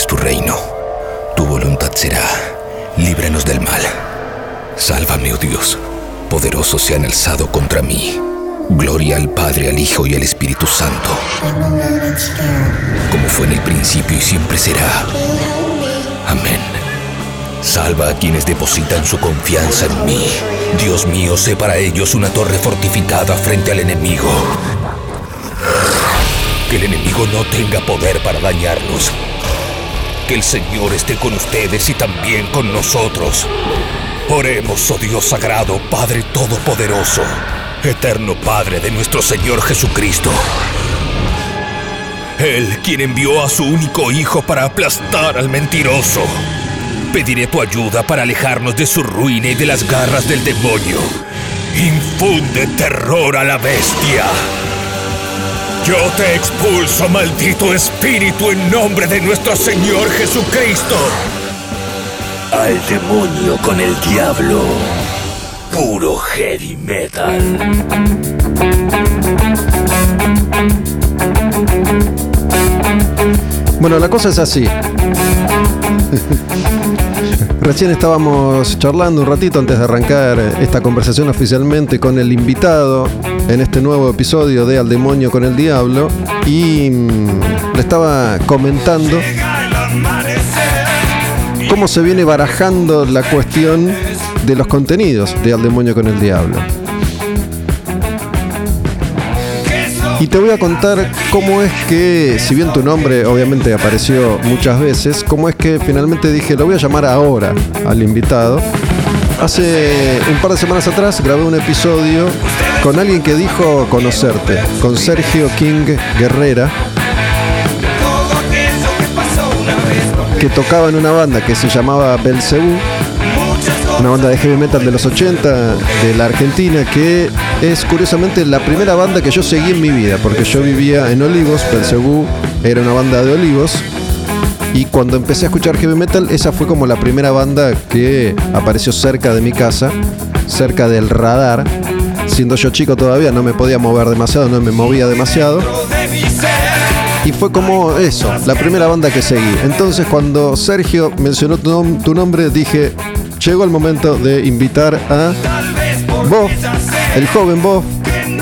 es tu reino, tu voluntad será. Líbranos del mal. Sálvame, oh Dios. Poderosos se han alzado contra mí. Gloria al Padre, al Hijo y al Espíritu Santo. Como fue en el principio y siempre será. Amén. Salva a quienes depositan su confianza en mí. Dios mío, sé para ellos una torre fortificada frente al enemigo. Que el enemigo no tenga poder para dañarlos. Que el Señor esté con ustedes y también con nosotros. Oremos, oh Dios sagrado, Padre Todopoderoso, eterno Padre de nuestro Señor Jesucristo. Él quien envió a su único Hijo para aplastar al mentiroso. Pediré tu ayuda para alejarnos de su ruina y de las garras del demonio. Infunde terror a la bestia. Yo te expulso, maldito espíritu, en nombre de nuestro Señor Jesucristo. Al demonio con el diablo. Puro heavy metal. Bueno, la cosa es así. Recién estábamos charlando un ratito antes de arrancar esta conversación oficialmente con el invitado en este nuevo episodio de Al demonio con el diablo y mm, le estaba comentando cómo se viene barajando la cuestión de los contenidos de Al demonio con el diablo. Y te voy a contar cómo es que, si bien tu nombre obviamente apareció muchas veces, cómo es que finalmente dije, lo voy a llamar ahora al invitado. Hace un par de semanas atrás grabé un episodio con alguien que dijo conocerte, con Sergio King Guerrera, que tocaba en una banda que se llamaba Belcebú una banda de heavy metal de los 80 de la Argentina que es curiosamente la primera banda que yo seguí en mi vida, porque yo vivía en Olivos, Belcebú era una banda de Olivos, y cuando empecé a escuchar heavy metal, esa fue como la primera banda que apareció cerca de mi casa, cerca del radar. Siendo yo chico todavía, no me podía mover demasiado, no me movía demasiado. Y fue como eso, la primera banda que seguí. Entonces cuando Sergio mencionó tu nombre, dije, llegó el momento de invitar a vos, el joven vos,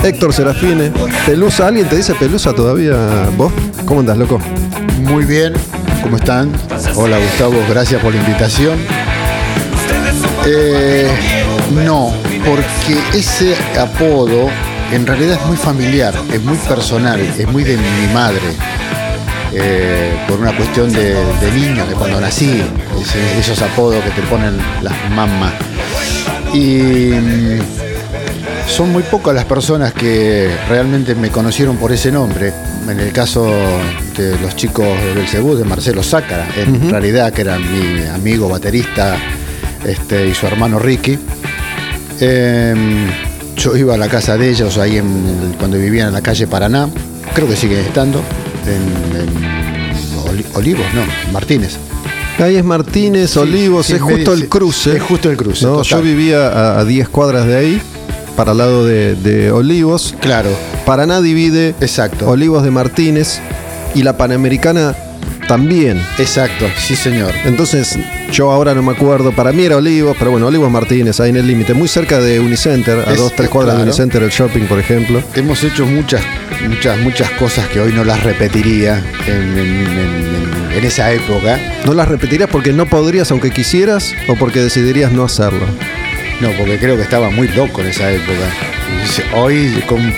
Héctor Serafine, Pelusa. ¿Alguien te dice Pelusa todavía vos? ¿Cómo andás, loco? Muy bien, ¿cómo están? Hola Gustavo, gracias por la invitación. Eh, no, porque ese apodo en realidad es muy familiar, es muy personal, es muy de mi madre. Eh, por una cuestión de, de niño, de cuando nací, ese- esos apodos que te ponen las mamás. Y mm, son muy pocas las personas que realmente me conocieron por ese nombre. En el caso de los chicos de Belcebú, de Marcelo Sácara, en realidad que era mi amigo baterista este, y su hermano Ricky. Em, yo iba a la casa de ellos ahí en, cuando vivían en la calle Paraná, creo que siguen estando, en, en Oli- Olivos, no, Martínez. Ahí es Martínez, Olivos, sí, es justo el cruce. es justo el cruce, No, yo vivía a, a 10 cuadras de ahí, para el lado de, de Olivos. Claro, Paraná divide exacto. Olivos de Martínez y la Panamericana también. Exacto, sí señor. Entonces, yo ahora no me acuerdo, para mí era Olivos, pero bueno, Olivos Martínez, ahí en el límite, muy cerca de Unicenter, a Es- dos, tres cuadras de. Unicenter, el shopping, por ejemplo. Hemos hecho muchas, muchas, muchas cosas que hoy no las repetiría en, en- en- en esa época. ¿No las repetirías porque no podrías aunque quisieras o porque decidirías no hacerlo? No, porque creo que estaba muy loco en esa época. Hoy con eh,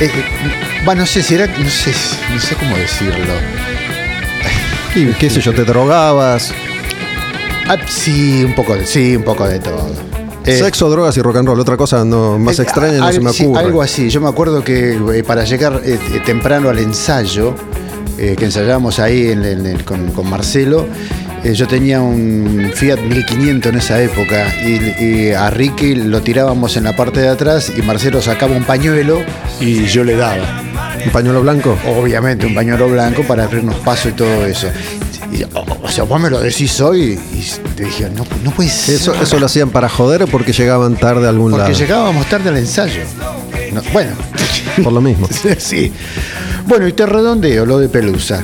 eh, no sé si era, no sé, no sé cómo decirlo. Y qué sé yo, te drogabas, Ah, sí, un poco de, sí, un poco de todo. Eh, sexo, drogas y rock and roll, otra cosa no, más eh, extraña no al- se me sí, ocurre. algo así. Yo me acuerdo que eh, para llegar temprano al ensayo, eh, que ensayábamos ahí en- en el- con, con Marcelo, eh, yo tenía un Fiat 1500 en esa época y, y a Ricky lo tirábamos en la parte de atrás y Marcelo sacaba un pañuelo y yo le daba. ¿Un pañuelo blanco? Obviamente, un pañuelo blanco para abrirnos paso y todo eso. Y, o, sea, vos me lo decís hoy y te dije, no, no puede ser. ¿Eso, ¿Eso lo hacían para joder o porque llegaban tarde a algún Porque lado? llegábamos tarde al ensayo. No, bueno, Por lo mismo. sí. Bueno, y te redondeo lo de Pelusa.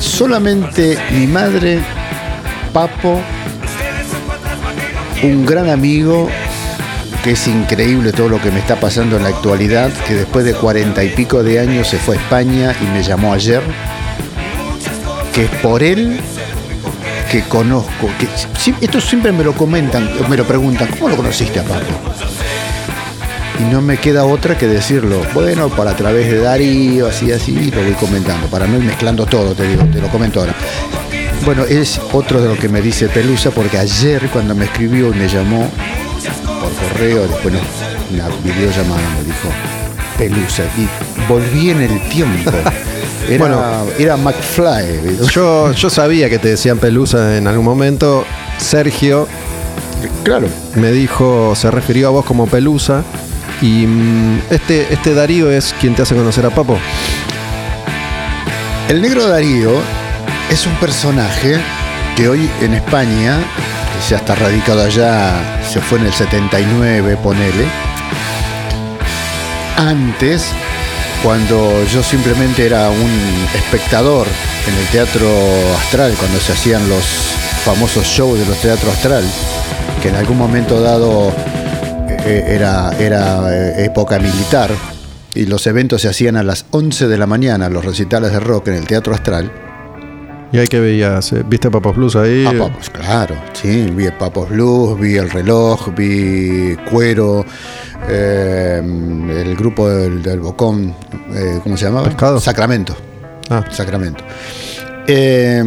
solamente mi madre, Papo, un gran amigo, que es increíble todo lo que me está pasando en la actualidad, que después de cuarenta y pico de años se fue a España y me llamó ayer, que es por él que conozco, que esto siempre me lo comentan, me lo preguntan, ¿cómo lo conociste a Papo? Y no me queda otra que decirlo. Bueno, para a través de Darío, así, así, lo voy comentando. Para no ir mezclando todo, te digo, te lo comento ahora. Bueno, es otro de lo que me dice Pelusa, porque ayer cuando me escribió y me llamó por correo, después una videollamada me dijo Pelusa. Y volví en el tiempo. Era, Bueno. era McFly. Yo, yo sabía que te decían Pelusa en algún momento. Sergio Claro. me dijo, se refirió a vos como Pelusa. Y mm, este, este Darío es quien te hace conocer a Papo. El negro Darío es un personaje que hoy en España, que ya está radicado allá, se fue en el 79, ponele. Antes, cuando yo simplemente era un espectador en el Teatro Astral, cuando se hacían los famosos shows de los Teatros Astral, que en algún momento dado era, era eh, época militar, y los eventos se hacían a las 11 de la mañana, los recitales de rock en el Teatro Astral. Y ahí que veías, eh, ¿viste a Papos Blues ahí? Ah, Papos, claro, sí, vi el Papos Blues, vi el reloj, vi Cuero, eh, el grupo del, del Bocón, eh, ¿cómo se llamaba? Pescado. Sacramento. Ah. Sacramento. Eh,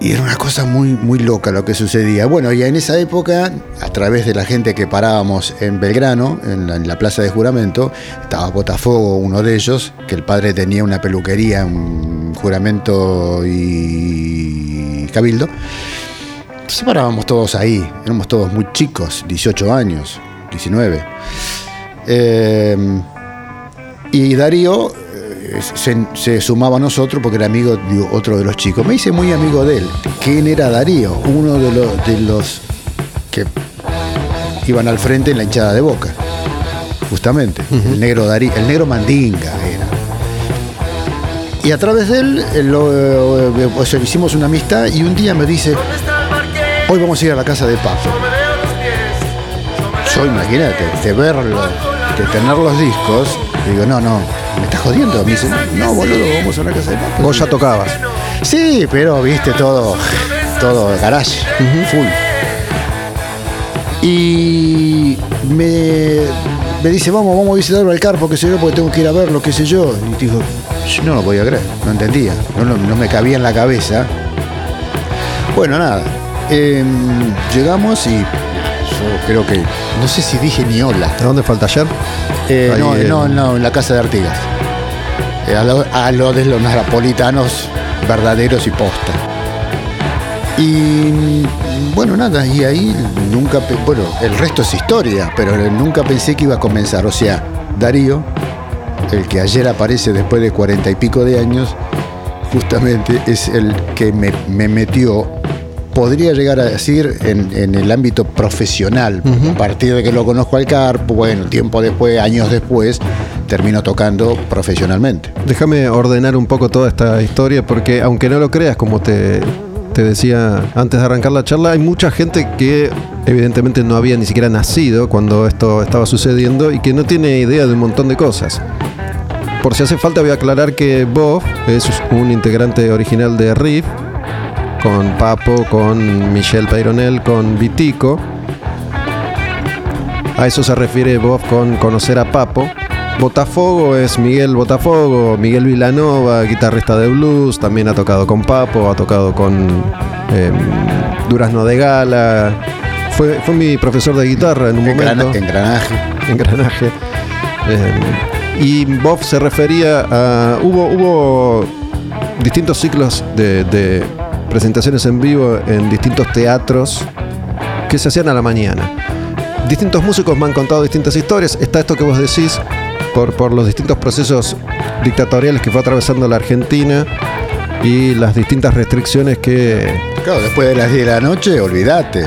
y era una cosa muy, muy loca lo que sucedía. Bueno, y en esa época, a través de la gente que parábamos en Belgrano, en la, plaza de juramento, estaba Botafogo, uno de ellos, que el padre tenía una peluquería, un juramento y cabildo. Entonces parábamos todos ahí, éramos todos muy chicos, 18 años, 19. Eh, y Darío eh, se, se sumaba a nosotros porque era amigo de otro de los chicos. Me hice muy amigo de él. ¿Quién era Darío? Uno de los, de los que iban al frente en la hinchada de boca. Justamente. El negro Darío, el negro Mandinga era. Y a través de él eh, lo, eh, o sea, hicimos una amistad y un día me dice, hoy vamos a ir a la casa de Papo. Yo imagínate, de verlo, de tener los discos, digo, no, no, me estás jodiendo. Me dice, no, boludo, vamos a la casa de Papo. Vos ya tocabas. Sí, pero viste todo, todo garage, full. Y me, me dice, vamos, vamos a visitarlo al carpo, qué sé yo, porque tengo que ir a verlo, qué sé yo. Y digo, yo no lo podía creer, no entendía, no, no- no me cabía en la cabeza. Bueno, nada, em, llegamos y yo creo que, no sé si dije ni hola. ¿A dónde fue el taller? Eh, no, en- no, no, en la casa de Artigas. Eh, a, lo, a lo de los napolitanos verdaderos y posta. Y mm, bueno, nada, y ahí nunca, bueno, el resto es historia, pero nunca pensé que iba a comenzar. O sea, Darío, el que ayer aparece después de cuarenta y pico de años, justamente es el que me, me metió, podría llegar a decir, en, en el ámbito profesional. A partir de que lo conozco al Carpo, bueno, tiempo después, años después, termino tocando profesionalmente. Déjame ordenar un poco toda esta historia porque aunque no lo creas, como te, te decía antes de arrancar la charla, hay mucha gente que evidentemente no había ni siquiera nacido cuando esto estaba sucediendo y que no tiene idea de un montón de cosas. Por si hace falta voy a aclarar que Bob es un integrante original de Riff, con Papo, con Michelle Peyronel, con Vitico. A eso se refiere Bob con conocer a Papo. Botafogo es Miguel Botafogo, Miguel Vilanova, guitarrista de blues, también ha tocado con Papo, ha tocado con em, Durazno de Gala. Fue, fue mi profesor de guitarra en un Engrana- momento engranaje. engranaje. Eh, y Bob se refería a. Hubo, hubo distintos ciclos de, de presentaciones en vivo en distintos teatros que se hacían a la mañana. Distintos músicos me han contado distintas historias. Está esto que vos decís por, los distintos procesos dictatoriales que fue atravesando la Argentina y las distintas restricciones que. Claro, después de las 10 de la noche, olvídate.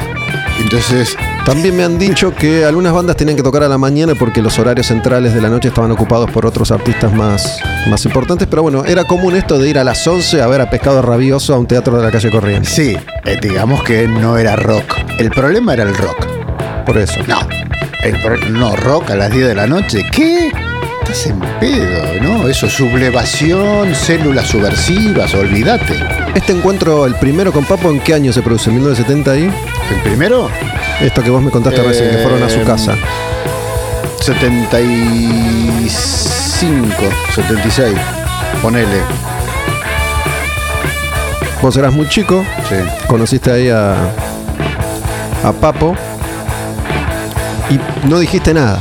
Entonces, También me han dicho que algunas bandas tenían que tocar a la mañana porque los horarios centrales de la noche estaban ocupados por otros artistas más, más importantes. Pero bueno, era común esto de ir a las 11 a ver a Pescado Rabioso a un teatro de la calle Corrientes. Sí, eh, digamos que no era rock. El problema era el rock. Por eso. No, el pro- no, rock a las 10 de la noche. ¿Qué? Estás en pedo, ¿no? Eso, sublevación, células subversivas, olvídate. Este encuentro, el primero con Papo, ¿en qué año se produce? ¿En 1970 ahí? ¿El primero? Esto que vos me contaste recién, que fueron a su Eh, casa. 75, 76. Ponele. Vos eras muy chico, Sí. conociste ahí a, a Papo y no dijiste nada.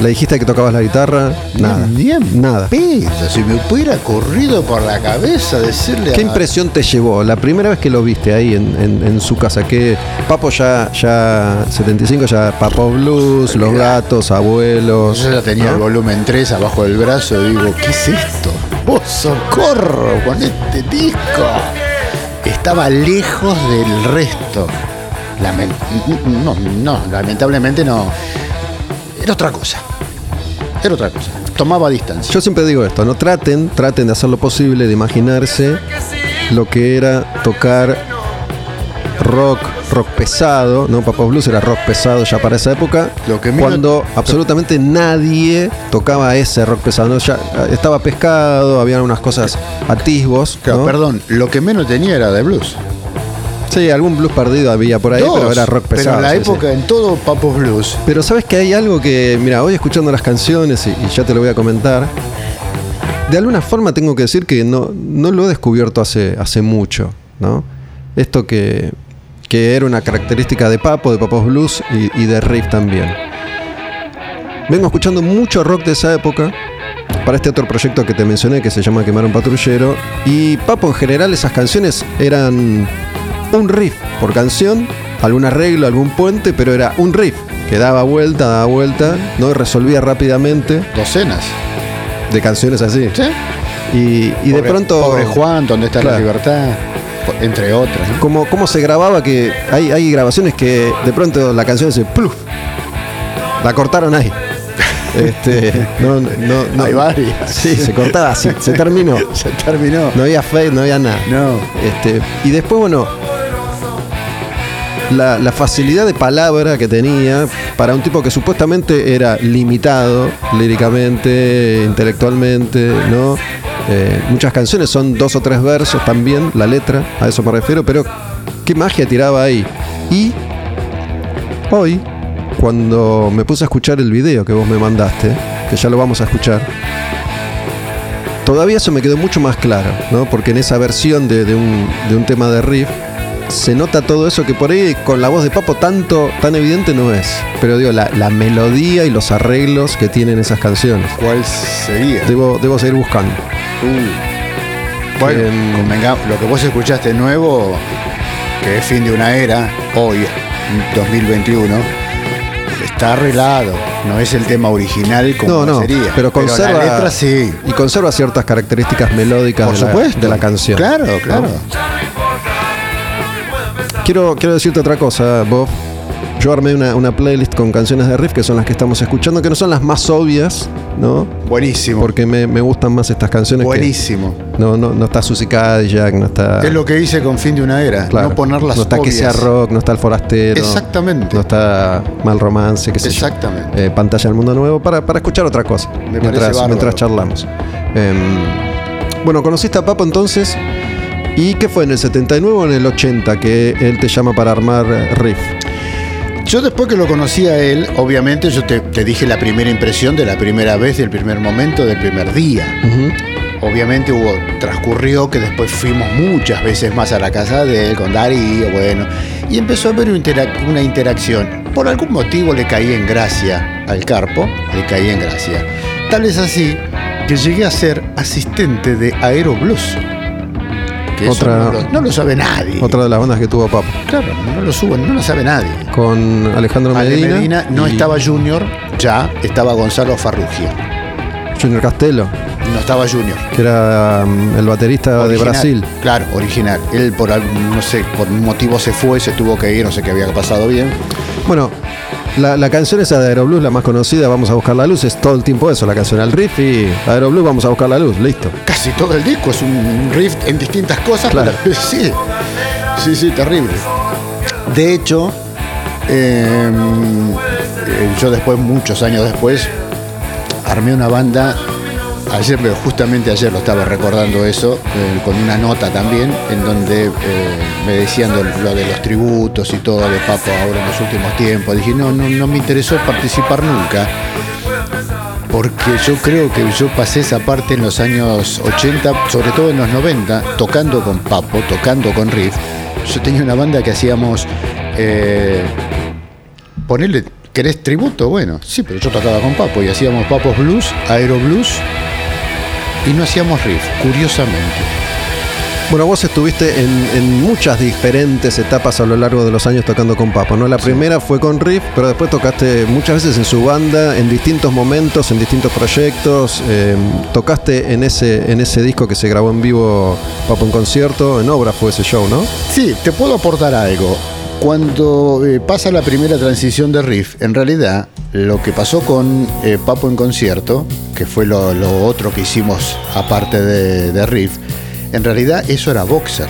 Le dijiste que tocabas la guitarra, nada. Ni en Nada. pedo, si me hubiera corrido por la cabeza decirle ¿Qué a- impresión te llevó la primera vez que lo viste ahí en, en- en su casa? Que Papo ya, ya 75, ya Papo Blues, Los Gatos, Abuelos. Yo ya tenía el volumen 3 abajo del brazo y digo, ¿qué es esto? ¡Oh, socorro con este disco! Estaba lejos del resto. No, no, lamentablemente no. Era otra cosa. Era otra cosa. Tomaba distancia. Yo siempre digo esto, no traten, traten de hacer lo posible, de imaginarse lo que era tocar rock, rock pesado, ¿no? Papo Blues era rock pesado ya para esa época, Lo que cuando absolutamente nadie tocaba ese rock pesado, ¿no? Ya eh, estaba pescado, había unas cosas atisbos. Perdón, lo que menos tenía era de blues. Sí, algún blues perdido había por ahí, Dos, pero era rock pesado. Pero en la sí, sí. época, en todo Papo Blues, Pero sabes que hay algo que, mira, hoy escuchando las canciones y, y ya te lo voy a comentar, de alguna forma tengo que decir que no, no lo he descubierto hace, hace mucho, ¿no? Esto que, que era una característica de Papo, de Papos Blues y, y de Riff también. Vengo escuchando mucho rock de esa época para este otro proyecto que te mencioné que se llama Quemar un Patrullero. Y Papo, en general, esas canciones eran un riff por canción, algún arreglo, algún puente, pero era un riff que daba vuelta, daba vuelta, ¿no? Y resolvía rápidamente docenas. de canciones así. ¿Sí? Y, y de pronto. Pobre Juan, ¿dónde está Claro. la libertad? Entre otras. ¿no? Cómo, cómo se grababa que hay, hay grabaciones que de pronto la canción se pluf, la cortaron ahí. Este, no, no, no. Hay varias. Sí, se cortaba así, se terminó. Se terminó. No había fade, no había nada. No. Este, y después, bueno, la, facilidad de palabra que tenía para un tipo que supuestamente era limitado líricamente, intelectualmente, ¿no? Eh, muchas canciones son dos o tres versos también, la letra, a eso me refiero, pero qué magia tiraba ahí. Y hoy, cuando me puse a escuchar el video que vos me mandaste, que ya lo vamos a escuchar, todavía eso me quedó mucho más claro, ¿no? Porque en esa versión de un, de un tema de riff se nota todo eso que por ahí con la voz de Papo tanto, tan evidente no es. Pero digo, la, la melodía y los arreglos que tienen esas canciones. ¿Cuál sería? Debo, debo seguir buscando. Uh. Bueno, Em, convenga- lo que vos escuchaste nuevo, que es fin de una era, hoy, 2021, está arreglado. No es el tema original como No, no, sería. pero conserva la letra sí. y conserva ciertas características melódicas Por de, la, supuesto. de la canción. Claro, claro. Quiero, quiero decirte otra cosa, Bob. Yo armé una, una playlist con canciones de riff que son las que estamos escuchando, que no son las más obvias, ¿no? Buenísimo. Porque me, me gustan más estas canciones. que- Buenísimo. no, no, no está Susie Cadillac, no está. Es lo que hice con fin de una era. Claro, no poner las No está que obvias. sea rock, no está el forastero. Exactamente. No está mal romance, qué sé yo. Exactamente. Eh, pantalla del mundo nuevo para, para escuchar otra cosa. mientras, mientras charlamos. Em, bueno, conociste a Papo entonces. ¿Y qué fue en el 79 o en el 80 que él te llama para armar eh, riff? Yo después que lo conocí a él, obviamente yo te, te dije la primera impresión de la primera vez, del primer momento, del primer día. Obviamente hubo, transcurrió que después fuimos muchas veces más a la casa de él, con Darío, bueno, y empezó a haber una, interac- una interacción. Por algún motivo le caí en gracia al Carpo, le caí en gracia. Tal es así que llegué a ser asistente de Aero Blues. Que eso Otra- no, lo, no lo sabe nadie. Otra de las bandas que tuvo Papo. Claro, no lo suben, no lo sabe nadie. Con Alejandro Ale Medina. Medina no y estaba Junior, ya estaba Gonzalo Farrugia. Junior Castelo, No estaba Junior. que era um, el baterista de. Brasil. Claro, original. Él por algún, no sé, por un motivo se fue, se tuvo que ir, no sé qué había pasado bien. Bueno, la, la canción esa de Aeroblues, la más conocida, Vamos a buscar la luz, es todo el tiempo eso, la canción al riff y Aeroblues, Vamos a buscar la luz, listo. Casi todo el disco es un riff en distintas cosas. Claro. pero- sí, sí, sí, terrible. De hecho, eh, eh, yo después, muchos años después, armé una banda. Ayer, justamente ayer lo estaba recordando eso, eh, con una nota también, en donde eh, me decían lo, lo de los tributos y todo de Papo ahora en los últimos tiempos. Dije, no, no, no me interesó participar nunca porque yo creo que yo pasé esa parte en los años 80, sobre todo en los 90, tocando con Papo, tocando con Riff. Yo tenía una banda que hacíamos. Eh, ponerle. ¿Querés tributo? Bueno, sí, pero yo tocaba con Papo y hacíamos Papos Blues, Aero Blues y no hacíamos riff, curiosamente. Bueno, vos estuviste en, en muchas diferentes etapas a lo largo de los años tocando con Papo, ¿no? La primera fue con Riff, pero después tocaste muchas veces en su banda, en distintos momentos, en distintos proyectos. eh, tocaste en ese, en ese disco que se grabó en vivo Papo en concierto, en obra fue ese show, ¿no? Sí, te puedo aportar algo. Cuando eh, pasa la primera transición de Riff, en realidad lo que pasó con eh, Papo en concierto, que fue lo, lo otro que hicimos aparte de, de Riff, en realidad eso era Boxer.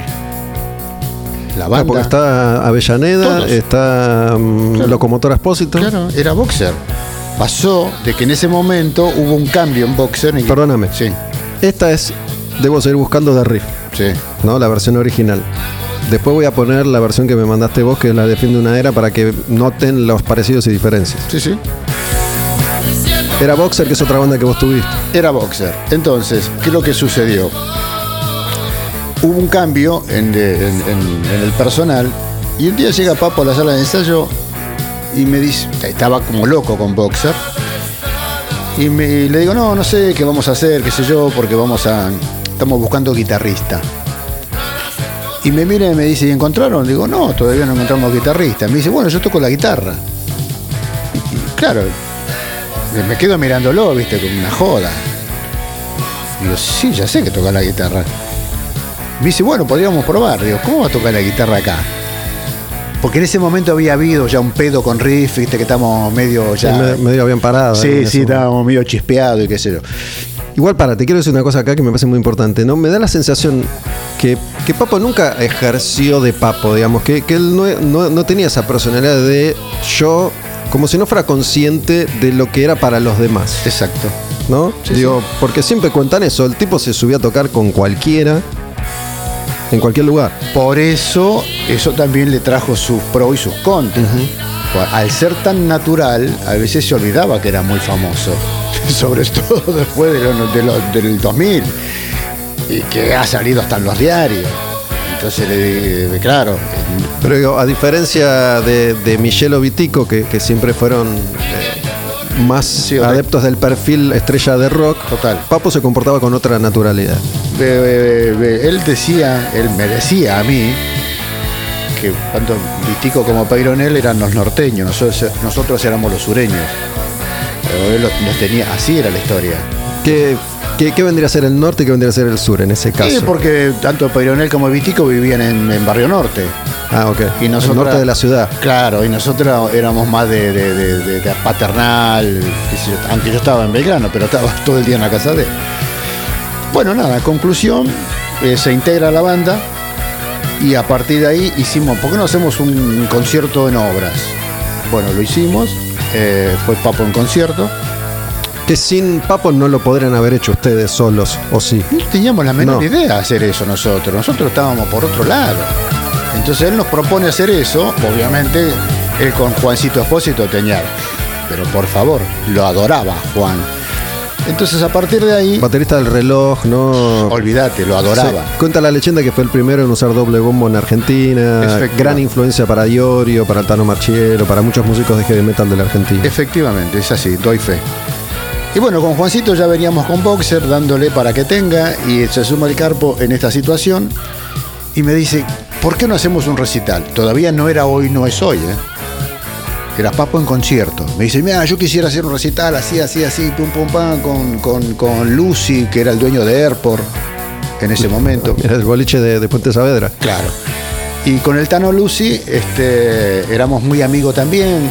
La Ah, banda. porque está Avellaneda, Todos. está mm, Claro. Locomotora Expósito. Claro, era Boxer. Pasó de que en ese momento hubo un cambio en Boxer. y- Perdóname. Sí, Esta es, debo seguir buscando de Riff, sí. ¿no? La versión original. Después voy a poner la versión que me mandaste vos, que es la de fin de una era, para que noten los parecidos y diferencias. Sí, sí. Era Boxer, que es otra banda que vos tuviste. Era boxer. Entonces, ¿qué es lo que sucedió? Hubo un cambio en, de- en- en- en el personal y un día llega Papo a la sala de ensayo y me dice, estaba como loco con boxer, y, me, y le digo, no, no sé qué vamos a hacer, qué sé yo, porque vamos a, estamos buscando guitarrista. Y me mira y me dice, ¿y encontraron? Digo, no, todavía no encontramos guitarrista. Me dice, bueno, yo toco la guitarra. Y, y, claro, me quedo mirándolo, viste, como una joda. Digo, sí, ya sé que toca la guitarra. Me dice, bueno, podríamos probar. Digo, ¿cómo va a tocar la guitarra acá? Porque en ese momento había habido ya un pedo con riff, viste, que estamos medio ya. Sí, medio habían parado. Sí, ese sí, estábamos medio chispeados y qué sé yo. Igual para, te quiero decir una cosa acá que me parece muy importante, ¿no? Me da la sensación que, que Papo nunca ejerció de Papo, digamos, que, que él no, no- no tenía esa personalidad de yo, como si no fuera consciente de lo que era para los demás, Exacto. ¿no? Sí, Digo, porque siempre cuentan eso, el tipo se subía a tocar con cualquiera, en cualquier lugar. Por eso, eso también le trajo sus pros y sus contras. Al ser tan natural, a veces se olvidaba que era muy famoso. Sobre todo después de lo- de lo- del 2000. Y que ha salido hasta en los diarios. Entonces, claro, Pero digo, a diferencia de, de Michelo Vitico, que, que siempre fueron eh, más Sí, adeptos del perfil estrella de rock, Total. Papo se comportaba con otra naturalidad. él decía, él me decía a mí, que tanto Vitico como Peyronel eran los norteños, nosotros, nosotros éramos los sureños. Pero los, los tenía, así era la historia. ¿Qué, qué, qué vendría a ser el norte y qué vendría a ser el sur en ese caso? Sí, porque tanto Peyronel como Vitico vivían en, en Barrio Norte. Ah, ok. Y nosotros- el norte de la ciudad. Claro, y nosotros éramos más de, de- de- paternal, yo, aunque yo estaba en Belgrano, pero estaba todo el día en la casa de él. Bueno, nada, conclusión, eh, se integra la banda y a partir de ahí hicimos, ¿por qué no hacemos un concierto en obras? Bueno, lo hicimos, eh, fue Papo en concierto. Que sin Papo no lo podrían haber hecho ustedes solos, ¿o sí? No teníamos la menor No. idea de hacer eso nosotros. Nosotros estábamos por otro lado. Entonces él nos propone hacer eso. Obviamente, él con Juancito Espósito tenía. Pero por favor, lo adoraba Juan. Entonces a partir de ahí, Baterista del reloj, ¿no? olvídate, lo adoraba. Sí. Cuenta la leyenda que fue el primero en usar doble bombo en Argentina. Efectivamente. Gran influencia para Diorio, para Tano Marchiero, para muchos músicos de heavy metal de la Argentina. Efectivamente, es así, doy fe. Y bueno, con Juancito ya veníamos con Boxer dándole para que tenga y se suma el carpo en esta situación y me dice, ¿por qué no hacemos un recital? Todavía no era hoy, no es hoy, ¿eh? Era Papo en concierto. Me dice, mira, yo quisiera hacer un recital así, así, así, pum, pum, pam, con, con, con Lucy, que era el dueño de Airport en ese momento. Era el boliche de, de Puente Saavedra. Claro. Y con el Tano Lucy este, éramos muy amigos también.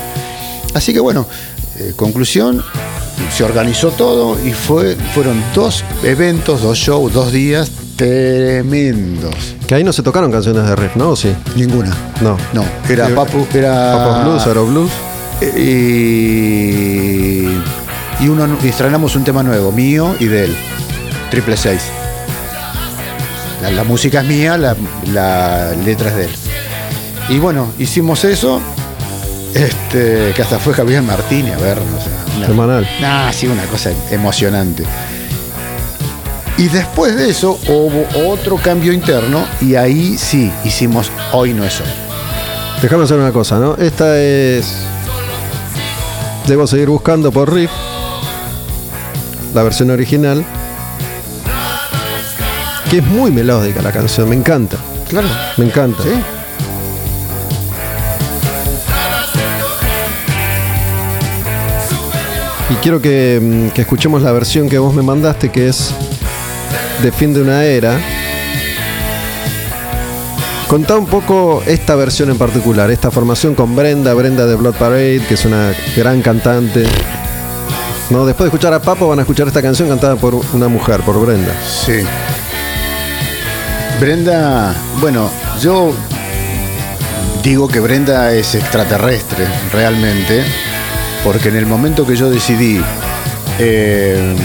Así que bueno, eh, conclusión, se organizó todo y fue, fueron dos eventos, dos shows, dos días tremendos. Que ahí no se tocaron canciones de riff, ¿no? ¿O sí? Ninguna. No. No, era Sí. Papu, era. Papo Blues, Aero Blues. Y, y uno y estrenamos un tema nuevo, mío y de él. Triple seis. La, la música es mía, la, la letra es de él. Y bueno, hicimos eso. Este, que hasta fue Javier Martínez a vernos. sea, Semanal. Nah, sí, una cosa emocionante. Y después de eso hubo otro cambio interno y ahí sí hicimos Hoy no es hoy. Déjame hacer una cosa, ¿no? Esta es. Debo seguir buscando por riff. La versión original. Que es muy melódica la canción, me encanta. Claro. Me encanta. ¿Sí? Y quiero que, mm, que escuchemos la versión que vos me mandaste, que es de fin de una era. Contá un poco esta versión en particular, esta formación con Brenda, Brenda de Blood Parade, que es una gran cantante. No, después de escuchar a Papo van a escuchar esta canción cantada por una mujer, por Brenda. Sí. Brenda, bueno, yo digo que Brenda es extraterrestre, realmente, porque en el momento que yo decidí, eh,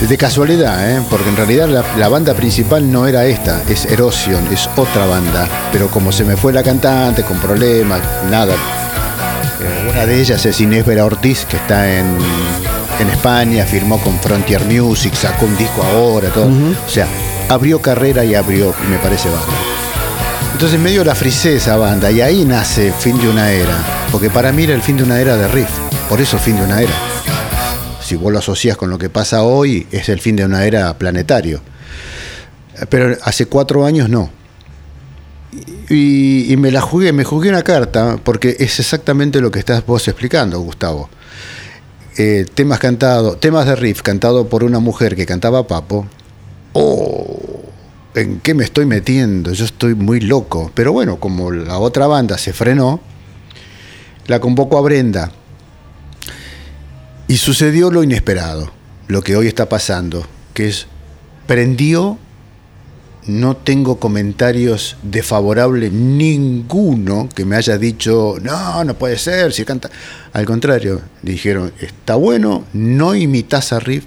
de casualidad, ¿eh? porque en realidad la, la banda principal no era esta, es Erosion, es otra banda, pero como se me fue la cantante con problemas, nada. Eh, una de ellas es Inés Vera Ortiz, que está en, en España, firmó con Frontier Music, sacó un disco ahora, todo. O sea, abrió carrera y abrió, me parece, banda. Entonces medio la frisé esa banda y ahí nace Fin de una Era, porque para mí era el fin de una era de riff, por eso Fin de una Era. Si vos lo asocias con lo que pasa hoy, es el fin de una era planetario. Pero hace cuatro años no. Y, me la jugué, me jugué una carta, porque es exactamente lo que estás vos explicando, Gustavo. Eh, temas cantados, temas de riff cantado por una mujer que cantaba Papo. Oh, ¿en qué me estoy metiendo? Yo estoy muy loco. Pero bueno, como la otra banda se frenó, la convocó a Brenda. Y sucedió lo inesperado, lo que hoy está pasando, que es, prendió, no tengo comentarios desfavorables ninguno que me haya dicho, no, no puede ser, si canta. Al contrario, dijeron, está bueno, no imitas a Riff,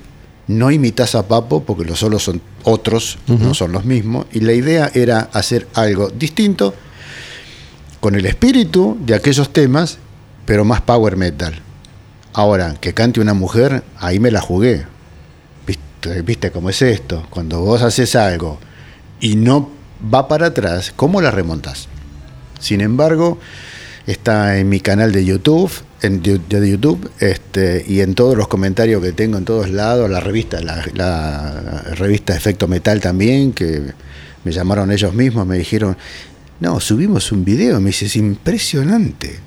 no imitas a Papo, porque los solos son otros, no son los mismos, y la idea era hacer algo distinto, con el espíritu de aquellos temas, pero más power metal. Ahora, que cante una mujer, ahí me la jugué. ¿Viste, ¿Viste cómo es esto? Cuando vos haces algo y no va para atrás, ¿cómo la remontas? Sin embargo, está en mi canal de YouTube, en YouTube, este, y en todos los comentarios que tengo en todos lados, la revista, la, la revista Efecto Metal también, que me llamaron ellos mismos, me dijeron, no, subimos un video, me dice, es impresionante.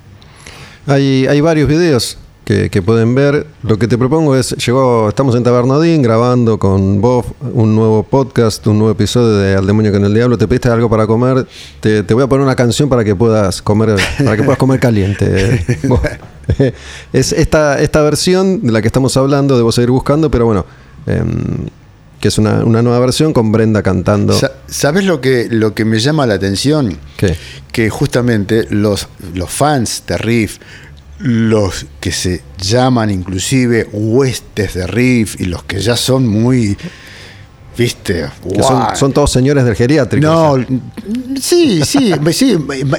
Hay, hay varios videos que, que pueden ver. Lo que te propongo es, llegó, estamos en Tabernodín grabando con vos un nuevo podcast, un nuevo episodio de Al Demonio con el Diablo. Te pediste algo para comer. Te, te voy a poner una canción para que puedas comer, para que puedas comer caliente. Es esta, esta versión de la que estamos hablando, debo seguir buscando, pero bueno, em, que es una, una nueva versión con Brenda cantando. Sa- ¿Sabes lo que, lo que me llama la atención? ¿Qué? que justamente los, los fans de Riff, los que se llaman inclusive huestes de Riff y los que ya son muy, viste, son, todos señores del geriátrico. No, sí, sí, sí,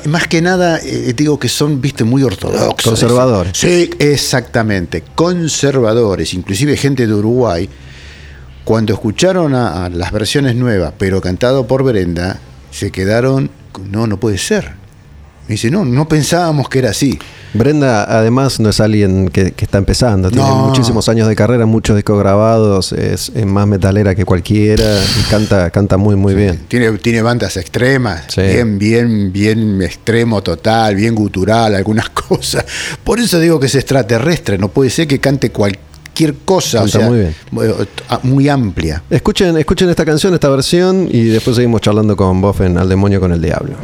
más que nada eh, digo que son, viste, muy ortodoxos. Conservadores. Sí, exactamente, conservadores, inclusive gente de Uruguay, cuando escucharon a, a las versiones nuevas, pero cantado por Brenda, se quedaron, no, no puede ser. Me dice, no, no pensábamos que era así. Brenda, además, no es alguien que, que está empezando. Tiene No. muchísimos años de carrera, muchos discos grabados. Es, es más metalera que cualquiera. Y canta, canta muy, muy bien. Tiene, tiene bandas extremas, Sí. bien, bien, bien extremo total, bien gutural, algunas cosas. Por eso digo que es extraterrestre, no puede ser que cante cualquier cosa, o sea, muy bien. eh, muy amplia. Escuchen, escuchen esta canción, esta versión, y después seguimos charlando con Boff en Al Demonio con el Diablo.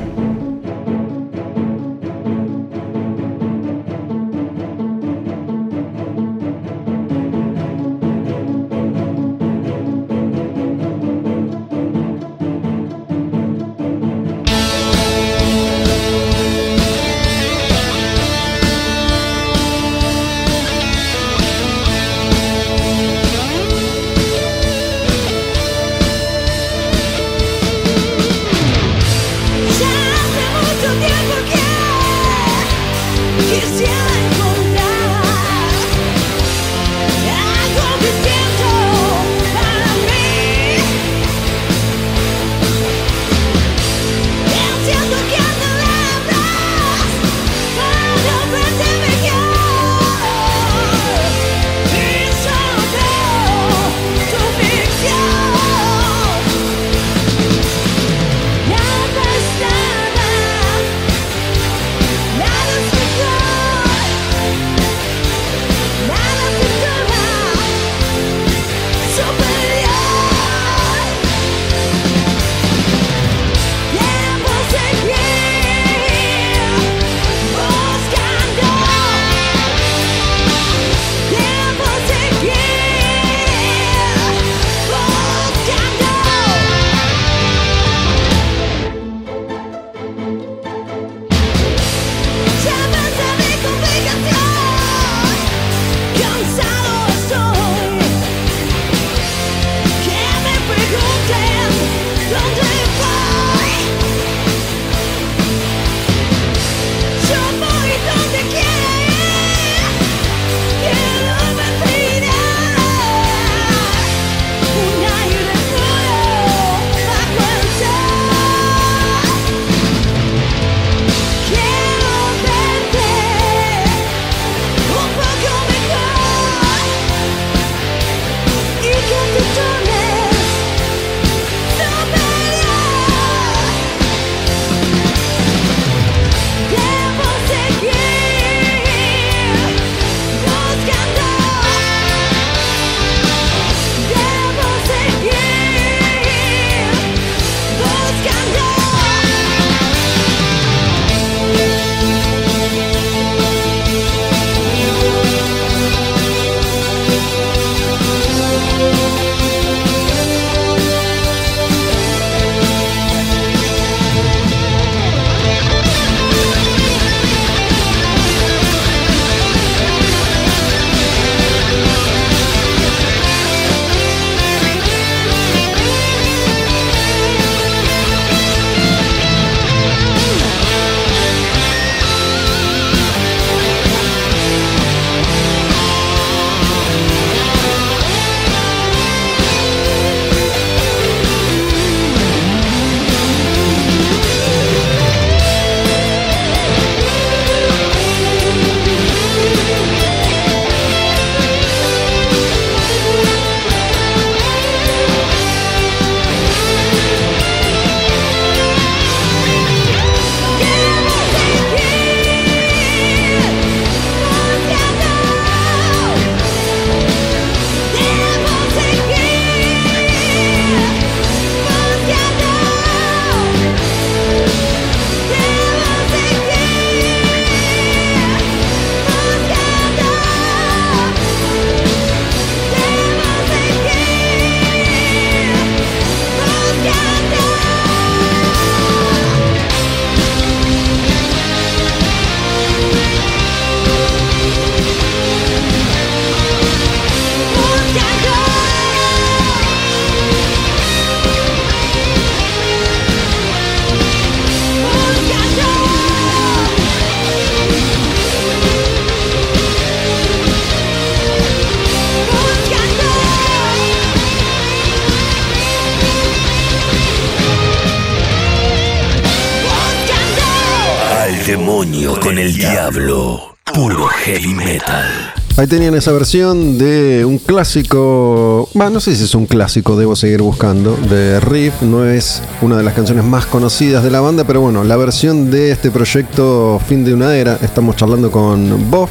Esa versión de un clásico, bah, no sé si es un clásico, debo seguir buscando, de Riff, no es una de las canciones más conocidas de la banda, pero bueno, la versión de este proyecto Fin de una Era, estamos charlando con Bob,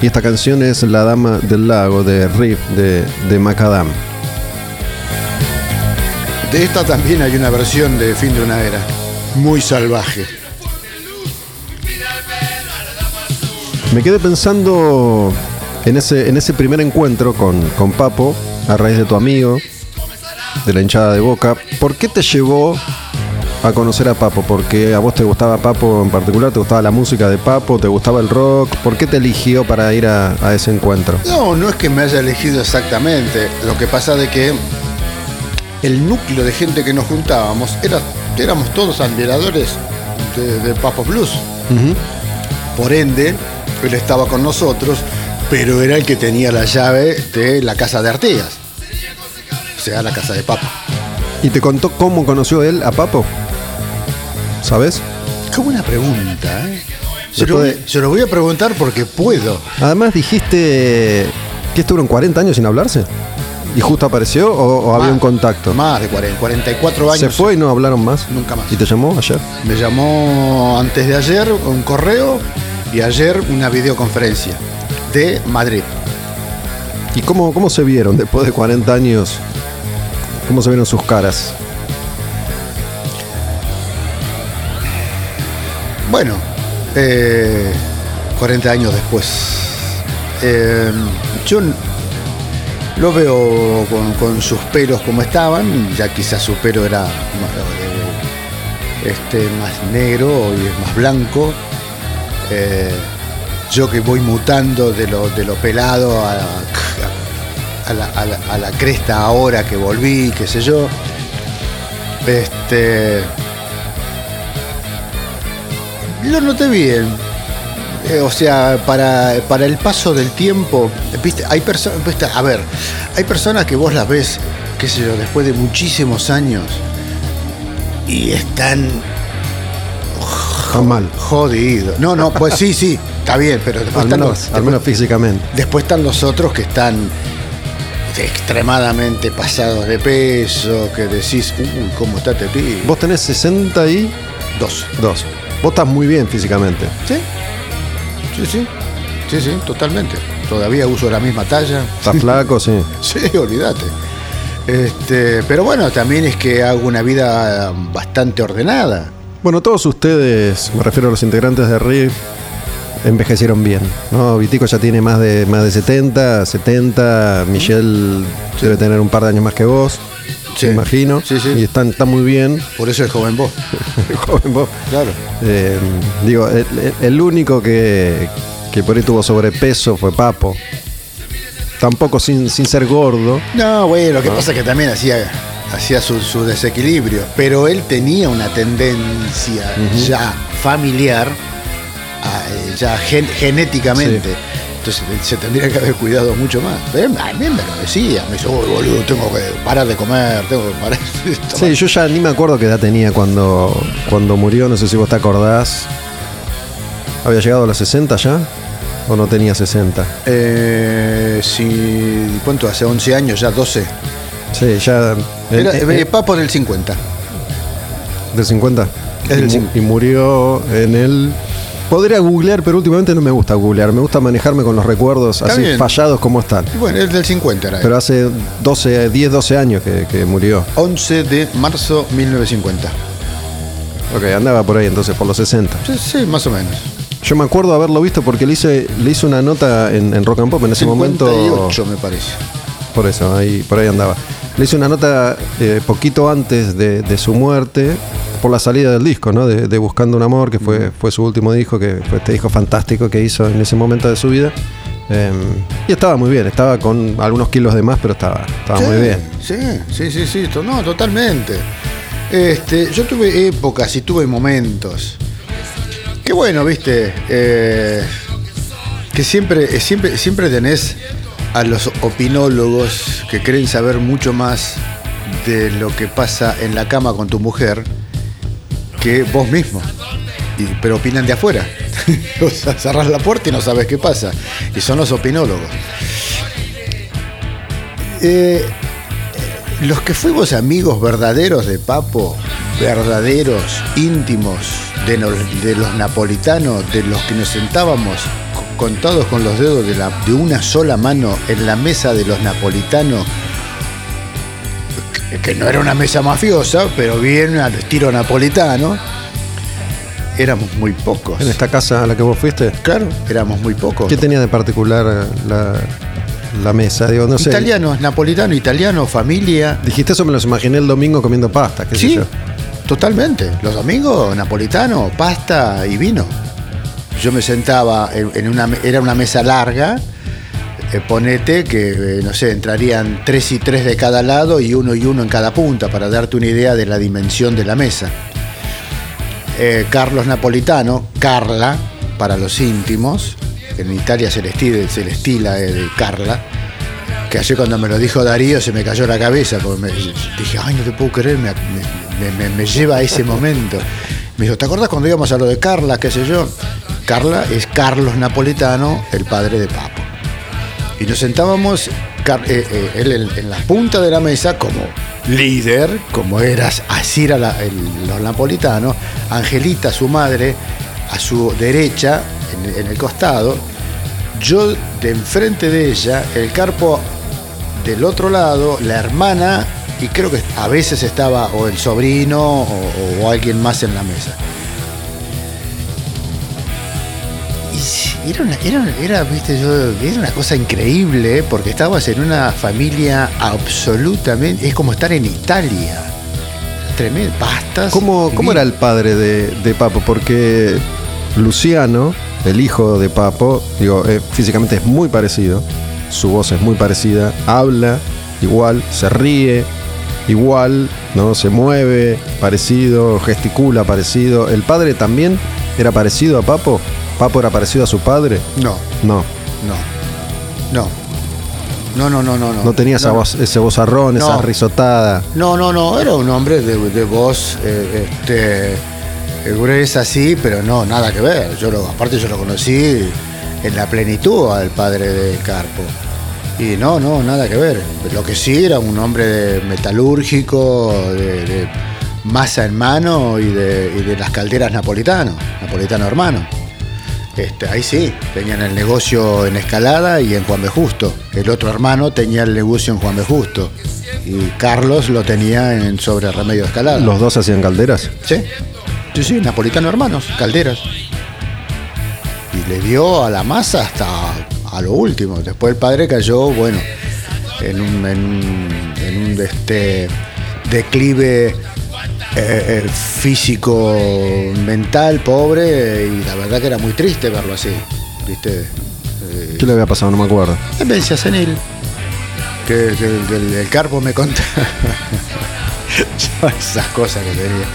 y esta canción es La Dama del Lago de Riff de, de Macadam. De esta también hay una versión de Fin de una Era, muy salvaje. Me quedé pensando en ese, en ese primer encuentro con, con Papo, a raíz de tu amigo, de la hinchada de boca. ¿Por qué te llevó a conocer a Papo? ¿Porque a vos te gustaba Papo en particular? ¿Te gustaba la música de Papo? ¿Te gustaba el rock? ¿Por qué te eligió para ir a, a ese encuentro? No, no es que me haya elegido exactamente. Lo que pasa de que el núcleo de gente que nos juntábamos era, éramos todos admiradores de, de Papo Blues. Por ende, él estaba con nosotros, pero era el que tenía la llave de la casa de Artigas. O sea, la casa de Papo. ¿Y te contó cómo conoció él a Papo? ¿Sabes? Qué buena pregunta, ¿eh? Se lo, de- se lo voy a preguntar porque puedo. Además dijiste que estuvieron 40 años sin hablarse. ¿Y justo apareció o, o había un contacto? Más de 40, 44 años. ¿Se fue y no hablaron más? Nunca más. ¿Y te llamó ayer? Me llamó antes de ayer un correo y ayer una videoconferencia de Madrid. ¿Y cómo, cómo se vieron después de 40 años? ¿Cómo se vieron sus caras? Bueno, eh, 40 años después. Eh, yo lo veo con, con sus pelos como estaban, ya quizás su pelo era eh, este, más negro y es más blanco. Eh, yo que voy mutando de lo, de lo pelado a, a la, a la- a la cresta ahora que volví, qué sé yo. Este. Lo noté bien. Eh, o sea, para, para el paso del tiempo, viste, hay personas, a ver, hay personas que vos las ves, qué sé yo, después de muchísimos años y están Está mal. jodidos. No, no, pues sí, sí, está bien, pero después Al están, menos, los, al menos físicamente. después están los otros que están extremadamente pasados de peso, que decís, uy, cómo está este pibe. Vos tenés 62. Dos. Vos estás muy bien físicamente. ¿Sí? Sí, sí. Sí, sí, totalmente. Todavía uso la misma talla. Estás flaco, sí. Sí, olvídate. Este, pero bueno, también es que hago una vida bastante ordenada. Bueno, todos ustedes, me refiero a los integrantes de Riff, envejecieron bien. ¿no? Vitico ya tiene más de, más de 70, 70. Michelle debe tener un par de años más que vos, Sí. me imagino. Sí, sí. Y están, están muy bien. Por eso es joven vos. Joven vos. Claro. Eh, digo, el, único que, que por ahí tuvo sobrepeso fue Papo. Tampoco sin, sin ser gordo. No, bueno, lo que pasa es que también hacía, hacía su, su desequilibrio. Pero él tenía una tendencia ya familiar, ya gen- genéticamente. Entonces se tendría que haber cuidado mucho más. Pero a mí me lo decía. Me dice, "Uy, boludo, tengo que parar de comer, tengo que parar de tomar". Sí, yo ya ni me acuerdo qué edad tenía cuando, cuando murió, no sé si vos te acordás. ¿Había llegado a los 60 ya? ¿O no tenía 60? Eh, si, ¿Cuánto? Hace 11 años, ya 12. Sí, ya. Era, eh, eh, Papo del 50. ¿Del 50? Es del y, mu- 50. y murió en el. Podría googlear, pero últimamente no me gusta googlear. Me gusta manejarme con los recuerdos Está así bien. fallados como están. Y bueno, es del 50 era. él. Pero hace 12, 10, 12 años que, que murió. 11 de marzo 1950. Ok, andaba por ahí entonces, por los 60. Sí, sí, más o menos. Yo me acuerdo haberlo visto porque le hice, le hice una nota en, en Rock and Pop en ese momento. 58 me parece. Por eso, ahí, por ahí andaba. Le hice una nota eh, poquito antes de, de su muerte, por la salida del disco, ¿no? De, de Buscando un Amor, que fue, fue su último disco, que fue este disco fantástico que hizo en ese momento de su vida. Eh, y estaba muy bien, estaba con algunos kilos de más, pero estaba, estaba Sí, muy bien. Sí, sí, sí, sí, no, totalmente. Este, yo tuve épocas y tuve momentos. Que bueno, viste, eh, que siempre, eh, siempre, siempre tenés a los opinólogos que creen saber mucho más de lo que pasa en la cama con tu mujer que vos mismo. y- pero opinan de afuera. o sea, la puerta y no sabes qué pasa. Y son los opinólogos. Eh, los que fuimos amigos verdaderos de Papo, verdaderos, íntimos, de, de los napolitanos, de los que nos sentábamos co- contados con los dedos de una sola mano en la mesa de los napolitanos, que- no era una mesa mafiosa, pero bien al estilo napolitano, éramos muy pocos. En esta casa a la que vos fuiste, Claro, éramos muy pocos. ¿qué tenía de particular la, la mesa? Digo, no sé. Italianos, napolitano, italiano, familia. Dijiste eso, me los imaginé el domingo comiendo pasta, qué sé Sí, yo. totalmente. Los domingos, napolitano, pasta y vino. Yo me sentaba en, una, era una mesa larga, eh, ponete que, eh, no sé, entrarían tres y tres de cada lado y uno y uno en cada punta, para darte una idea de la dimensión de la mesa. Eh, Carlos Napolitano, Carla, para los íntimos, en Italia se le estila, de Carla, que ayer cuando me lo dijo Darío se me cayó la cabeza, porque me, dije, ay, no te puedo creer, me, me- me- lleva a ese momento. Me dijo, ¿te acuerdas cuando íbamos a lo de Carla, qué sé yo? Carla es Carlos Napolitano, el padre de Papo. Y nos sentábamos, eh, eh, él en, la punta de la mesa como líder, como eras así era la- los napolitanos, Angelita, su madre, a su derecha, en, el costado, yo de enfrente de ella, el carpo del otro lado, la hermana, y creo que a veces estaba o el sobrino o alguien más en la mesa. Era, una, era, era, viste, yo, era una cosa increíble, ¿eh? porque estabas en una familia absolutamente. Es como estar en Italia. Tremendo. Pastas. ¿Cómo, cómo era el padre de, de Papo? Porque Luciano, el hijo de Papo, digo, eh, físicamente es muy parecido, su voz es muy parecida, habla igual, se ríe igual, ¿no? Se mueve parecido, gesticula parecido. ¿El padre también era parecido a Papo? ¿Papo era parecido a su padre? No, No, no. No. No, no, no, no. no tenía esa no. voz, ese vozarrón, esa No. risotada. No, no, no, era un hombre de, de voz eh, este, eh, gruesa, sí, pero no, nada que ver. Yo lo, aparte yo lo conocí en la plenitud al padre de Carpo. Y no, no, nada que ver. Lo que sí era un hombre de metalúrgico, de, de masa en mano y de, y de las calderas napolitano, napolitano hermano. Este, ahí sí, tenían el negocio en Escalada y en Juan B. Justo. El otro hermano tenía el negocio en Juan B. Justo. Y Carlos lo tenía en sobre Remedio Escalada. Los dos hacían calderas. Sí, sí, sí, napolitano hermanos, calderas. Y le dio a la masa hasta a lo último. Después el padre cayó, bueno, en un, en un, en un, este, declive eh, físico, mental, pobre, y la verdad que era muy triste verlo así. ¿Viste? Eh, ¿Qué le había pasado? No me acuerdo. Demencia senil. Que, que- que el, el carpo me contaba. Yo esas cosas que tenía.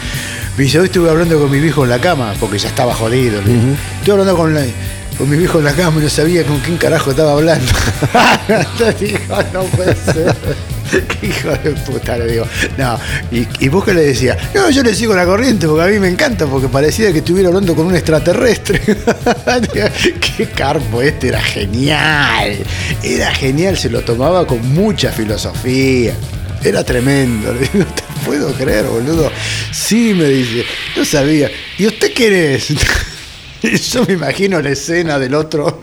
Me dice, hoy estuve hablando con mi viejo en la cama, porque ya estaba jodido. digo. Estuve hablando con, la- con mi viejo en la cama y no sabía con quién carajo estaba hablando. Dijo, no puede ser. Qué hijo de puta, le digo. No, y, y vos que le decías, no, yo le sigo la corriente porque a mí me encanta, porque parecía que estuviera hablando con un extraterrestre. Qué carpo este, era genial. Era genial, se lo tomaba con mucha filosofía. Era tremendo. Le digo, te puedo creer, boludo. Sí, me dice, no sabía. ¿Y usted quién es? Yo me imagino la escena del otro.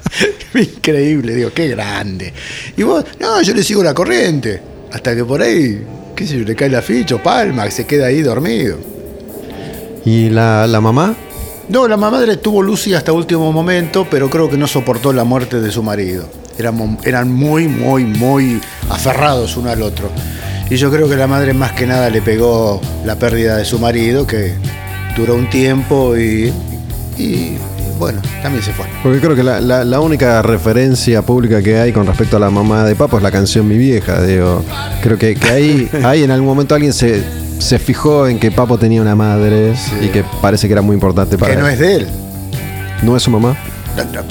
Increíble, digo, qué grande. Y vos, no, yo le sigo la corriente. Hasta que por ahí, qué sé yo, le cae la ficha o palma, que se queda ahí dormido. ¿Y la, la mamá? No, la madre tuvo Lucy hasta último momento, pero creo que no soportó la muerte de su marido. Eran, eran muy, muy, muy aferrados uno al otro. Y yo creo que la madre más que nada le pegó la pérdida de su marido, que duró un tiempo y, y, bueno, también se fue. Porque creo que la, la- la única referencia pública que hay con respecto a la mamá de Papo es la canción Mi Vieja. Digo, creo que, que ahí, ahí en algún momento alguien se, se fijó en que Papo tenía una madre y que parece que era muy importante para Que no él. es de él. ¿No es su mamá?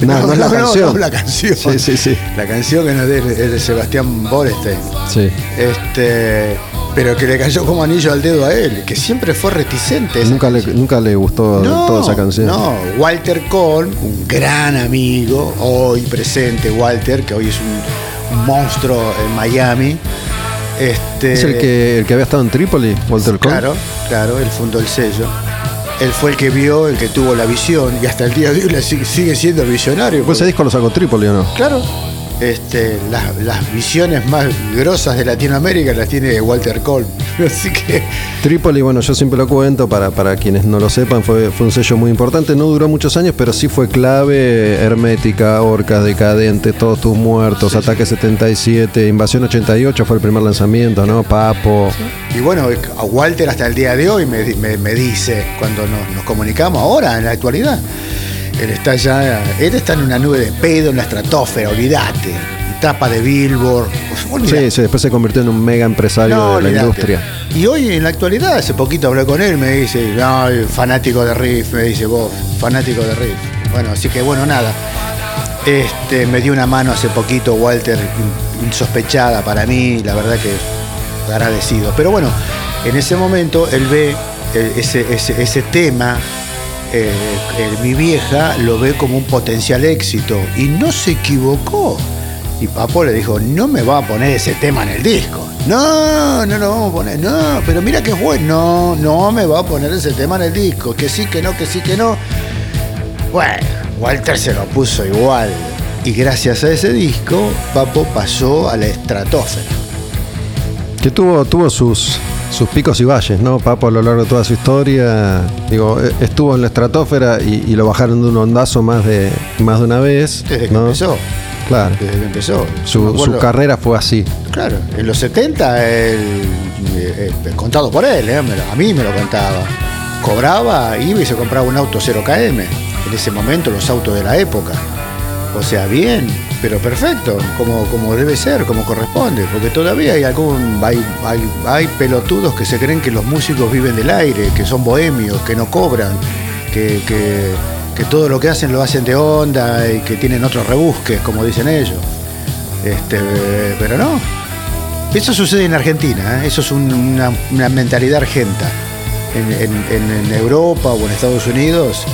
No, no es la canción. no, la canción. Sí, sí, sí. La canción que no es de es de Sebastián Borestein. Sí. Este, pero que le cayó como anillo al dedo a él, que siempre fue reticente. Nunca le, nunca le gustó toda esa canción. No, Walter Cole, un gran amigo, hoy presente Walter, que hoy es un, un monstruo en Miami. Este, ¿Es el que, el que había estado en Trípoli, Walter Cole? Claro, claro, él fundó el sello. Él fue el que vio, el que tuvo la visión, y hasta el día de hoy sigue, siendo visionario. ¿Pues ese disco lo sacó Trípoli o no? Claro. Este, las, las visiones más grosas de Latinoamérica las tiene Walter Cole. Así que Trípoli, bueno, yo siempre lo cuento para, para quienes no lo sepan, fue, fue un sello muy importante, no duró muchos años, pero sí fue clave, Hermética, Orcas, Decadente, Todos tus muertos, Ataque 77, Invasión 88 fue el primer lanzamiento, ¿no? Papo. Y bueno, a Walter hasta el día de hoy me, me- me dice, cuando nos, nos comunicamos ahora, en la actualidad, él está ya, él está en una nube de pedo en la estratosfera, olvídate. Tapa de Billboard. olvídate. Sí, sí, después se convirtió en un mega empresario No, de la industria. Y hoy en la actualidad, hace poquito hablé con él, me dice, no, fanático de Riff, me dice vos, fanático de Riff. Bueno, así que bueno, nada. Este, me dio una mano hace poquito Walter, in- insospechada para mí, la verdad que agradecido. Pero bueno, en ese momento él ve eh, ese, ese, ese tema, eh, eh, mi vieja lo ve como un potencial éxito y no se equivocó. Y Papo le dijo, no me va a poner ese tema en el disco. No, no lo vamos a poner. No, pero mira que bueno. No, no me va a poner ese tema en el disco. Que sí, que no, que sí, que no. Bueno, Walter se lo puso igual. Y gracias a ese disco, Papo pasó a la estratosfera. Que tuvo, tuvo sus, sus picos y valles, ¿no? Papo a lo largo de toda su historia, digo, eh, estuvo en la estratosfera y, y lo bajaron de un ondazo más de, más de una vez. Desde que ¿no? empezó. Claro. Desde que empezó. Su, carrera fue así. Claro, en los 70, él, eh, eh, contado por él, eh, a mí me lo contaba. Cobraba, iba y se compraba un auto 0KM. En ese momento, los autos de la época. O sea, bien, pero perfecto, como, como debe ser, como corresponde. Porque todavía hay algún. Hay, hay, hay pelotudos que se creen que los músicos viven del aire, que son bohemios, que no cobran, que, que, que todo lo que hacen lo hacen de onda y que tienen otros rebusques, como dicen ellos. Este, pero no. Eso sucede en Argentina, ¿eh? eso es un- una, una mentalidad argenta. En, en- en- en Europa o en Estados Unidos,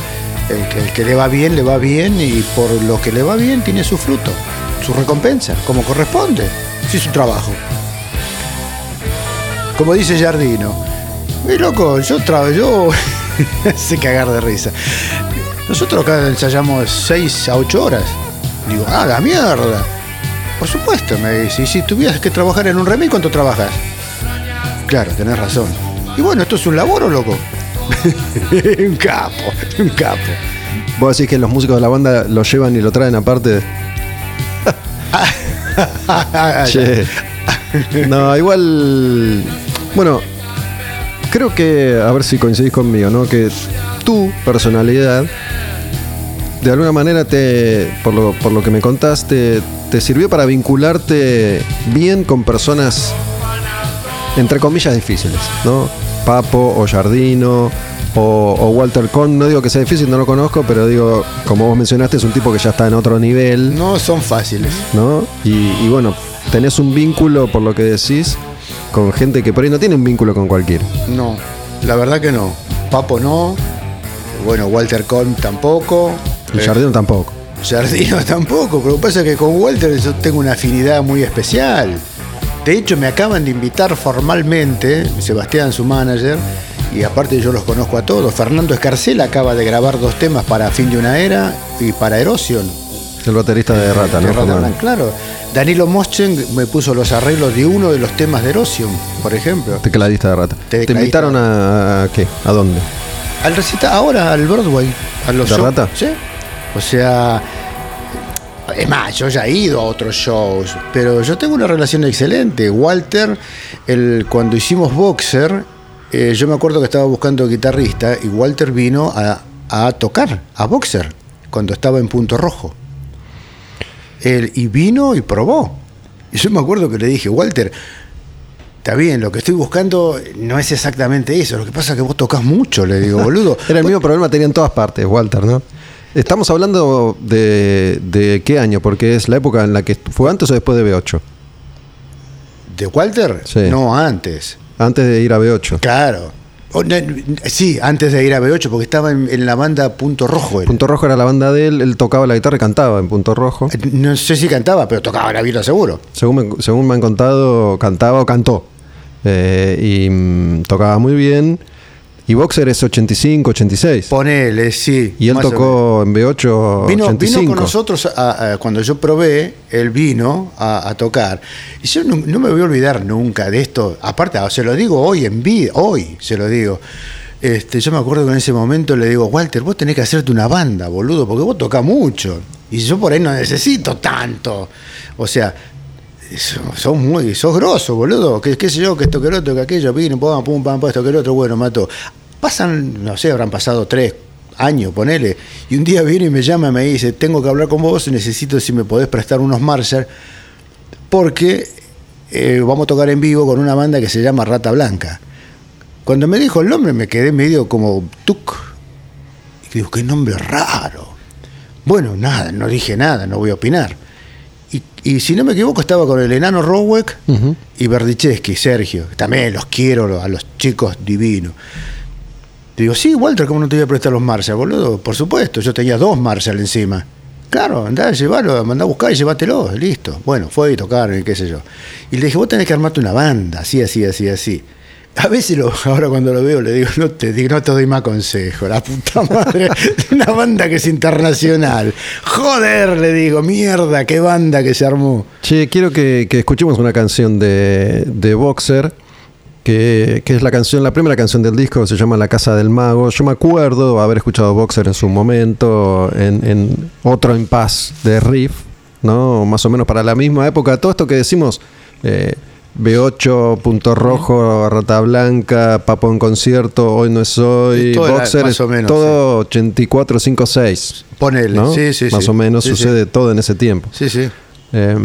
el que, le va bien, le va bien y por lo que le va bien tiene su fruto, su recompensa, como corresponde. Sí, su trabajo. Como dice Jardino, mi loco, yo trabajo, yo sé cagar de risa. Nosotros acá ensayamos 6 a 8 horas. Digo, ah, la mierda. Por supuesto, me dice. Y si tuvieras que trabajar en un remake, ¿cuánto trabajas? Claro, tenés razón. Y bueno, ¿esto es un laboro, loco? un capo, un capo. Vos decís que los músicos de la banda lo llevan y lo traen aparte. Che. No, igual. Bueno, creo que, a ver si coincidís conmigo, ¿no? Que tu personalidad, de alguna manera, te, por lo, por lo que me contaste, te sirvió para vincularte bien con personas, entre comillas, difíciles, ¿no? Papo o Jardino. O, o Walter Cohn, no digo que sea difícil, no lo conozco, pero digo, como vos mencionaste, es un tipo que ya está en otro nivel. No son fáciles. ¿no? Y, y bueno, tenés un vínculo, por lo que decís, con gente que por ahí no tiene un vínculo con cualquiera. No, la verdad que no. Papo no. Bueno, Walter Cohn tampoco. Y Eh, Jardino tampoco. Jardino tampoco, pero lo que pasa es que con Walter yo tengo una afinidad muy especial. De hecho, me acaban de invitar formalmente, Sebastián, su manager, y aparte yo los conozco a todos. Fernando Escarcela acaba de grabar dos temas para Fin de una Era y para Erosion. El baterista de Rata, De ¿no? Rata Como- Blanca, claro. Danilo Moschen me puso los arreglos de uno de los temas de Erosion, por ejemplo. Tecladista de Rata. ¿Te invitaron a, a qué? ¿A dónde? Al recital, ahora al Broadway. A los ¿De Rata? Sí. O sea. Es más, yo ya he ido a otros shows, pero yo tengo una relación excelente. Walter, el, cuando hicimos Boxer, eh, yo me acuerdo que estaba buscando guitarrista y Walter vino a, a tocar a Boxer cuando estaba en Punto Rojo. Él, y vino y probó. Y yo me acuerdo que le dije, Walter, está bien, lo que estoy buscando no es exactamente eso. Lo que pasa es que vos tocas mucho, le digo, boludo. Era el mismo problema, tenía en todas partes, Walter, ¿no? Estamos hablando de, de qué año, porque es la época en la que fue antes o después de B8. ¿De Walter? Sí. No, antes. antes de ir a B8. Claro. O, no, sí, antes de ir a B8, porque estaba en, en la banda Punto Rojo. él. Punto Rojo era la banda de él, él tocaba la guitarra y cantaba en Punto Rojo. No sé si cantaba, pero tocaba la vida seguro. Según me, según me han contado, cantaba o cantó. Eh, y mm, tocaba muy bien. Y Boxer es 85, 86. Ponele, sí. Y él tocó en B8 Vino, 85. vino con nosotros a- a- cuando yo probé, él vino a, a tocar. Y yo no, no me voy a olvidar nunca de esto. Aparte, se lo digo hoy en vida, hoy se lo digo. Este, yo me acuerdo que en ese momento le digo, Walter, vos tenés que hacerte una banda, boludo, porque vos tocás mucho. Y yo por ahí no necesito tanto. O sea, sos muy, sos grosso, boludo. ¿Qué, qué sé yo, que esto, que lo otro, que aquello, vino, pum, pum, pam, esto, que lo otro, bueno, mató. Pasan, no sé, habrán pasado tres años, ponele. Y un día viene y me llama y me dice, tengo que hablar con vos, necesito si me podés prestar unos Marshall, porque eh, vamos a tocar en vivo con una banda que se llama Rata Blanca. Cuando me dijo el nombre me quedé medio como tuc. Y digo, qué nombre raro. Bueno, nada, no dije nada, no voy a opinar. Y, y si no me equivoco, estaba con el enano Rowek y Berdichevsky, Sergio. También los quiero, a los chicos divinos. Digo, sí, Walter, ¿cómo no te voy a prestar los Marshall, boludo? Por supuesto, yo tenía dos Marshall encima. Claro, andá a llevarlo, mandá a buscar y llévatelo, listo. Bueno, fue y tocaron y qué sé yo. Y le dije, vos tenés que armarte una banda, así, así, así, así. A veces ahora cuando lo veo le digo, no te no te doy más consejo, la puta madre, una banda que es internacional. Joder, le digo, mierda, qué banda que se armó. Che, quiero que, que escuchemos una canción de, de Boxer, que, que es la canción, la primera canción del disco, se llama La Casa del Mago. Yo me acuerdo haber escuchado Boxer en su momento, en, en otro impas de riff, ¿no? Más o menos para la misma época. Todo esto que decimos, eh, B8, Punto Rojo, Rata Blanca, Papo en Concierto, Hoy no es hoy, Boxer, más es o menos, todo 84, 5, 6. Ponele, ¿no? sí, sí, Más sí. o menos Sí, sí. sucede todo en ese tiempo. Sí, sí. Eh,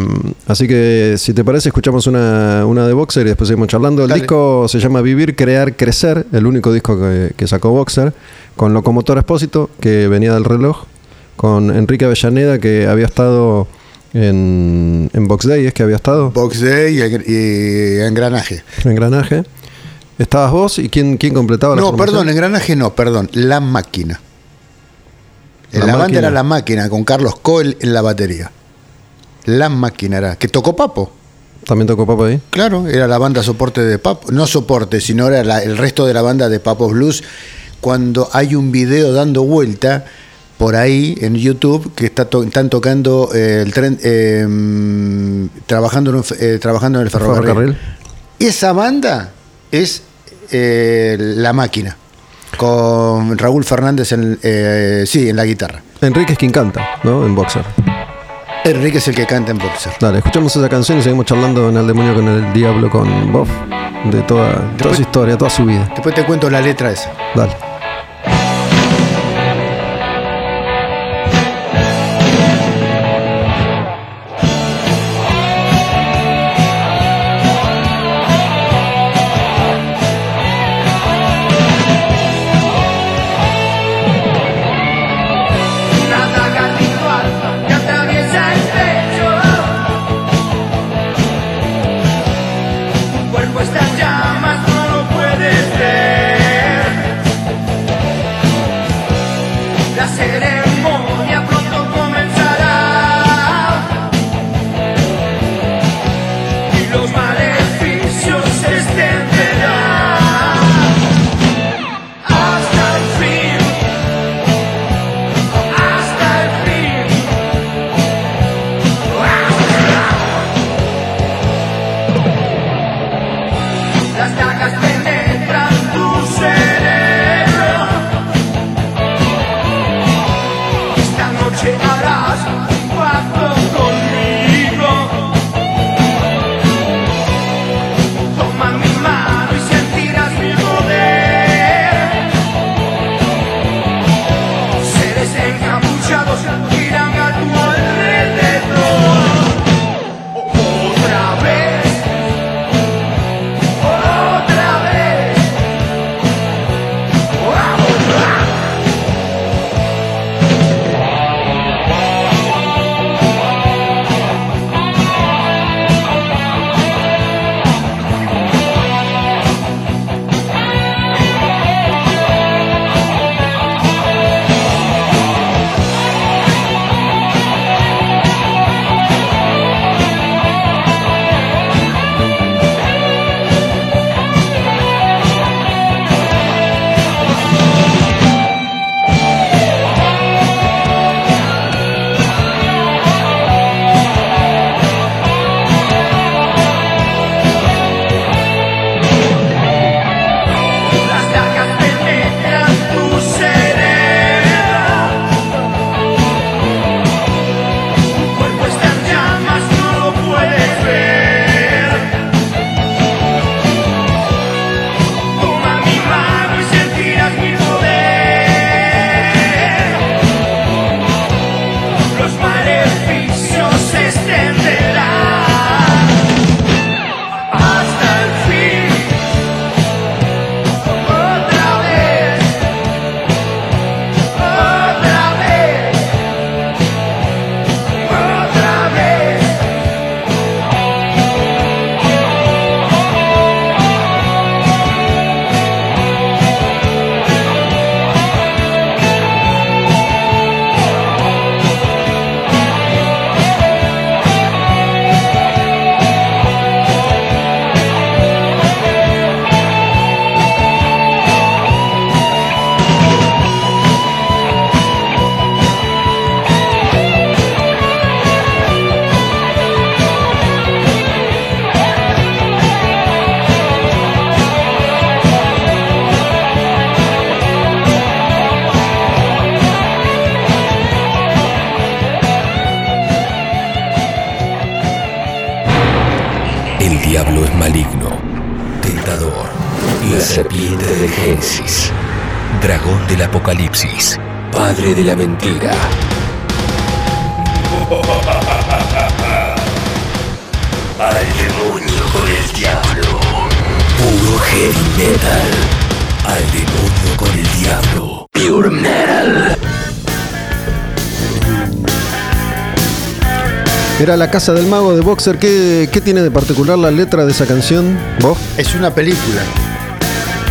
así que si te parece escuchamos una, una de Boxer y después seguimos charlando. El Dale. disco se llama Vivir, Crear, Crecer, el único disco que, que sacó Boxer, con Locomotor Expósito, que venía del reloj, con Enrique Avellaneda, que había estado en, en Box Day, es que había estado, Box Day y, y engranaje. en Engranaje. Estabas vos y quién, quién completaba la No, formación? perdón, engranaje no, perdón, la máquina. La La, banda era la máquina con Carlos Coel en la batería. La máquina era, que tocó Papo. También tocó Papo ahí. Claro, era la banda soporte de Papo. No soporte, sino era la- el resto de la banda de Papo Blues. Cuando hay un video dando vuelta por ahí en YouTube que está to- están tocando eh, el tren, eh, mm, trabajando, en un eh, trabajando en el ferrocarril. Ferrocarril. Esa banda es La Máquina, con Raúl Fernández en, eh, sí, en la guitarra. Enrique es quien canta, ¿no? En Boxer. Enrique es el que canta en Boxer. Dale, escuchamos esa canción y seguimos charlando en El Demonio con el Diablo, con Bob, de toda, toda su historia, toda su vida. Después te cuento la letra esa. Dale. Apocalipsis. Padre de la mentira. Al demonio con el diablo. Puro heavy metal. Al demonio con el diablo. Pure metal. Era La Casa del Mago de Boxer. ¿Qué, qué tiene de particular la letra de esa canción? ¿Vos? Es una película.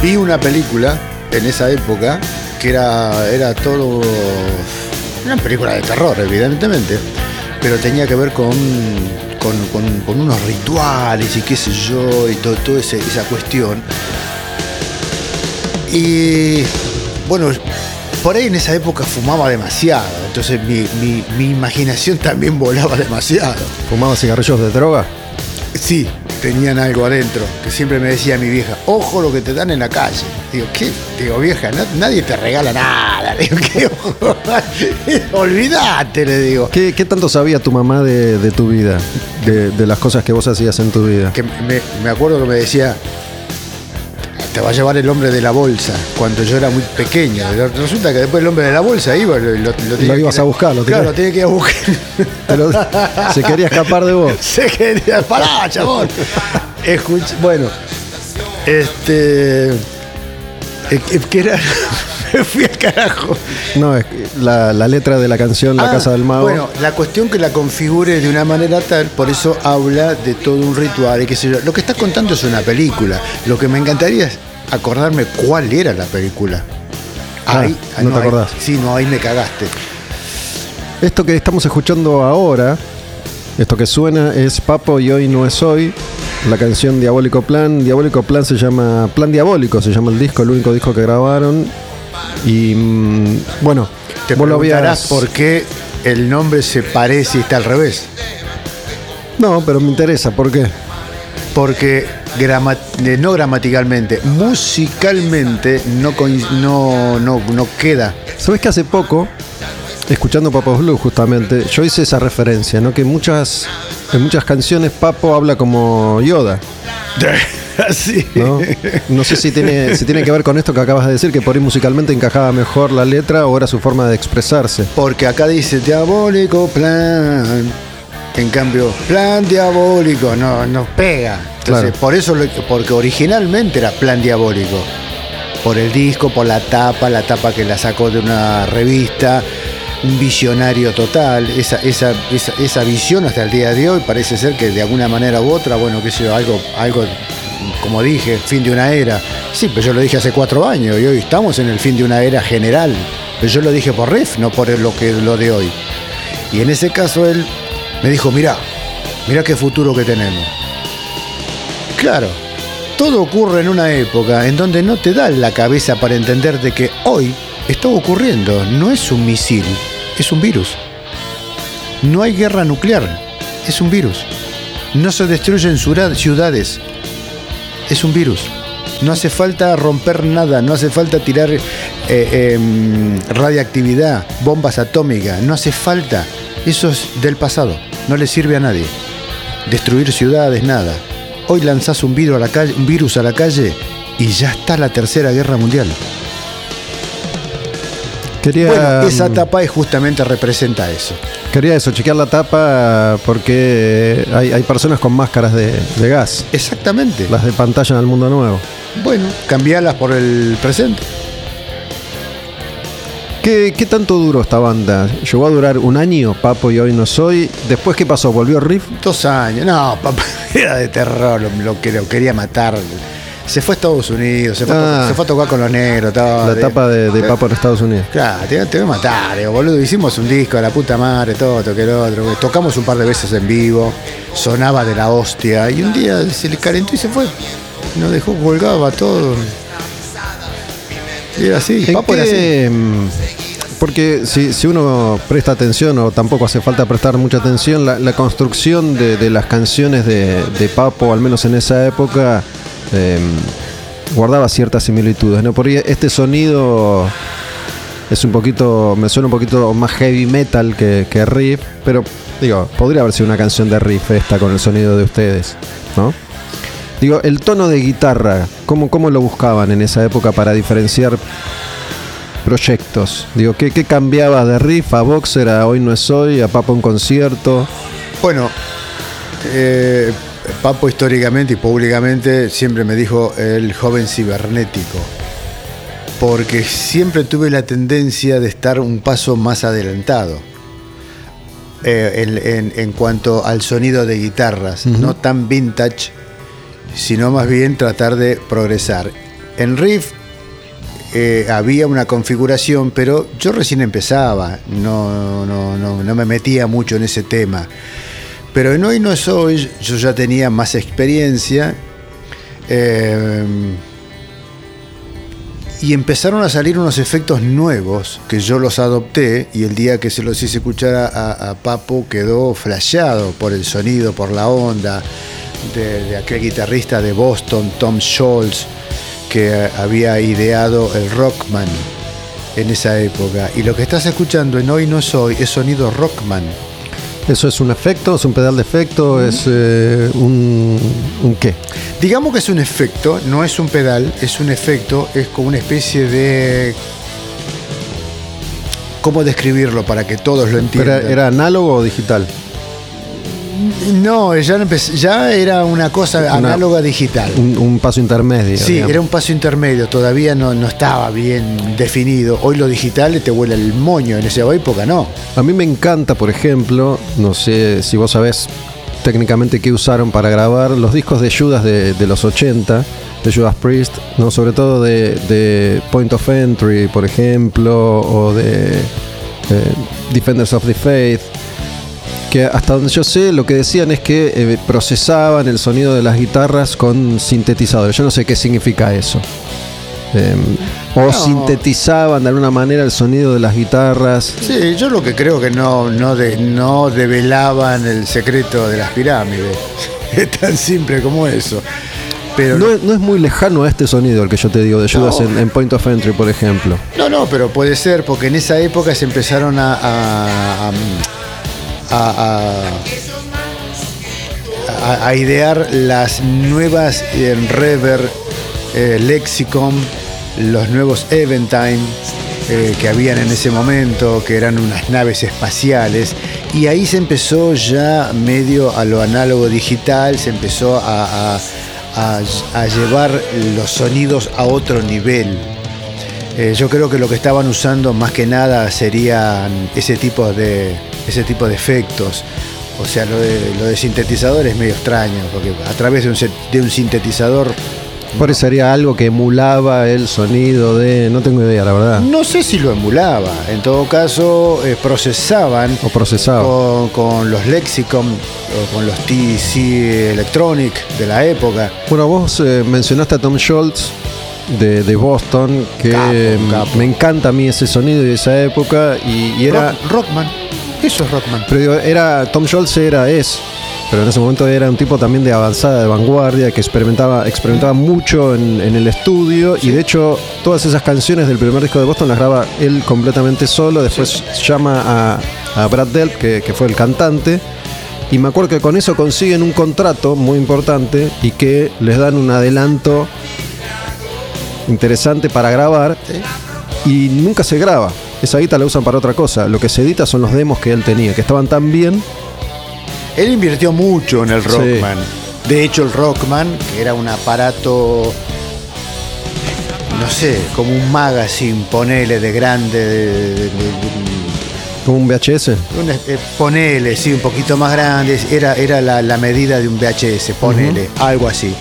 Vi una película en esa época que era, era todo. Una película de terror, evidentemente. Pero tenía que ver con, con, con- con unos rituales y qué sé yo, y todo, toda ese- esa cuestión. Y bueno, por ahí en esa época fumaba demasiado. Entonces mi, mi- mi imaginación también volaba demasiado. ¿Fumaba cigarrillos de droga? Sí, tenían algo adentro, que siempre me decía mi vieja, ojo lo que te dan en la calle. Digo, ¿qué? Digo, vieja, na- nadie te regala nada. Digo, ¿qué? Olvídate, le digo. ¿Qué, qué tanto sabía tu mamá de, de tu vida? De, de las cosas que vos hacías en tu vida. Que me, me acuerdo que me decía, te va a llevar el hombre de la bolsa, cuando yo era muy pequeño. Resulta que después el hombre de la bolsa iba, lo, lo, tenía que ibas a buscar, lo Claro, lo tenía que ir a buscar. Se quería escapar de vos. Se quería. Pará, chabón. Bueno, este. Eh, que- que era. Me fui al carajo. No, es la, la letra de la canción La Ah, Casa del Mago. Bueno, la cuestión que la configure de una manera tal, por eso habla de todo un ritual y qué sé yo. Lo que estás contando es una película. Lo que me encantaría es acordarme cuál era la película. Ah, no te ahí- acordás. sí, no, ahí me cagaste. Esto que estamos escuchando ahora, esto que suena es Papo y hoy no es hoy. La canción Diabólico Plan. Diabólico Plan se llama. Plan Diabólico se llama el disco, el único disco que grabaron. Y mm, bueno, Te vos lo habías- por qué el nombre se parece y está al revés. No, pero me interesa, ¿por qué? Porque grama- eh, no gramaticalmente, musicalmente no, no, no, no queda. ¿Sabes que hace poco, escuchando Papos Blue justamente, yo hice esa referencia, ¿no? Que muchas, en muchas canciones Papo habla como Yoda, Así. ¿no? No sé si tiene, si tiene que ver con esto que acabas de decir, que por ahí musicalmente encajaba mejor la letra o era su forma de expresarse. Porque acá dice diabólico plan. En cambio, plan diabólico no nos pega. Entonces, Claro. por eso, lo- porque originalmente era plan diabólico. Por el disco, por la tapa, la tapa que la sacó de una revista, un visionario total. Esa, esa, esa, esa visión hasta el día de hoy parece ser que de alguna manera u otra, bueno, qué sé yo, algo, algo, como dije, fin de una era. Sí, pero yo lo dije hace cuatro años y hoy estamos en el fin de una era general. Pero yo lo dije por riff, no por lo que lo de hoy. Y en ese caso él me dijo, mirá, mirá qué futuro que tenemos. Claro, todo ocurre en una época en donde no te da la cabeza para entender de que hoy está ocurriendo, no es un misil, es un virus. No hay guerra nuclear, es un virus. No se destruyen ciudad- ciudades, es un virus. No hace falta romper nada, no hace falta tirar eh, em, radiactividad, bombas atómicas, no hace falta. Eso es del pasado, no le sirve a nadie. Destruir ciudades, nada. Hoy lanzás un virus a la calle y ya está la tercera guerra mundial. Quería, Bueno, esa tapa es justamente representa eso. quería eso, chequear la tapa porque hay, hay personas con máscaras de, de gas, Exactamente. las de pantalla en el mundo nuevo. Bueno, cambialas por el presente. ¿Qué, qué tanto duró esta banda? ¿Llegó a durar un año, Papo y hoy no soy? ¿Después qué pasó? ¿Volvió Riff? Dos años. No, papá, era de terror, lo, lo que lo quería matar. Se fue a Estados Unidos, se fue, a Ah. se fue a tocar con los negros. estaba La etapa de, de Papo en Estados Unidos. Claro, te, te voy a matar, digo, boludo. Hicimos un disco, la puta madre, todo, toque el otro. güey. Tocamos un par de veces en vivo, sonaba de la hostia. Y un día se le calentó y se fue. Nos dejó colgaba todo. Y era así, ¿En Papo era así. qué, mm, Porque si, si uno presta atención, o tampoco hace falta prestar mucha atención, la, la construcción de, de las canciones de, de Papo, al menos en esa época, eh, guardaba ciertas similitudes. este sonido es un poquito, me suena un poquito más heavy metal que, que riff, pero digo, podría haber sido una canción de riff esta con el sonido de ustedes, ¿no? Digo, el tono de guitarra, ¿cómo, cómo lo buscaban en esa época para diferenciar proyectos? Digo, ¿qué, qué cambiaba de riff a Boxer a Hoy No Es Hoy, a Papo en concierto? Bueno, eh, Papo históricamente y públicamente siempre me dijo el joven cibernético, porque siempre tuve la tendencia de estar un paso más adelantado. eh, en, en- en cuanto al sonido de guitarras, no tan vintage, sino más bien tratar de progresar. En riff eh, había una configuración, pero yo recién empezaba, no, no, no, no me metía mucho en ese tema. Pero en Hoy No Es Hoy yo ya tenía más experiencia eh, y empezaron a salir unos efectos nuevos que yo los adopté y el día que se los hice escuchar a, Papo quedó flasheado por el sonido, por la onda de, de aquel guitarrista de Boston, Tom Scholz, que había ideado el Rockman en esa época. Y lo que estás escuchando en Hoy No Soy es sonido Rockman. ¿Eso es un efecto? ¿Es un pedal de efecto? ¿Es eh, un, un qué? Digamos que es un efecto, no es un pedal, es un efecto, es como una especie de... ¿Cómo describirlo para que todos lo ¿Era, entiendan? era análogo o digital? No, ya, empecé- ya era una cosa Una- análoga digital. Un, un paso intermedio. Sí, digamos. era un paso intermedio, todavía no, no estaba bien definido. Hoy lo digital te vuela el moño, en esa época no. A mí me encanta, por ejemplo, no sé si vos sabés técnicamente qué usaron para grabar los discos de Judas de, de los 80, de Judas Priest, no sobre todo de, de Point of Entry, por ejemplo, o de eh, Defenders of the Faith, que hasta donde yo sé lo que decían es que eh, procesaban el sonido de las guitarras con sintetizadores. Yo no sé qué significa eso. Eh, o No. sintetizaban de alguna manera el sonido de las guitarras. Sí, yo lo que creo que no, no, de- no develaban el secreto de las pirámides. Es tan simple como eso. Pero No, es- no es muy lejano a este sonido el que yo te digo de Judas No. en, en Point of Entry, por ejemplo. No, no, pero puede ser, porque en esa época se empezaron a. a, a- a- a- idear las nuevas eh, Rever, eh, Lexicon, los nuevos Eventime eh, que habían en ese momento, que eran unas naves espaciales. Y ahí se empezó ya medio a lo análogo digital, se empezó a, a- llevar los sonidos a otro nivel. Yo creo que lo que estaban usando más que nada serían ese tipo de, ese tipo de efectos. O sea, lo de, lo de sintetizador es medio extraño, porque a través de un, de un sintetizador, Por eso sería algo que emulaba el sonido de. No tengo idea, la verdad. no sé si lo emulaba. En todo caso, eh, procesaban O procesaba. con, con los Lexicon o con los TC Electronic de la época. Bueno, vos eh, mencionaste a Tom Schultz de, de Boston, que Capo, capo. me encanta a mí ese sonido y esa época. Y, y era. Rock- Rockman. Eso es Rockman. Pero digo, era. Tom Schultz era, es. Pero en ese momento era un tipo también de avanzada, de vanguardia, que experimentaba, experimentaba mucho en, en el estudio. Y de hecho, todas esas canciones del primer disco de Boston las graba él completamente solo. Después llama a, a Brad Delp, que, que fue el cantante. Y me acuerdo que con eso consiguen un contrato muy importante y que les dan un adelanto interesante para grabar. Y nunca se graba. Esa guita la usan para otra cosa. Lo que se edita son los demos que él tenía, que estaban tan bien Él invirtió mucho en el Sí. Rockman. De hecho, el Rockman, que era un aparato, no sé, como un magazine, ponele, de grande, de- de- de- como un VHS. un- eh, ponele, sí, un poquito más grande, era, era la, la medida de un VHS, ponele, algo así.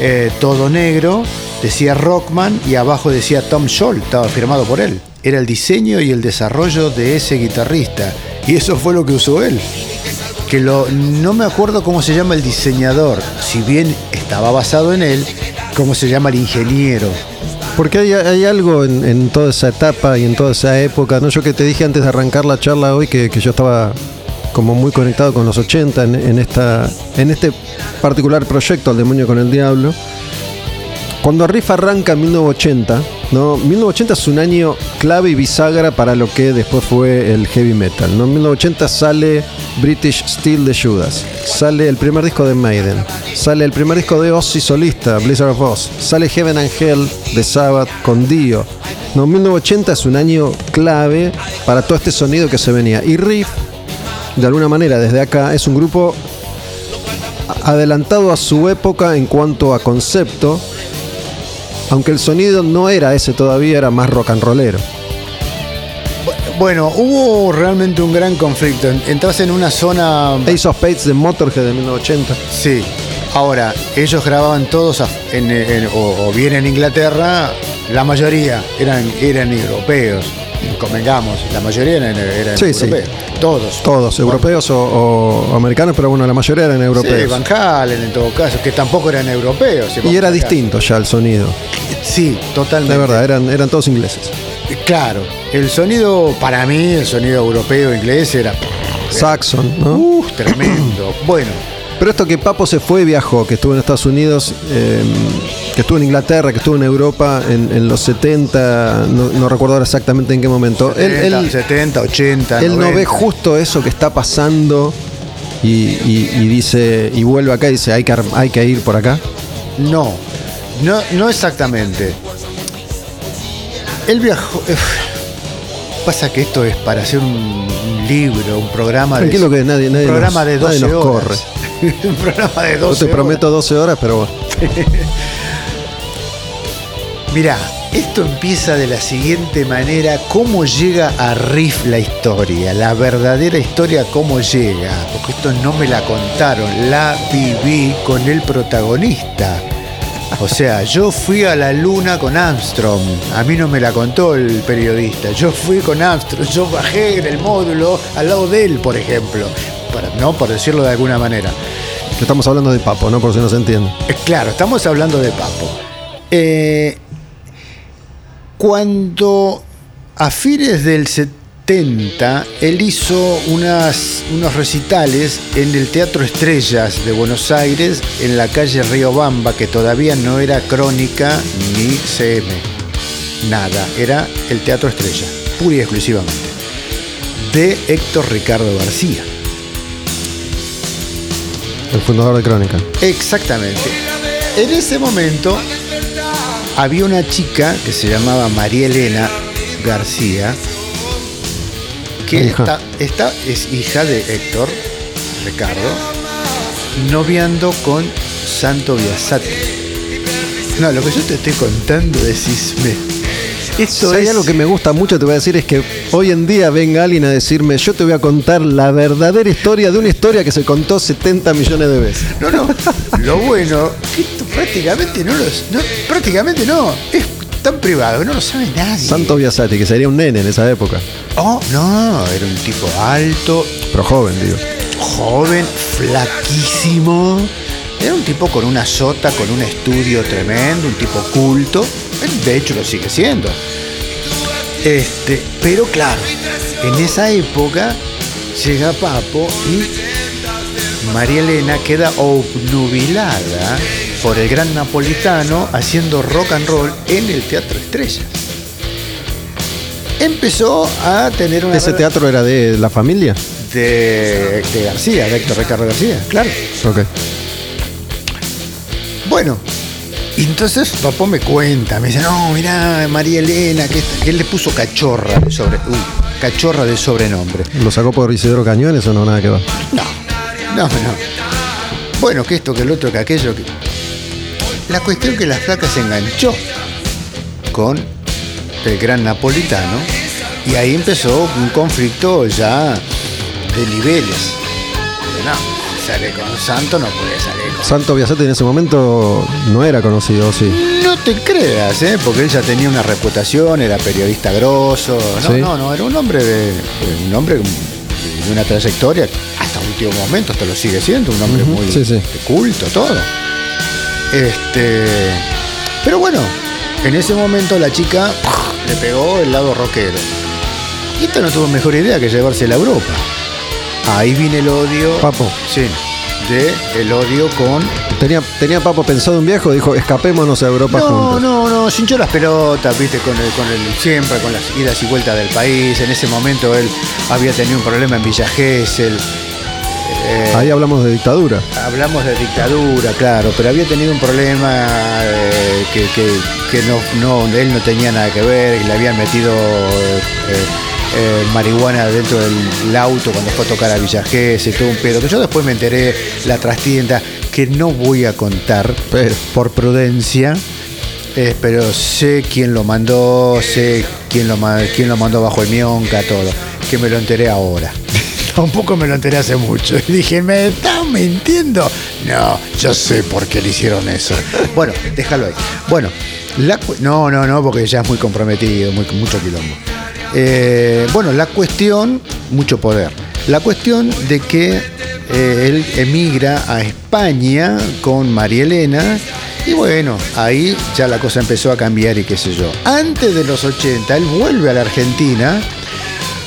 Eh, todo negro, decía Rockman y abajo decía Tom Scholl, estaba firmado por él. Era el diseño y el desarrollo de ese guitarrista. Y eso fue lo que usó él. Que lo, no me acuerdo cómo se llama el diseñador, si bien estaba basado en él, cómo se llama el ingeniero. Porque hay, hay algo en, toda esa etapa y en toda esa época, ¿no? Yo que te dije antes de arrancar la charla hoy que, que yo estaba como muy conectado con los 80 en, en esta, en este particular proyecto, El demonio con el diablo. Cuando Riff arranca en 1980, ¿no? 1980 es un año clave y bisagra para lo que después fue el heavy metal. ¿no? En 1980 sale British Steel de Judas, sale el primer disco de Maiden, sale el primer disco de Ozzy solista, Blizzard of Oz, sale Heaven and Hell de Sabbath con Dio. No, 1980 es un año clave para todo este sonido que se venía. Y Riff, de alguna manera, desde acá, es un grupo adelantado a su época en cuanto a concepto, aunque el sonido no era ese todavía, era más rock and rollero. Bueno, hubo realmente un gran conflicto. Entras en una zona. Ace of Spades de Motorhead de 1980. Sí. Ahora, ellos grababan todos en- o, o bien en Inglaterra, la mayoría eran, eran europeos. Convengamos, la mayoría eran, eran Sí, sí. europeos. Todos. Todos, europeos o, o americanos, pero bueno, la mayoría eran Sí, europeos. Van Halen en todo caso, que tampoco eran europeos. y era distinto ya el sonido. Sí, totalmente. De verdad, eran, eran todos ingleses. Claro, el sonido, para mí, el sonido europeo inglés era Saxon, ¿no? uh, tremendo. Bueno, Pero esto que Papo se fue y viajó, que estuvo en Estados Unidos, eh, que estuvo en Inglaterra, que estuvo en Europa en, en los 70, no, no recuerdo ahora exactamente en qué momento. Él, 70, él- 70, 80. él no 90. ve justo eso que está pasando y, y- y dice, y vuelve acá y dice, hay que, hay que ir por acá. No, no, no exactamente. Él viajó. Pasa que esto es para hacer un, un libro, un programa Tranquilo de. que nadie- nadie un programa nos- de 12 nadie nos horas. un programa de 12 Yo te horas. prometo 12 horas, pero. Mirá, esto empieza de la siguiente manera, cómo llega a Riff la historia, la verdadera historia, cómo llega, porque esto no me la contaron, la viví con el protagonista. O sea, yo fui a la luna con Armstrong, a mí no me la contó el periodista, yo fui con Armstrong, yo bajé en el módulo al lado de él, por ejemplo, para, no por decirlo de alguna manera. Estamos hablando de Papo, ¿no? Por si no se entiende. Eh, Claro, estamos hablando de Papo. Eh, cuando a fines del 70, él hizo unas, unos recitales en el Teatro Estrellas de Buenos Aires, en la calle Río Bamba, que todavía no era Crónica ni CM. Nada, era el Teatro Estrella, pura y exclusivamente. De Héctor Ricardo García. El fundador de Crónica. Exactamente. En ese momento había una chica que se llamaba María Elena García, que está- es hija de Héctor Ricardo, noviando con Santo Biasati. No, lo que yo te estoy contando decís, me- esto es algo que me gusta mucho, te voy a decir, es que hoy en día venga alguien a decirme, yo te voy a contar la verdadera historia de una historia que se contó 70 millones de veces. No, no. Lo bueno, que esto prácticamente no lo no, prácticamente no. Es tan privado no lo sabe nadie. Santo Biasati, que sería un nene en esa época, Oh, no, era un tipo alto, pero joven, digo. joven, flaquísimo. Era un tipo con una sota, con un estudio tremendo, un tipo culto. De hecho lo sigue siendo. Este, pero claro, en esa época llega Papo y María Elena queda obnubilada por el gran napolitano haciendo rock and roll en el Teatro Estrella. Empezó a tener una ¿Ese teatro era de la familia? de, de García, de Héctor Ricardo García, claro. Ok. Bueno, y entonces papá me cuenta, me dice, no, mirá, María Elena, que, que él le puso cachorra de sobre, uy, cachorra de sobrenombre. ¿Lo sacó por Isidoro Cañones o no? Nada que va. No, no, no. Bueno, que esto, que el otro, que aquello, que. La cuestión que la flaca se enganchó con el gran napolitano y ahí empezó un conflicto ya de niveles. No, sale con Santo, no puede salir con Santo Biasati en ese momento no era conocido, sí. No te creas, ¿eh? porque él ya tenía una reputación, era periodista grosso. No, Sí. no, no, era un hombre de un hombre de una trayectoria hasta último momento, hasta lo sigue siendo, un hombre muy sí, sí. de culto, todo. Este, pero bueno, en ese momento la chica le pegó el lado rockero. Y esta no tuvo mejor idea que llevársela a Europa. Ahí viene el odio. Papo. Sí, de el odio con Tenía, tenía Papo pensado un viaje, dijo, escapémonos a Europa No, juntos. no, no, hinchó las pelotas, viste, con el, con el, siempre con las idas y vueltas del país. En ese momento él había tenido un problema en Villa Gesell. Eh, Ahí hablamos de dictadura. hablamos de dictadura, claro, pero había tenido un problema eh, que, que- que no, no, él no tenía nada que ver, que le habían metido eh, eh, marihuana dentro del auto cuando fue a tocar a Villa Gesell, todo un pedo. Que yo después me enteré la trastienda que no voy a contar Pero- por prudencia. pero sé quién lo mandó, sé quién lo, quién lo mandó bajo el mionca, todo. Que me lo enteré ahora. Tampoco me lo enteré hace mucho. Y dije, ¿me están mintiendo? No, yo sé por qué le hicieron eso. Bueno, déjalo ahí. Bueno, la no, no, no, porque ya es muy comprometido, muy, mucho quilombo. Eh, bueno, la cuestión, mucho poder. La cuestión de que eh, él emigra a España con María Elena. Y bueno, ahí ya la cosa empezó a cambiar y qué sé yo. Antes de los 80, él vuelve a la Argentina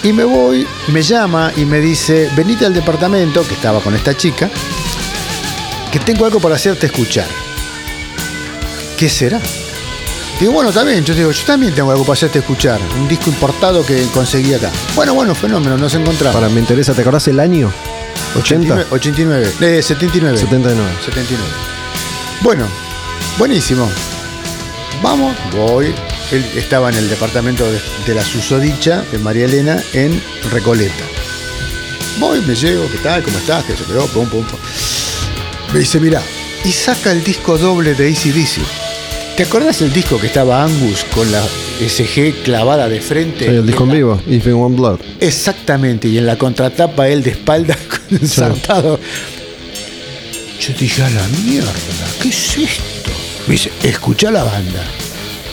y me voy, me llama y me dice, venite al departamento, que estaba con esta chica, que tengo algo para hacerte escuchar. ¿Qué será? Digo, bueno, bien, yo digo, yo también tengo algo para hacerte escuchar, un disco importado que conseguí acá. Bueno, bueno, fenómeno, nos encontramos. Para me interesa, ¿te acordás el año? 80, 89, eh, 79. 79. 79. Bueno, buenísimo. Vamos, voy. Él estaba en el departamento de, de la susodicha de María Elena en Recoleta. Voy, me llego, ¿qué tal? ¿Cómo estás? ¿Qué se quedó? Pum, pum, pum. Me dice, mira, y saca el disco doble de ACDC. ¿Te acordás el disco que estaba Angus con la SG clavada de frente? Sí, el disco en la- vivo, If in One Blood. Exactamente, y en la contratapa él de espalda ensartado. Yo dije, a la mierda, ¿qué es esto? Me dice, escucha la banda.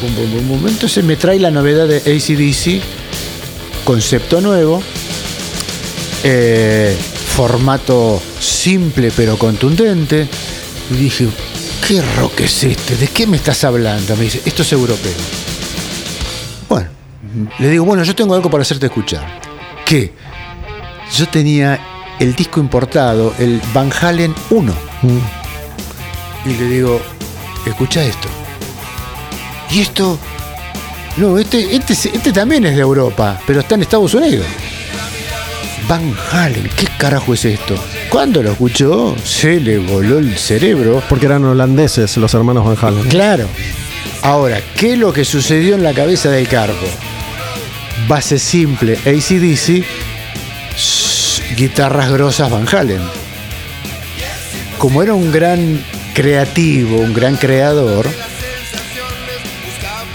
Entonces me trae la novedad de ACDC, concepto nuevo, eh, formato simple pero contundente. Y dije, ¿qué rock es este? ¿De qué me estás hablando? Me dice, esto es europeo. Bueno, le digo, bueno, yo tengo algo para hacerte escuchar. ¿Qué? Yo tenía el disco importado, el Van Halen 1. Y le digo, escucha esto. Y esto. No, este, este, es- este también es de Europa, pero está en Estados Unidos. Van Halen, ¿qué carajo es esto? Cuando lo escuchó, se le voló el cerebro. Porque eran holandeses los hermanos Van Halen. Claro. Ahora, ¿qué es lo que sucedió en la cabeza del Carpo? Base simple, ACDC, guitarras grosas Van Halen. Como era un gran creativo, un gran creador,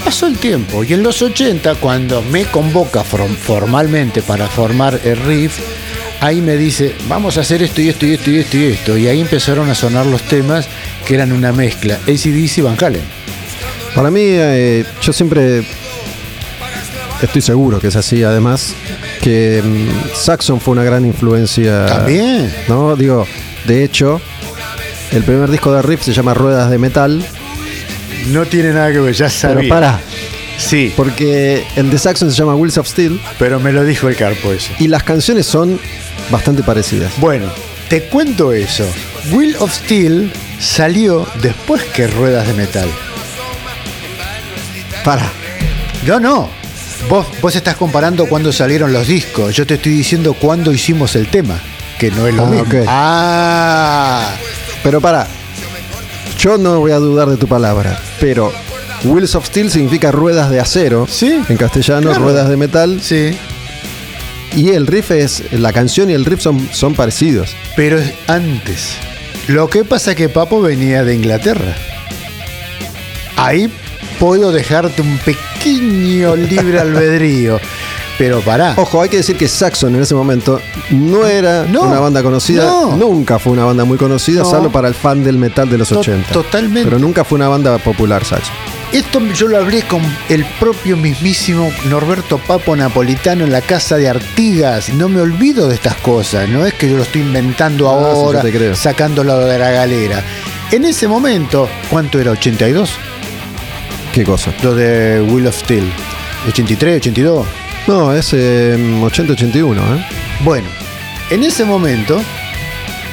pasó el tiempo y en los 80, cuando me convoca formalmente para formar el riff, ahí me dice, vamos a hacer esto y esto y esto y esto y esto. Y ahí empezaron a sonar los temas que eran una mezcla, ACDC y Van Halen. Para mí, eh, yo siempre estoy seguro que es así, además, que mm, Saxon fue una gran influencia. También. ¿No? Digo, de hecho, el primer disco de Riff se llama Ruedas de Metal. No tiene nada que ver, ya sabía. Pero para, Sí, porque el de Saxon se llama Wheels of Steel pero me lo dijo el Carpo eso. y las canciones son bastante parecidas. Bueno, te cuento eso. Wheel of Steel salió después que Ruedas de Metal. Para. No, no. Vos, vos estás comparando cuándo salieron los discos. Yo te estoy diciendo cuándo hicimos el tema. Que no es lo Ah, mismo. Ah. Pero para. Yo no voy a dudar de tu palabra, pero Wheels of Steel significa ruedas de acero. Sí, En castellano, claro. ruedas de metal. Sí. Y el riff es. La canción y el riff son, son parecidos. Pero es antes. Lo que pasa es que Papo venía de Inglaterra. Ahí puedo dejarte un pequeño libre albedrío. Pero pará. Ojo, hay que decir que Saxon en ese momento no era No, una banda conocida. no. Nunca fue una banda muy conocida, No. salvo para el fan del metal de los To- 80. totalmente. Pero nunca fue una banda popular, Saxon. Esto yo lo hablé con el propio mismísimo Norberto Papo Napolitano en la casa de Artigas. No me olvido de estas cosas. No es que yo lo estoy inventando Ah, sí, ahora, creo. sacándolo de la galera. En ese momento, ¿cuánto era? ¿82? ¿Qué cosa? Lo de Will of Steel. ¿83, 82? No, es eh, 80-81, ¿eh? Bueno, en ese momento,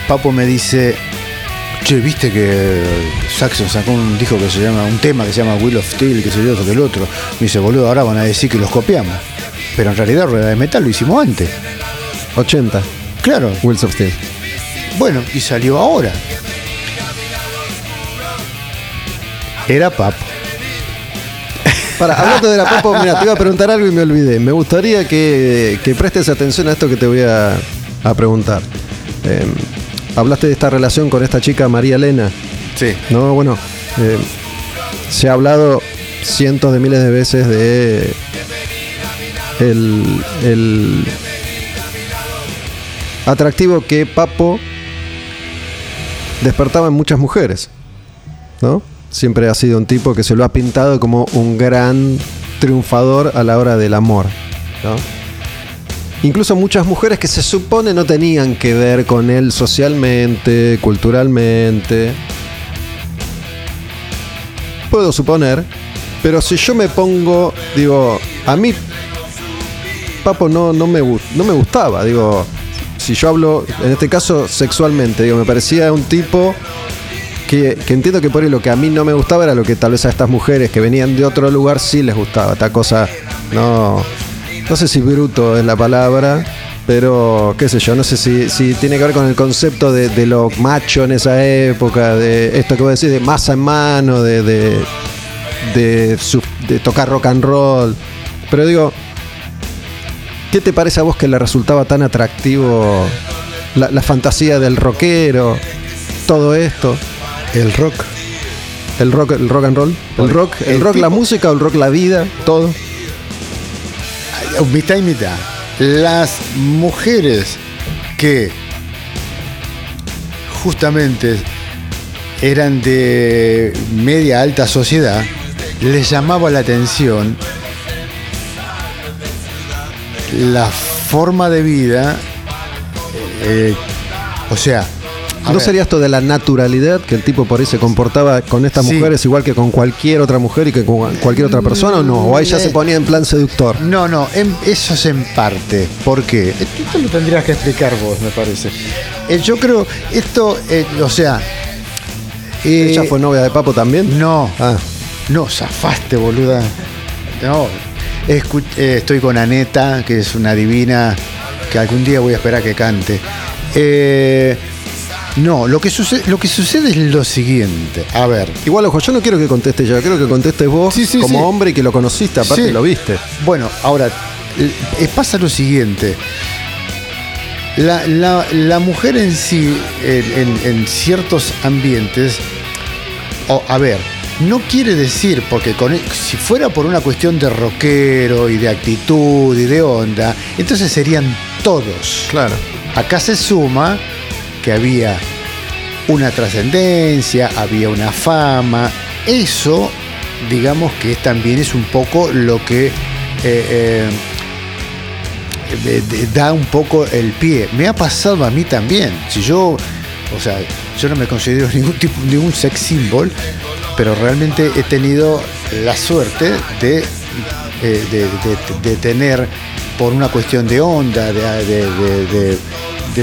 Papo me dice, che, viste que Saxon sacó un disco que se llama, un tema que se llama Will of Steel, que se yo, que el otro. Me dice, boludo, ahora van a decir que los copiamos. Pero en realidad Rueda de Metal lo hicimos antes. 80, Claro, Wheels of Steel. bueno, y salió ahora. Era Papo. Para, hablando de la Papo, mira, te iba a preguntar algo y me olvidé. Me gustaría que, que prestes atención a esto que te voy a, a preguntar. Eh, hablaste de esta relación con esta chica María Elena. Sí. No, bueno, eh, se ha hablado cientos de miles de veces de el, el atractivo que Papo despertaba en muchas mujeres, ¿no? Siempre ha sido un tipo que se lo ha pintado como un gran triunfador a la hora del amor. Incluso muchas mujeres que se supone no tenían que ver con él socialmente, culturalmente, puedo suponer, pero si yo me pongo, digo, a mí Papo no, no, me, no me gustaba, digo, si yo hablo, en este caso sexualmente, digo, me parecía un tipo que, entiendo que por ahí lo que a mí no me gustaba era lo que tal vez a estas mujeres que venían de otro lugar sí les gustaba, esta cosa, no, no sé si bruto es la palabra. Pero, qué sé yo, no sé si, tiene que ver con el concepto de, lo macho en esa época, de esto que vos decís, de masa en mano, de, de, de, tocar rock and roll. Pero digo, ¿qué te parece a vos que le resultaba tan atractivo la fantasía del rockero, todo esto? El rock. El rock, el rock and roll, el rock, el, el rock, la música, o el rock, la vida, todo. Mitad y mitad. Las mujeres que justamente eran de media alta sociedad, les llamaba la atención la forma de vida, eh, o sea, a ¿No ver, sería esto de la naturalidad que el tipo por ahí se comportaba con estas Sí. mujeres igual que con cualquier otra mujer y que con cualquier otra persona o no? ¿O ahí ya se ponía en plan seductor? No, no, en- eso es en parte. ¿Por qué? Esto lo tendrías que explicar vos, me parece. Eh, yo creo, esto, eh, o sea... eh, ¿Ella fue novia de Papo también? No, Ah, no, zafaste, boluda. No, escu- eh, estoy con Aneta, que es una divina, que algún día voy a esperar que cante. Eh, no, lo que, sucede, lo que sucede es lo siguiente. A ver, igual, ojo, yo no quiero que conteste ella, quiero que contestes vos Sí, sí, como sí. hombre y que lo conociste, aparte lo viste. Bueno, ahora, eh, pasa lo siguiente. La, la- la mujer en sí, en, en- en ciertos ambientes, o, a ver, no quiere decir, porque con, si fuera por una cuestión de rockero y de actitud y de onda, entonces serían todos. Claro. Acá se suma que había una trascendencia, había una fama. Eso, digamos que también es un poco lo que eh, eh, da un poco el pie. Me ha pasado a mí también. Si yo, o sea, yo no me considero ningún tipo, ningún sex symbol, pero realmente he tenido la suerte de, eh, de, tener, por una cuestión de onda, de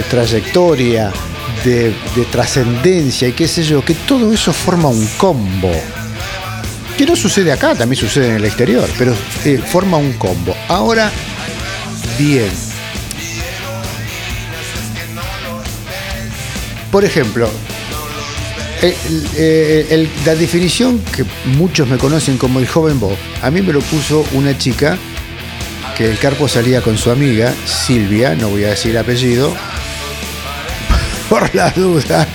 trayectoria, de, de trascendencia y qué sé yo, que todo eso forma un combo. Que no sucede acá, también sucede en el exterior, pero eh, forma un combo. Ahora, bien. Por ejemplo, el- el- la definición que muchos me conocen como el joven Bob, a mí me lo puso una chica que el Carpo salía con su amiga, Silvia, no voy a decir el apellido, por la duda,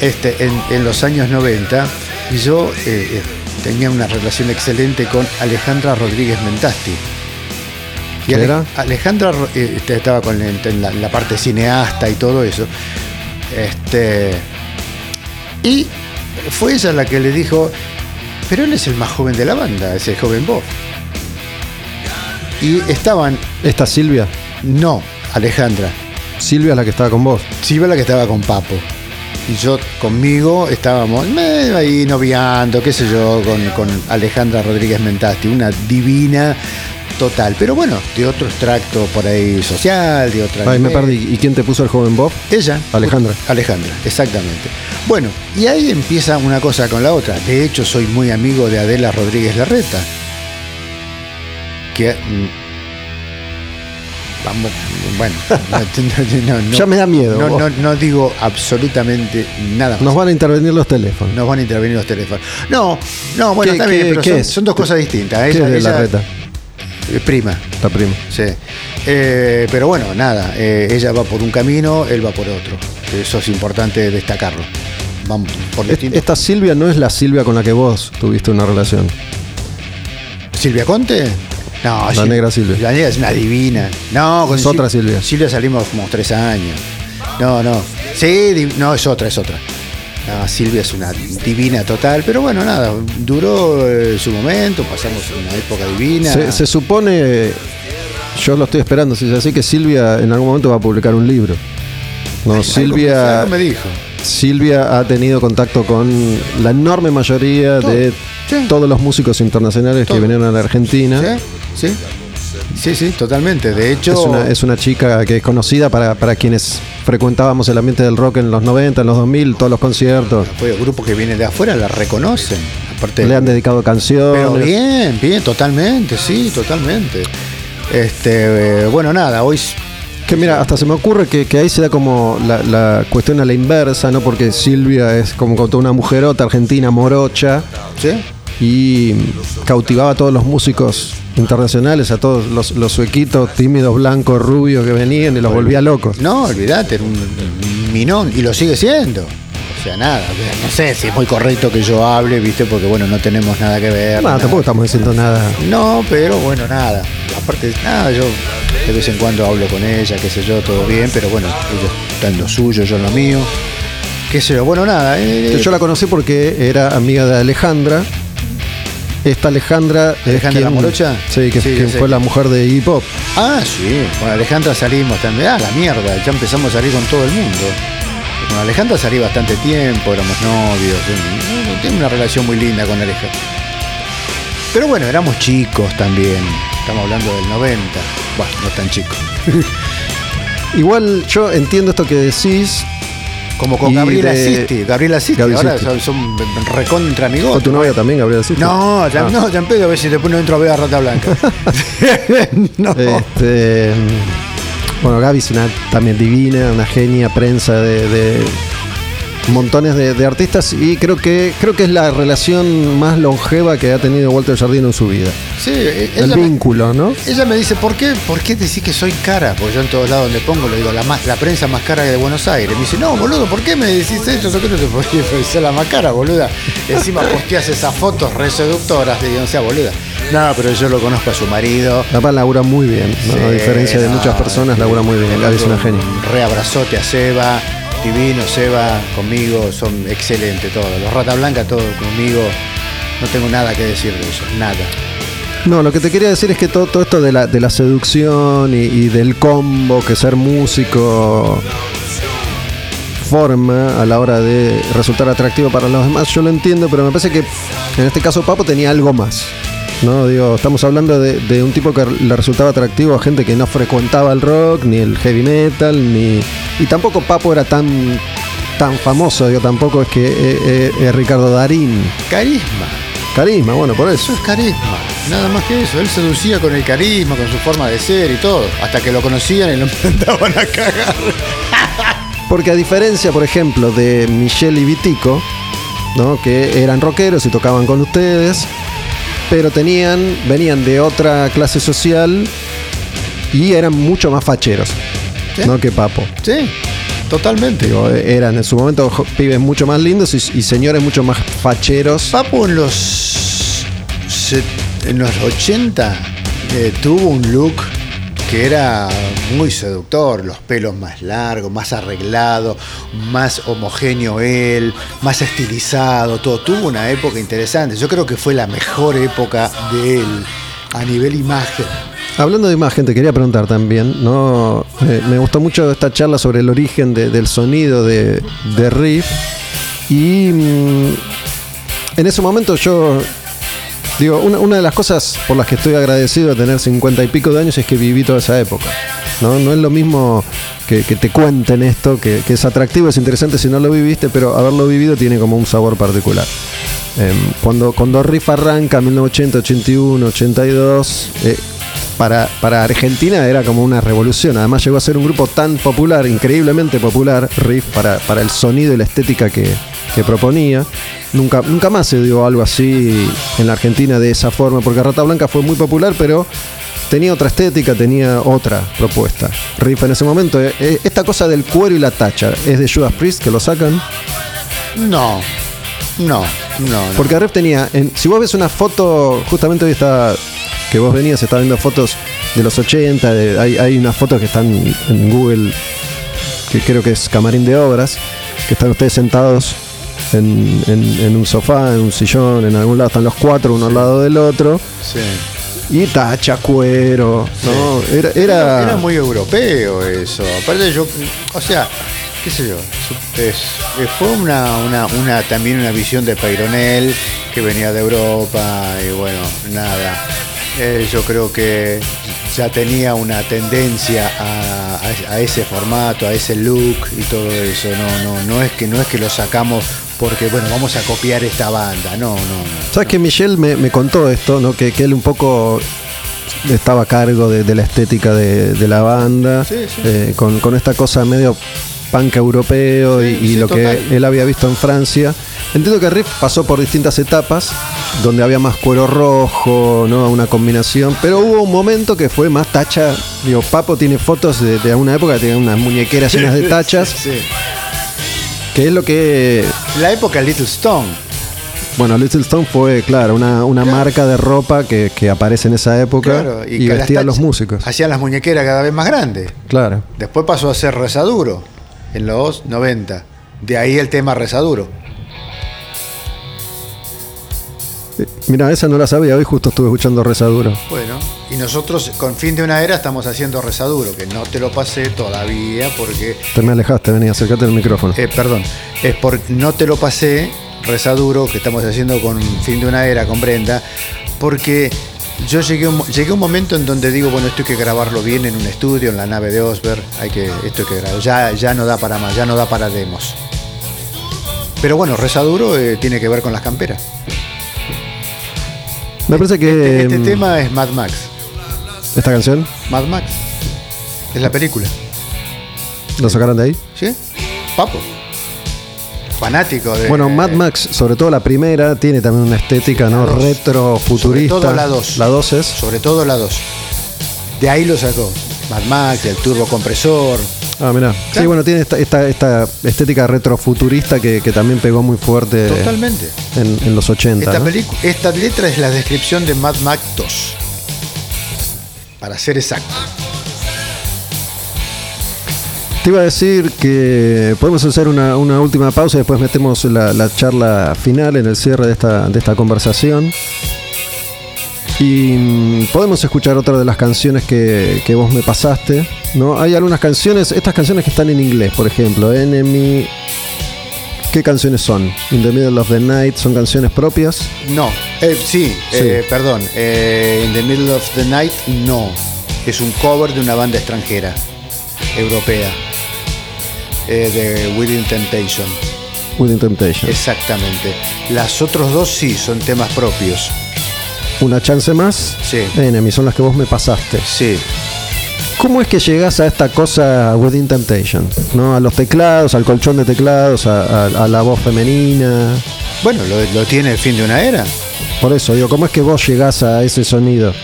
este, en, en los años 90, y yo eh, eh, tenía una relación excelente con Alejandra Rodríguez Mentasti. Y ¿Qué Ale- era? Alejandra eh, este, estaba con la- en la, la parte cineasta y todo eso. Este, y fue ella la que le dijo, pero él es el más joven de la banda, es el joven Bob. Y estaban, Esta Silvia. no, Alejandra, Silvia es la que estaba con vos. Silvia la que estaba con Papo. Y yo conmigo estábamos eh, ahí noviando, qué sé yo, con, con Alejandra Rodríguez Mentasti, una divina, total. Pero bueno, de otro extracto por ahí social, de otra. Ay, me perdí. ¿Y quién te puso el joven Bob? Ella. Alejandra. Alejandra, exactamente. Bueno, y ahí empieza una cosa con la otra. De hecho, soy muy amigo de Adela Rodríguez Larreta. Que. Vamos, bueno, no, Ya me da miedo, No, digo absolutamente nada más. Nos van a intervenir los teléfonos. Nos van a intervenir los teléfonos. No, no, bueno, ¿Qué- bien, pero qué son, es? son dos cosas distintas. ¿Qué Ella- es de ella- Larreta? eh, prima, La prima. sí. Eh, pero bueno, nada, eh, ella va por un camino, él va por otro. Eso es importante destacarlo. Vamos por. Esta Silvia no es la Silvia con la que vos tuviste una relación. ¿Silvia Conte? No, La negra Silvia. La negra es una divina. No, con Es otra Silvia. Silvia salimos como tres años. No, no. Sí, no, es otra, es otra. No, Silvia es una divina total, pero bueno, nada, duró eh, su momento, pasamos una época divina. Se, se supone, yo lo estoy esperando, si es así, que Silvia en algún momento va a publicar un libro. No, Silvia, algo me dijo. Silvia ha tenido contacto con la enorme mayoría Todo. de Sí. todos los músicos internacionales Todo. que vinieron a la Argentina. ¿Sí? Sí. Sí, sí, totalmente. De hecho, Es una, es una chica que es conocida para, para quienes frecuentábamos el ambiente del rock en los 90, en los 2000, todos los conciertos. pues, grupos que vienen de afuera la reconocen. Aparte, Le han dedicado canciones. Pero bien, bien, totalmente, sí, totalmente. Este, eh, bueno, nada, hoy Que mira, hasta se me ocurre que, que ahí se da como la, la cuestión a la inversa, ¿no? Porque Silvia es como toda una mujerota argentina morocha ¿sí? Y cautivaba a todos los músicos internacionales, a todos los, los suequitos tímidos, blancos, rubios que venían y los volvía locos. No, olvídate, era un, un minón y lo sigue siendo. O sea, nada, no sé si es muy correcto que yo hable, ¿viste? Porque bueno, no tenemos nada que ver. No, nada. tampoco estamos diciendo nada. No, pero bueno, nada. Aparte, nada, yo de vez en cuando hablo con ella, qué sé yo, todo bien, pero bueno, ella está en lo suyo, yo en lo mío. Qué sé yo, bueno, nada. eh, Yo la conocí porque era amiga de Alejandra. Esta Alejandra. ¿Alejandra la morocha? Sí, que, Sí, fue la mujer de hip hop. Ah, sí, con Alejandra salimos también. Ah, la mierda, ya empezamos a salir con todo el mundo. Con Alejandra salí bastante tiempo, éramos novios. Tengo una relación muy linda con Alejandra. Pero bueno, éramos chicos también. Estamos hablando del 90. Bueno, no tan chicos. Igual yo entiendo esto que decís. Como con Gabriela Sisti. Gabriela Sisti, ahora Sisti. son, recontra amigos. ¿Con tu novia también, Gabriela Sisti? No, ya, Ah. no, ya a ver si te pone dentro a ver a Rata Blanca. no. Este, bueno, Gaby es una también divina, una genia, prensa de, de montones de, de artistas y creo que creo que es la relación más longeva que ha tenido Walter Jardino en su vida. Sí, eh, El me- vínculo, ¿no? Ella me dice, ¿por qué, ¿por qué decís que soy cara? Porque yo en todos lados donde pongo le digo, la, más, la prensa más cara de Buenos Aires. Me dice, no, boludo, ¿por qué me decís eso? Yo creo que porque soy la más cara, boluda. Encima posteas esas fotos re seductoras. Digo, no sea boluda. No, pero yo lo conozco a su marido. Capaz labura muy bien, ¿no? Sí, a diferencia de muchas personas, labura muy bien. es una genia. Un re abrazote a Seba, divino Seba, conmigo, son excelentes todos. Los Rata Blanca, todos conmigo. No tengo nada que decir de ellos, nada. No, lo que te quería decir es que todo, esto de la, de la seducción y, y del combo que ser músico forma a la hora de resultar atractivo para los demás, yo lo entiendo, pero me parece que en este caso Papo tenía algo más. No, digo, estamos hablando de, de un tipo que le resultaba atractivo a gente que no frecuentaba el rock, ni el heavy metal, ni. Y tampoco Papo era tan tan famoso, digo, tampoco es que eh, eh, es Ricardo Darín. Carisma. Carisma, bueno, por Eso eso. es carisma, nada más que eso. Él seducía con el carisma, con su forma de ser y todo. Hasta que lo conocían y lo mandaban a cagar. Porque a diferencia, por ejemplo, de Michelle y Vitico, ¿no? que eran rockeros y tocaban con ustedes, pero tenían, venían de otra clase social y eran mucho más facheros, ¿Sí? ¿no? Que Papo. Sí, totalmente. Digo, eran en su momento pibes mucho más lindos y, y señores mucho más facheros. Papo en los, en los 80 eh, tuvo un look que era muy seductor, los pelos más largos, más arreglado, más homogéneo él, más estilizado, todo. Tuvo una época interesante. Yo creo que fue la mejor época de él a nivel imagen. Hablando de imagen, te quería preguntar también, ¿no? Eh, me gustó mucho esta charla sobre el origen de- del sonido de, de Riff. Y mm, en ese momento yo Digo, una, de las cosas por las que estoy agradecido de tener cincuenta y pico de años es que viví toda esa época. No, no es lo mismo que, te cuenten esto, que, es atractivo, es interesante si no lo viviste, pero haberlo vivido tiene como un sabor particular. Em, cuando, cuando Riff arranca, 1980, 81, 82, eh, para, para Argentina era como una revolución. Además llegó a ser un grupo tan popular, increíblemente popular, Riff, para, para el sonido y la estética que, que proponía. Nunca, nunca más se dio algo así en la Argentina de esa forma, porque Rata Blanca fue muy popular, pero tenía otra estética, tenía otra propuesta. Riff en ese momento, eh, eh, esta cosa del cuero y la tacha, ¿es de Judas Priest que lo sacan? No, no, no. no. Porque Riff tenía, en- si vos ves una foto, justamente hoy está, que vos venías, está viendo fotos de los 80, de- hay, hay unas fotos que están en Google, que creo que es Camarín de Obras, que están ustedes sentados en, en- en un sofá, en un sillón, en algún lado, están los cuatro, uno al lado del otro, Sí. y tacha, cuero, ¿no? Era, era, Era muy europeo eso. Aparte yo, o sea, qué sé yo, es- fue una, una, una también una visión de Peyronel que venía de Europa y bueno, nada. Eh, yo creo que ya tenía una tendencia a, a- a ese formato, a ese look y todo eso. No, no, no es que no es que lo sacamos porque bueno, vamos a copiar esta banda. No, no, no. ¿Sabes que Michelle me, me contó esto, ¿no? Que, que él un poco estaba a cargo de, de la estética de, de la banda, Sí, sí. eh, con, con esta cosa medio punk europeo y, Sí, y sí, lo total. que él había visto en Francia. Entiendo que Riff pasó por distintas etapas, donde había más cuero rojo, ¿no? Una combinación, pero hubo un momento que fue más tacha. Digo, Papo tiene fotos de, de una época que tenía unas muñequeras llenas de tachas, Sí. que es lo que La época Little Stone. Bueno, Little Stone fue, claro, una, una marca de ropa que, que aparece en esa época Claro, y, vestía a los músicos. Hacían las muñequeras cada vez más grandes. Claro. Después pasó a ser rezaduro en los 90. De ahí el tema rezaduro. Eh, Mira, esa no la sabía, hoy justo estuve escuchando Rezaduro. Bueno, y nosotros con fin de una era estamos haciendo rezaduro, que no te lo pasé todavía porque, Te me alejaste, vení, acércate al micrófono. eh, perdón, es por no te lo pasé rezaduro que estamos haciendo con fin de una era con Brenda, porque yo llegué un, llegué a un momento en donde digo, bueno, esto hay que grabarlo bien en un estudio, en la nave de Osberg, hay que, esto hay que grabarlo, ya, ya no da para más, ya no da para demos. Pero bueno, rezaduro eh, tiene que ver con las camperas. me parece que Este, este mm, tema es Mad Max. esta canción Mad Max. Es la película. lo sacaron de ahí. ¿Sí? Papo. Fanático de. Bueno, Mad Max, sobre todo la primera, tiene también una estética no La dos. retro futurista. Sobre todo la 2. La 2 es. Sobre todo la 2. De ahí lo sacó. Mad Max, el turbo compresor. Ah, mirá. Sí, Claro. bueno, tiene esta, esta, esta estética retrofuturista que, que también pegó muy fuerte Totalmente. en, en los 80. Esta, ¿no? esta letra es la descripción de Mad Max 2. Para ser exacto. Te iba a decir que podemos hacer una, una última pausa y después metemos la, la charla final en el cierre de esta, de esta conversación. Y mm, podemos escuchar otra de las canciones que, que vos me pasaste. ¿no? Hay algunas canciones, estas canciones que están en inglés, por ejemplo, Enemy. ¿Qué canciones son? In the Middle of the Night, ¿son canciones propias? No, eh, sí, eh, perdón. eh, In the Middle of the Night, no. Es un cover de una banda extranjera, europea, eh, de Within Temptation. Within Temptation. Exactamente. Las otros dos sí son temas propios. Una chance más. Sí. Enemy, son las que vos me pasaste. Sí. ¿Cómo es que llegás a esta cosa Within Temptation? ¿No? A los teclados, al colchón de teclados, a, a- a la voz femenina. Bueno, lo, lo tiene el fin de una era. Por eso, digo, ¿cómo es que vos llegás a ese sonido?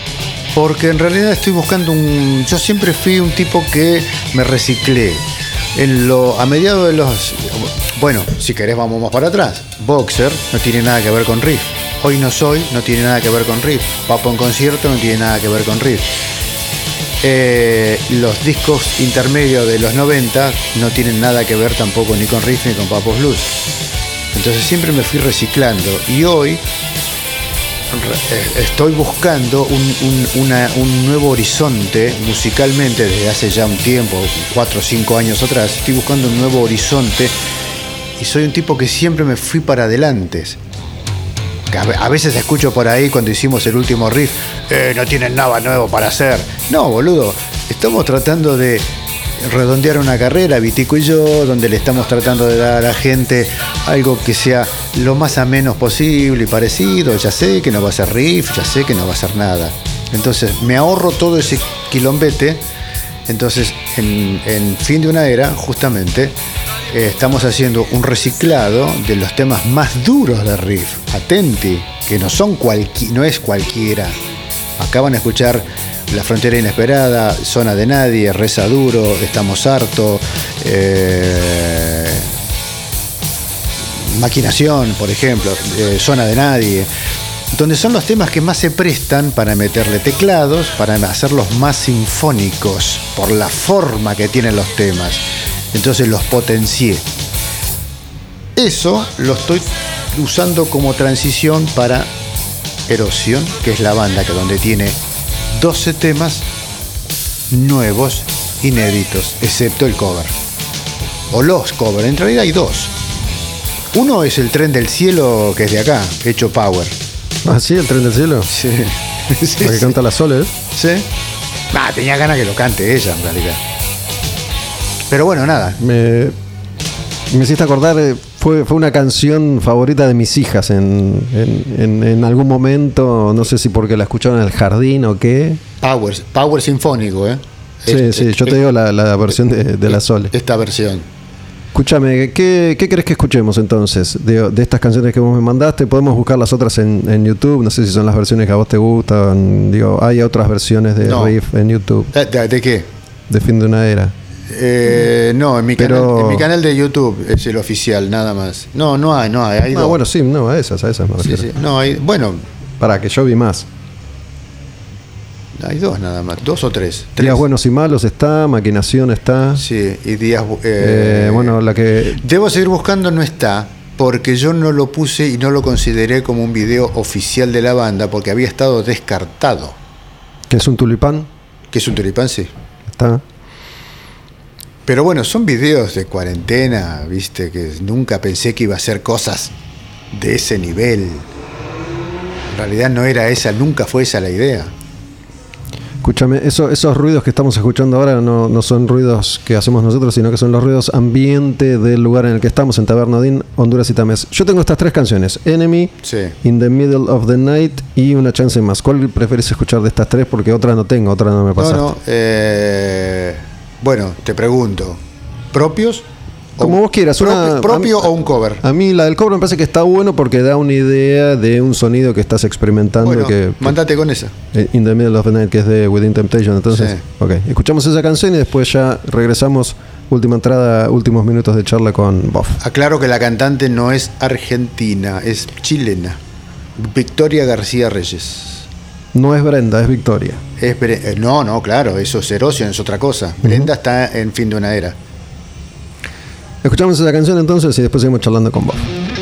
Porque en realidad estoy buscando un. Yo siempre fui un tipo que me reciclé. En lo, a mediados de los. Bueno, si querés, vamos más para atrás. Boxer no tiene nada que ver con riff. Hoy no soy, no tiene nada que ver con riff. Papo en concierto no tiene nada que ver con riff. Eh, los discos intermedios de los 90 no tienen nada que ver tampoco ni con riff ni con Papos Blues. Entonces siempre me fui reciclando. Y hoy estoy buscando un, un- nuevo horizonte musicalmente desde hace ya un tiempo, cuatro o cinco años atrás, estoy buscando un nuevo horizonte y soy un tipo que siempre me fui para adelante. a veces escucho por ahí cuando hicimos el último riff, "Eh, no tienen nada nuevo para hacer. No, boludo, estamos tratando de redondear una carrera, Vitico y yo, donde le estamos tratando de dar a la gente algo que sea lo más a menos posible y parecido. Ya sé que no va a ser riff, ya sé que no va a ser nada. Entonces me ahorro todo ese quilombete. Entonces, en, fin de una era, justamente, eh, estamos haciendo un reciclado de los temas más duros de riff. Atenti, que no son no es cualquiera. Acá van a escuchar La Frontera Inesperada, Zona de Nadie, Reza Duro, Estamos Harto, eh, Maquinación, por ejemplo, Zona de Nadie, donde son los temas que más se prestan para meterle teclados, para hacerlos más sinfónicos, por la forma que tienen los temas. Entonces los potencié. Eso lo estoy usando como transición para Erosión, que es la banda que donde tiene 12 temas nuevos, inéditos, excepto el cover. O los covers, en realidad hay dos. Uno es el tren del cielo que es de acá, hecho power. Ah, sí, el tren del cielo. Sí. sí, que sí. canta la Soles. ¿Sí? Ah, tenía ganas que lo cante ella, en realidad. Pero bueno, nada. Me, me hiciste acordar, eh, fue, fue una canción favorita de mis hijas en, en- en- en algún momento, no sé si porque la escucharon en el jardín o qué. Power, power sinfónico, ¿eh? Sí, sí, yo te digo la, la versión de, de la Sole. Esta versión. Escúchame, ¿qué, ¿qué crees que escuchemos entonces de, de estas canciones que vos me mandaste? Podemos buscar las otras en, en YouTube, no sé si son las versiones que a vos te gustan. Digo, hay otras versiones de No. Riff en YouTube, ¿De, de- de qué? de fin de una era. Eh, no, en mi, Pero- canal, en mi canal de YouTube es el oficial, nada más. No, no hay, no hay. hay Ah, dos. bueno, sí, no, a esas, a esas me Sí, sí. No, hay, bueno, Para que yo vi más. Hay dos nada más. Dos o tres. Tres. Días buenos y malos está, maquinación está. Sí, y días. Eh, eh, bueno, la que. Debo seguir buscando, no está, porque yo no lo puse y no lo consideré como un video oficial de la banda, porque había estado descartado. que es un tulipán. Que es un tulipán, sí. Está. Pero bueno, son videos de cuarentena, viste, que nunca pensé que iba a ser cosas de ese nivel. En realidad no era esa, nunca fue esa la idea. Escúchame, eso- esos ruidos que estamos escuchando ahora no, no son ruidos que hacemos nosotros, sino que son los ruidos ambiente del lugar en el que estamos, en Tabernadín, Honduras y Tamés. Yo tengo estas tres canciones: Enemy, Sí. In the Middle of the Night y Una Chance Más. ¿Cuál prefieres escuchar de estas tres? Porque otra no tengo, otra no me No, pasaste. no, eh, bueno, te pregunto, ¿propios? Como vos quieras, una- propio mí- o un cover. A mí la del cobre me parece que está bueno porque da una idea de un sonido que estás experimentando. Bueno, que, mandate con esa. eh, In the Middle of the Night, que es de Within Temptation. Entonces, Sí. ok, escuchamos esa canción y después ya regresamos. Última entrada, últimos minutos de charla con Boff. Aclaro que la cantante no es argentina, es chilena. Victoria García Reyes. No es Brenda, es Victoria. Es eh, no, no, claro, eso es Erosion, es otra cosa. Brenda está en fin de una era. Escuchamos esa canción entonces y después seguimos charlando con Boff.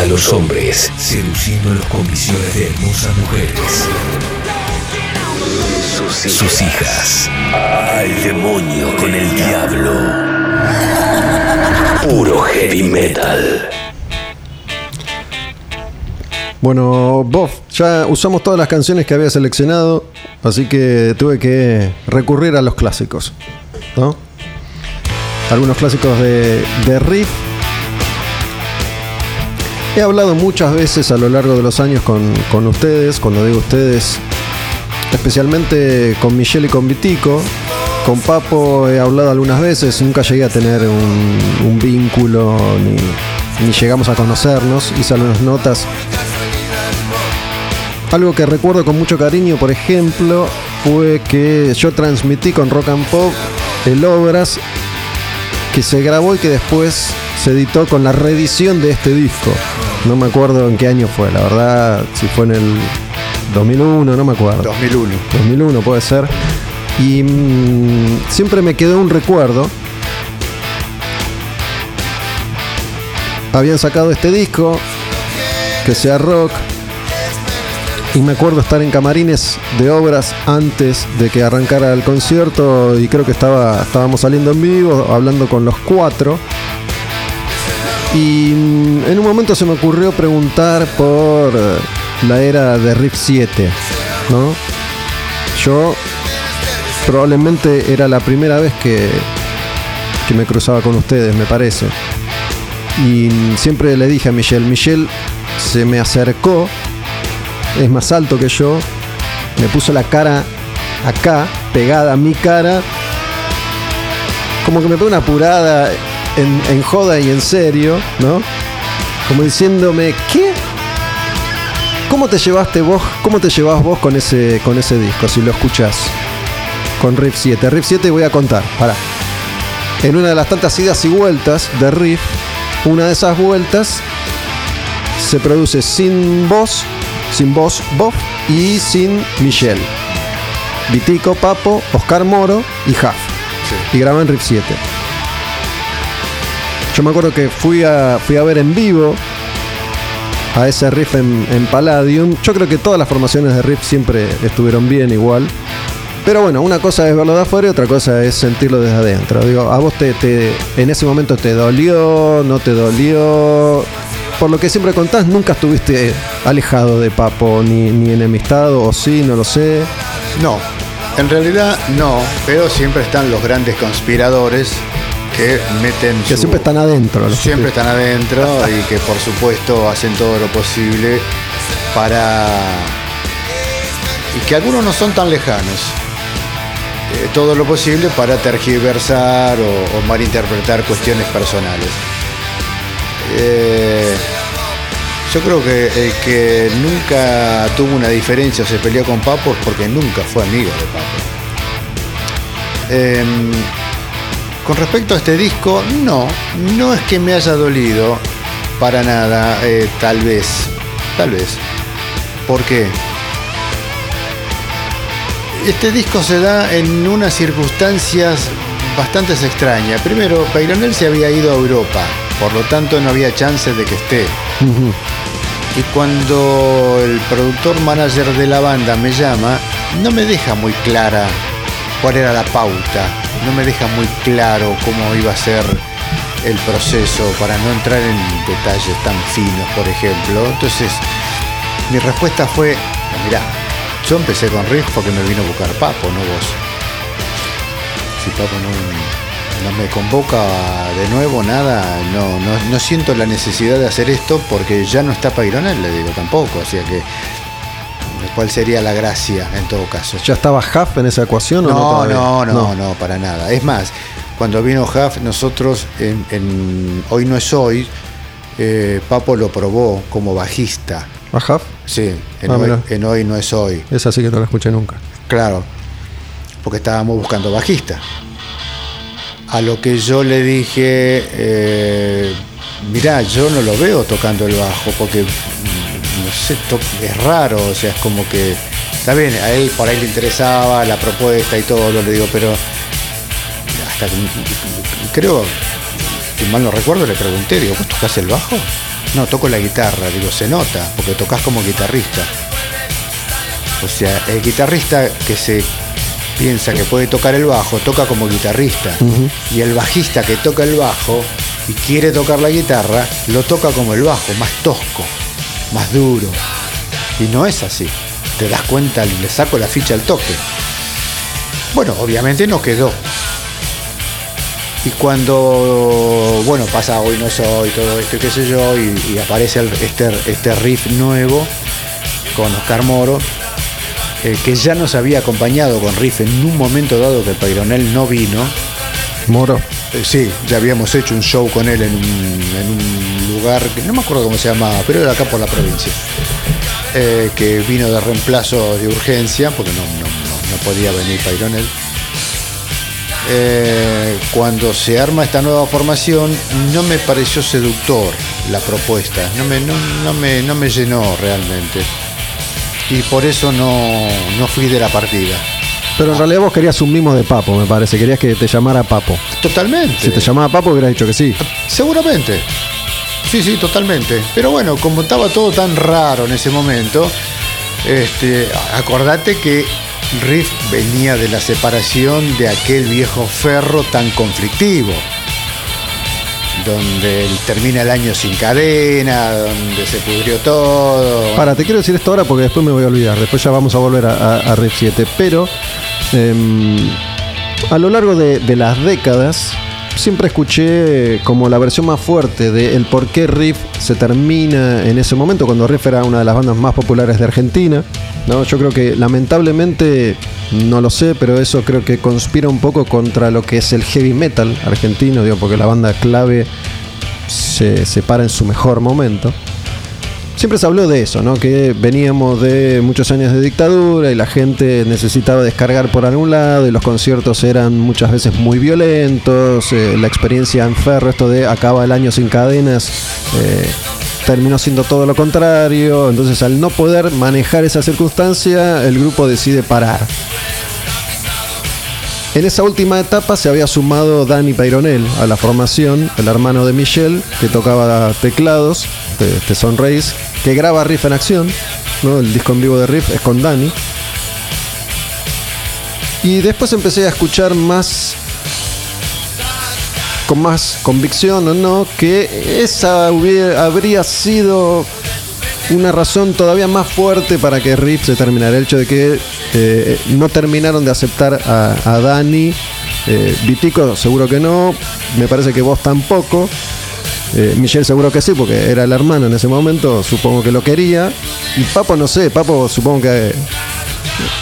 A los hombres, seduciendo las comisiones de hermosas mujeres. Sus hijas. Al demonio con el diablo. Puro heavy metal. Bueno, Bob, ya usamos todas las canciones que había seleccionado, así que tuve que recurrir a los clásicos, ¿no? Algunos clásicos de, de riff. He hablado muchas veces a lo largo de los años con, con ustedes, cuando digo ustedes, especialmente con Michelle y con Vitico. Con Papo he hablado algunas veces, nunca llegué a tener un, vínculo ni, ni llegamos a conocernos. Hice algunas notas algo que recuerdo con mucho cariño, por ejemplo, fue que yo transmití con Rock and Pop el Obras que se grabó y que después se editó con la reedición de este disco. No me acuerdo en qué año fue, la verdad, si fue en el 2001, no me acuerdo. 2001. 2001 puede ser. Y mm, siempre me quedó un recuerdo. Habían sacado este disco, que sea rock, y me acuerdo estar en camarines de obras antes de que arrancara el concierto y creo que estaba, estábamos saliendo en vivo, hablando con los cuatro. Y mm, en un momento se me ocurrió preguntar por eh, la era de Riff 7, ¿no? Yo probablemente era la primera vez que, que me cruzaba con ustedes, me parece. Y mm, siempre le dije a Michelle, Michelle se me acercó es más alto que yo, me puso la cara acá, pegada a mi cara, como que me pegó una apurada en, en joda y en serio, ¿no? Como diciéndome, ¿qué? ¿Cómo te llevaste vos? ¿Cómo te llevas vos con ese, con ese disco, si lo escuchás? Con Riff 7. Riff 7 voy a contar, para. En una de las tantas idas y vueltas de Riff, una de esas vueltas se produce sin voz sin voz Bob y sin Michelle. Vitico, Papo, Oscar Moro y Huff. Y graban Riff 7. Me acuerdo que fui a, fui a ver en vivo a ese riff en, en Palladium. Yo creo que todas las formaciones de riff siempre estuvieron bien igual. Pero bueno, una cosa es verlo de afuera y otra cosa es sentirlo desde adentro. Digo, a vos te, te en ese momento te dolió, no te dolió. Por lo que siempre contás, nunca estuviste alejado de Papo, ni, ni enemistado, o sí, no lo sé. No, en realidad no, pero siempre están los grandes conspiradores que meten Que su- siempre están adentro. siempre están adentro y que por supuesto hacen todo lo posible para y que algunos no son tan lejanos. Eh, todo lo posible para tergiversar o, o malinterpretar cuestiones personales. Eh, yo creo que el que nunca tuvo una diferencia o se peleó con Papo es porque nunca fue amigo de Papo. Em, con respecto a este disco, no, no es que me haya dolido para nada, eh, tal vez, tal vez. ¿Por qué? Este disco se da en unas circunstancias bastante extrañas. Primero, Peyronel se había ido a Europa, por lo tanto no había chance de que esté. Y cuando el productor manager de la banda me llama, no me deja muy clara cuál era la pauta, no me deja muy claro cómo iba a ser el proceso para no entrar en detalles tan finos, por ejemplo. Entonces, mi respuesta fue, mirá, yo empecé con Riff porque me vino a buscar Papo, no vos. Si Papo no, me convoca de nuevo, nada, no, no, siento la necesidad de hacer esto porque ya no está Paironel, le digo tampoco, o que ¿cuál sería la gracia en todo caso? ¿Ya estaba Huff en esa ecuación o no? No, no, no, no, para nada. Es más, cuando vino Huff, nosotros en, en Hoy No Es Hoy, eh, Papo lo probó como bajista. ¿A Huff? Sí, en, Ah, hoy, mirá. en Hoy No Es Hoy. Esa sí que no la escuché nunca. Claro, porque estábamos buscando bajista. A lo que yo le dije, eh, mirá, yo no lo veo tocando el bajo, porque, no sé, es raro, o sea, es como que, está bien, a él por ahí le interesaba la propuesta y todo, le digo, pero hasta que- creo, si mal no recuerdo, le pregunté, digo, ¿vos tocas el bajo? No, toco la guitarra, digo, se nota, porque tocas como guitarrista. O sea, el guitarrista que se piensa que puede tocar el bajo, toca como guitarrista. Y el bajista que toca el bajo y quiere tocar la guitarra, lo toca como el bajo, más tosco, más duro. Y no es así. Te das cuenta, le saco la ficha al toque. Bueno, obviamente no quedó. Y cuando, bueno, pasa hoy no soy, todo esto qué sé yo, y, aparece este, este riff nuevo con Oscar Moro, eh, que ya nos había acompañado con riff en un momento dado que Paironel no vino. Moro. Eh, sí, ya habíamos hecho un show con él en un, lugar, que no me acuerdo cómo se llamaba, pero era acá por la provincia. Eh, que vino de reemplazo de urgencia, porque no, no, no- podía venir Paironel. Eh, cuando se arma esta nueva formación, no me pareció seductor la propuesta, no me, no, me, no me llenó realmente. Y por eso no fui de la partida. Pero en realidad vos querías un mimo de Papo, me parece. Querías que te llamara Papo. Totalmente. Si te llamaba Papo, hubieras dicho que sí. Seguramente. Sí, sí, totalmente. Pero bueno, como estaba todo tan raro en ese momento, este, acordate que Riff venía de la separación de aquel viejo ferro tan conflictivo. Donde termina el año sin cadena, donde se pudrió todo. Para, te quiero decir esto ahora porque después me voy a olvidar. Después ya vamos a volver a, a, a Riff 7. Pero em, a lo largo de las décadas, siempre escuché como la versión más fuerte de el por qué Riff se termina en ese momento, cuando Riff era una de las bandas más populares de Argentina. ¿no? Yo creo que lamentablemente, no lo sé, pero eso creo que conspira un poco contra lo que es el heavy metal argentino, digo, porque la banda clave se separa en su mejor momento. Siempre se habló de eso, ¿no? Que veníamos de muchos años de dictadura y la gente necesitaba descargar por algún lado y los conciertos eran muchas veces muy violentos, eh, la experiencia en ferro, esto de acaba el año sin cadenas, eh, terminó siendo todo lo contrario, entonces al no poder manejar esa circunstancia, el grupo decide parar. En esa última etapa se había sumado Danny Paironel a la formación, el hermano de Michelle, que tocaba teclados, de, Sunrise, que graba Riff en acción, ¿no? el disco en vivo de Riff es con Danny. Y después empecé a escuchar más, con más convicción o no, que esa hubiera- habría sido una razón todavía más fuerte para que Riff se terminara. El hecho de que eh, no terminaron de aceptar a, Dani. Eh, Vitico seguro que no. Me parece que vos tampoco. Eh, Michelle seguro que sí, porque era el hermano en ese momento. Supongo que lo quería. Y Papo no sé. Papo supongo que eh,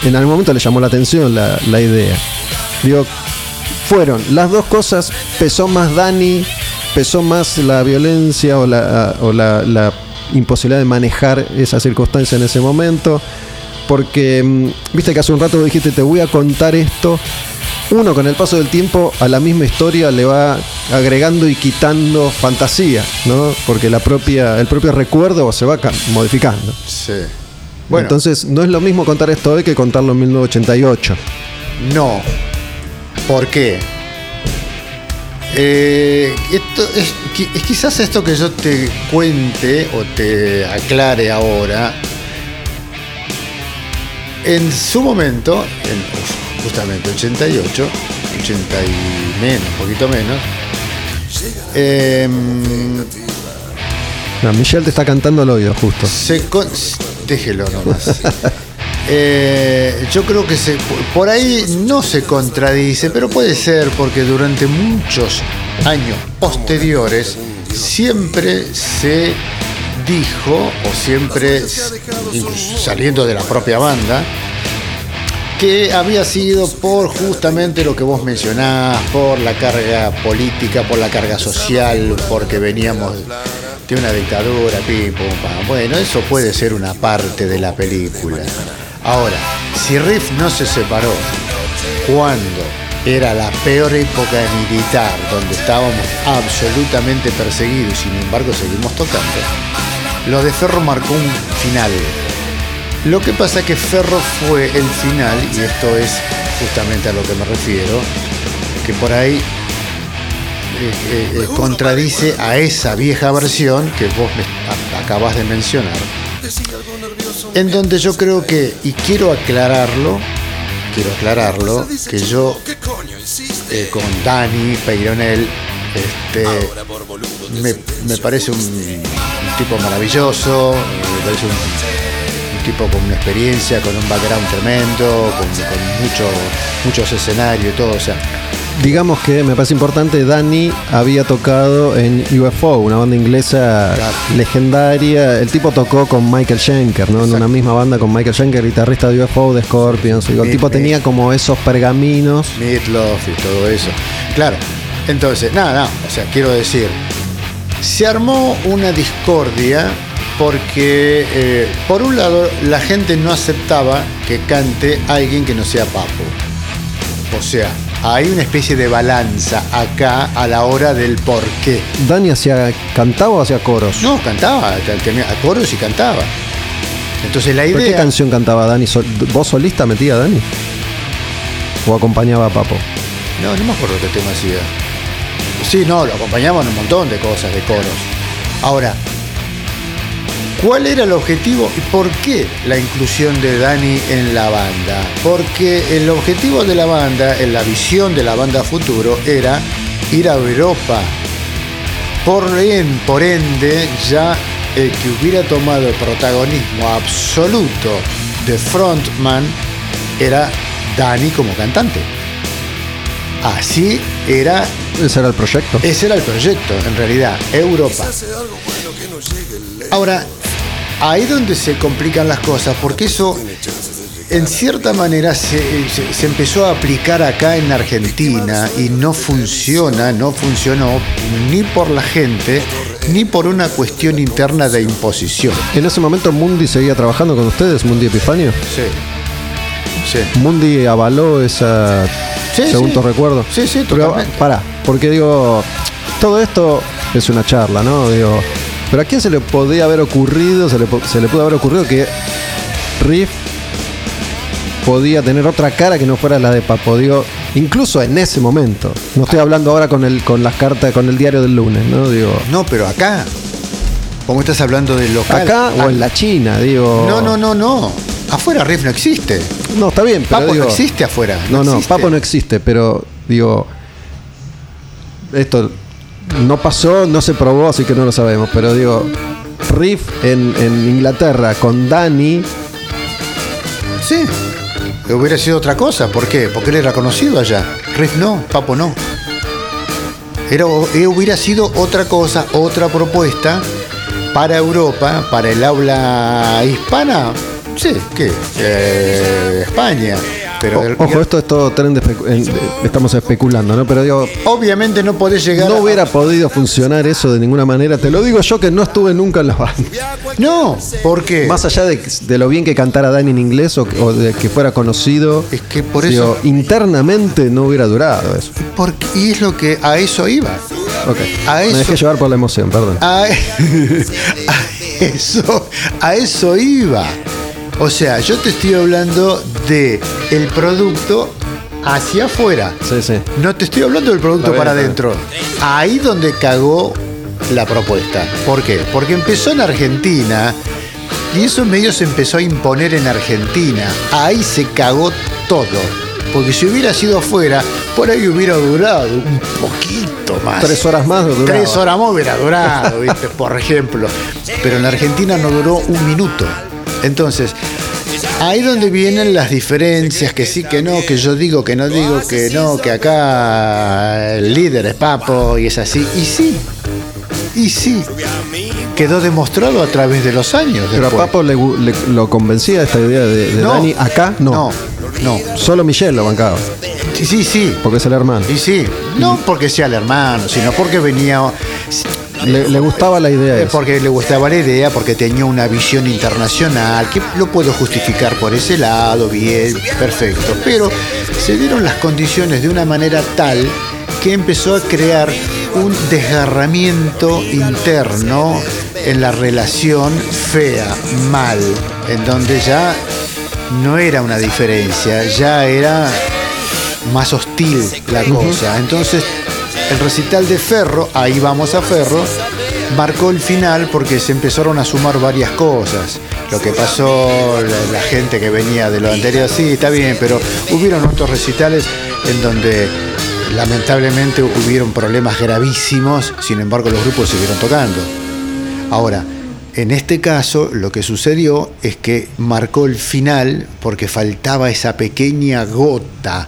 en algún momento le llamó la atención la, idea. Digo, fueron las dos cosas. Pesó más Dani, pesó más la violencia o la, o la imposibilidad de manejar esa circunstancia en ese momento. Porque, mm, viste que hace un rato dijiste, te voy a contar esto. Uno, con el paso del tiempo, a la misma historia le va agregando y quitando fantasía, ¿no? Porque la propia, el propio recuerdo se va ca- modificando. Sí. Bueno, Entonces, no es lo mismo contar esto hoy que contarlo en 1988. No. ¿Por qué? Eh, esto es quizás esto que yo te cuente o te aclare ahora. En su momento, en justamente 88, 80 y menos, un poquito menos. No, Michelle te está cantando al oído, justo. se con- déjelo nomás. Eh, yo creo que se, por ahí no se contradice, pero puede ser porque durante muchos años posteriores siempre se dijo, o siempre, saliendo de la propia banda, que había sido por justamente lo que vos mencionás, por la carga política, por la carga social, porque veníamos de una dictadura, pim, pam. Bueno, eso puede ser una parte de la película. Ahora, si Riff no se separó cuando era la peor época militar, donde estábamos absolutamente perseguidos y sin embargo seguimos tocando, lo de Ferro marcó un final. Lo que pasa es que Ferro fue el final, y esto es justamente a lo que me refiero, que por ahí eh, eh, contradice a esa vieja versión que vos me acabas de mencionar. En donde yo creo que, y quiero aclararlo, quiero aclararlo, que yo eh, con Dani Peyronel, este, me, me parece un tipo maravilloso, me parece un, un tipo con una experiencia, con un background tremendo, con, con mucho, muchos escenarios y todo, o sea, Digamos que me parece importante, Dani había tocado en UFO, una banda inglesa Claro. legendaria. El tipo tocó con Michael Schenker, ¿no? En una misma banda con Michael Schenker, guitarrista de UFO, de Scorpions. Digo, el tipo tenía como esos pergaminos. Meatloaf y todo eso. Claro, entonces, nada, nada, o sea, quiero decir, se armó una discordia porque, eh, por un lado, la gente no aceptaba que cante alguien que no sea Papo. O sea, hay una especie de balanza acá a la hora del por qué. Dani hacía, cantaba o hacía coros. No, cantaba, tenía coros y cantaba. Entonces la ¿Pero qué idea... canción cantaba Dani? ¿Vos solista metía a Dani? ¿O acompañaba a Papo? No, no me acuerdo qué tema hacía. Sí, no, lo acompañaban un montón de cosas, de coros. Ahora, ¿cuál era el objetivo y por qué la inclusión de Dani en la banda? Porque el objetivo de la banda, en la visión de la banda futuro, era ir a Europa. Por, por ende, ya el que hubiera tomado el protagonismo absoluto de frontman era Dani como cantante. Así era, Ese era el proyecto. ese era el proyecto, en realidad, Europa. Ahora, ahí donde se complican las cosas, porque eso en cierta manera se, se- se empezó a aplicar acá en Argentina y no funciona, no funcionó ni por la gente, ni por una cuestión interna de imposición. En ese momento Mundi seguía trabajando con ustedes, Mundi Epifanio. Sí. Sí. Mundi avaló esa, Sí, según sí. tu recuerdo. Sí, sí, Pero, totalmente. Pará, porque digo, todo esto es una charla, ¿no? Digo, pero ¿a quién se le podía haber ocurrido, se le, se le pudo haber ocurrido que Riff podía tener otra cara que no fuera la de Papo? Digo, incluso en ese momento. No estoy hablando ahora con el con las cartas, con el diario del lunes, ¿no? Digo, No, pero acá. ¿Cómo estás hablando del local? acá Ah, o en la China, digo. No, no, no, no. Afuera Riff no existe. No, está bien, pero Papo digo, no existe afuera. No, no, existe. Papo no existe, pero digo, esto no pasó, no se probó, así que no lo sabemos, pero digo, Riff en, en Inglaterra con Dani, Sí. Hubiera sido otra cosa. ¿Por qué? Porque él era conocido allá. Riff no, Papo no. Era, eh, hubiera sido otra cosa, otra propuesta para Europa, para el habla hispana. Sí, ¿qué? Eh, España. Pero o- del- ojo, esto es todo tren de especu- en- estamos especulando, ¿no? Pero digo, obviamente no podés llegar no a- hubiera podido funcionar eso de ninguna manera, te lo digo yo que no estuve nunca en la banda. No, ¿por qué? Más allá de, de lo bien que cantara Dani en inglés o, o de que fuera conocido, Es que por digo, eso- internamente no hubiera durado eso. Porque, y es lo que a eso iba. Ok. A Me eso- dejé llevar por la emoción, perdón. A, a eso, a eso iba. O sea, yo te estoy hablando de el producto hacia afuera. Sí, sí. No te estoy hablando del producto para adentro. Ahí donde cagó la propuesta. ¿Por qué? Porque empezó en Argentina y eso medio se empezó a imponer en Argentina. Ahí se cagó todo. Porque si hubiera sido afuera, por ahí hubiera durado un poquito más. Tres horas más duraba. Tres horas más hubiera durado, ¿viste? por ejemplo. Pero en la Argentina no duró un minuto. Entonces, ahí donde vienen las diferencias, que sí, que no, que yo digo, que no digo, que no, que acá el líder es Papo y es así. Y sí, y sí. Quedó demostrado a través de los años. Pero a. Papo le, lo convencía esta idea de, de No. Dani. Acá no. No, no. Solo Michelle lo bancaba, Sí, sí, sí. porque es el hermano. Y sí, no porque sea el hermano, sino porque venía Le, le gustaba la idea. Porque le gustaba la idea, porque tenía una visión internacional, que lo puedo justificar por ese lado, bien, perfecto. Pero se dieron las condiciones de una manera tal que empezó a crear un desgarramiento interno en la relación fea, mal, en donde ya no era una diferencia, ya era más hostil la cosa. Entonces el recital de Ferro, ahí vamos a Ferro, marcó el final porque se empezaron a sumar varias cosas. Lo que pasó, la, gente que venía de lo anterior, sí, está bien, pero hubieron otros recitales en donde lamentablemente hubieron problemas gravísimos, sin embargo los grupos siguieron tocando. Ahora, en este caso lo que sucedió es que marcó el final porque faltaba esa pequeña gota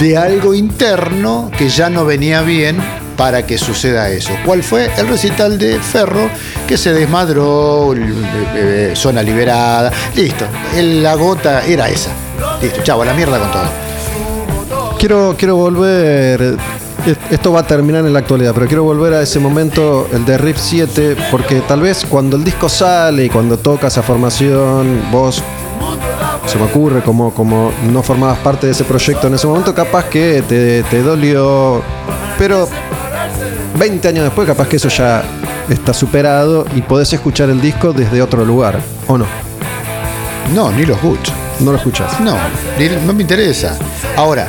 de algo interno que ya no venía bien para que suceda eso. ¿Cuál fue? El recital de Ferro que se desmadró, eh, eh, zona liberada, listo. La gota era esa. Listo, chavo, la mierda con todo. Quiero, quiero volver. Esto va a terminar en la actualidad, pero quiero volver a ese momento, el de Riff 7, porque tal vez cuando el disco sale y cuando toca esa formación, vos, se me ocurre, como, como no formabas parte de ese proyecto en ese momento, capaz que te, te dolió, pero 20 años después, capaz que eso ya está superado y podés escuchar el disco desde otro lugar, ¿o no? No, ni lo escucho. No lo escuchás. No, ni- no me interesa. Ahora,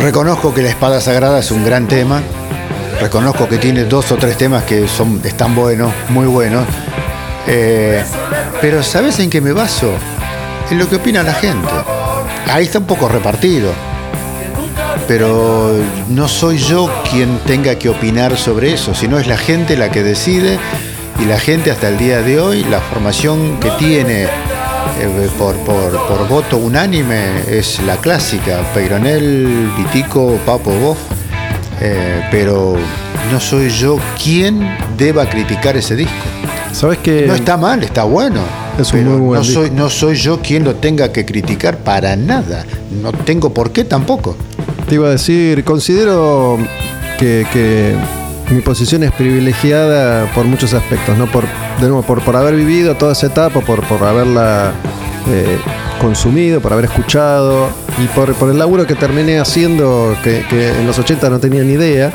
reconozco que la espada sagrada es un gran tema. Reconozco que tiene dos o tres temas que son, están buenos, muy buenos. Eh, pero ¿sabes en qué me baso? En lo que opina la gente. Ahí está un poco repartido. Pero no soy yo quien tenga que opinar sobre eso, sino es la gente la que decide y la gente hasta el día de hoy, la formación que tiene eh, por, por- por voto unánime es la clásica, Peyronel, Vitico, Papo, vos, Eh, pero no soy yo quien deba criticar ese disco. ¿Sabes que No está mal, está bueno. Es un muy buen no soy, no soy yo quien lo tenga que criticar para nada. No tengo por qué tampoco. Te iba a decir, considero que, que mi posición es privilegiada por muchos aspectos, ¿no? Por, de nuevo, por, por haber vivido toda esa etapa, por, por haberla eh, consumido, por haber escuchado y por, por el laburo que terminé haciendo, que, que en los 80 no tenía ni idea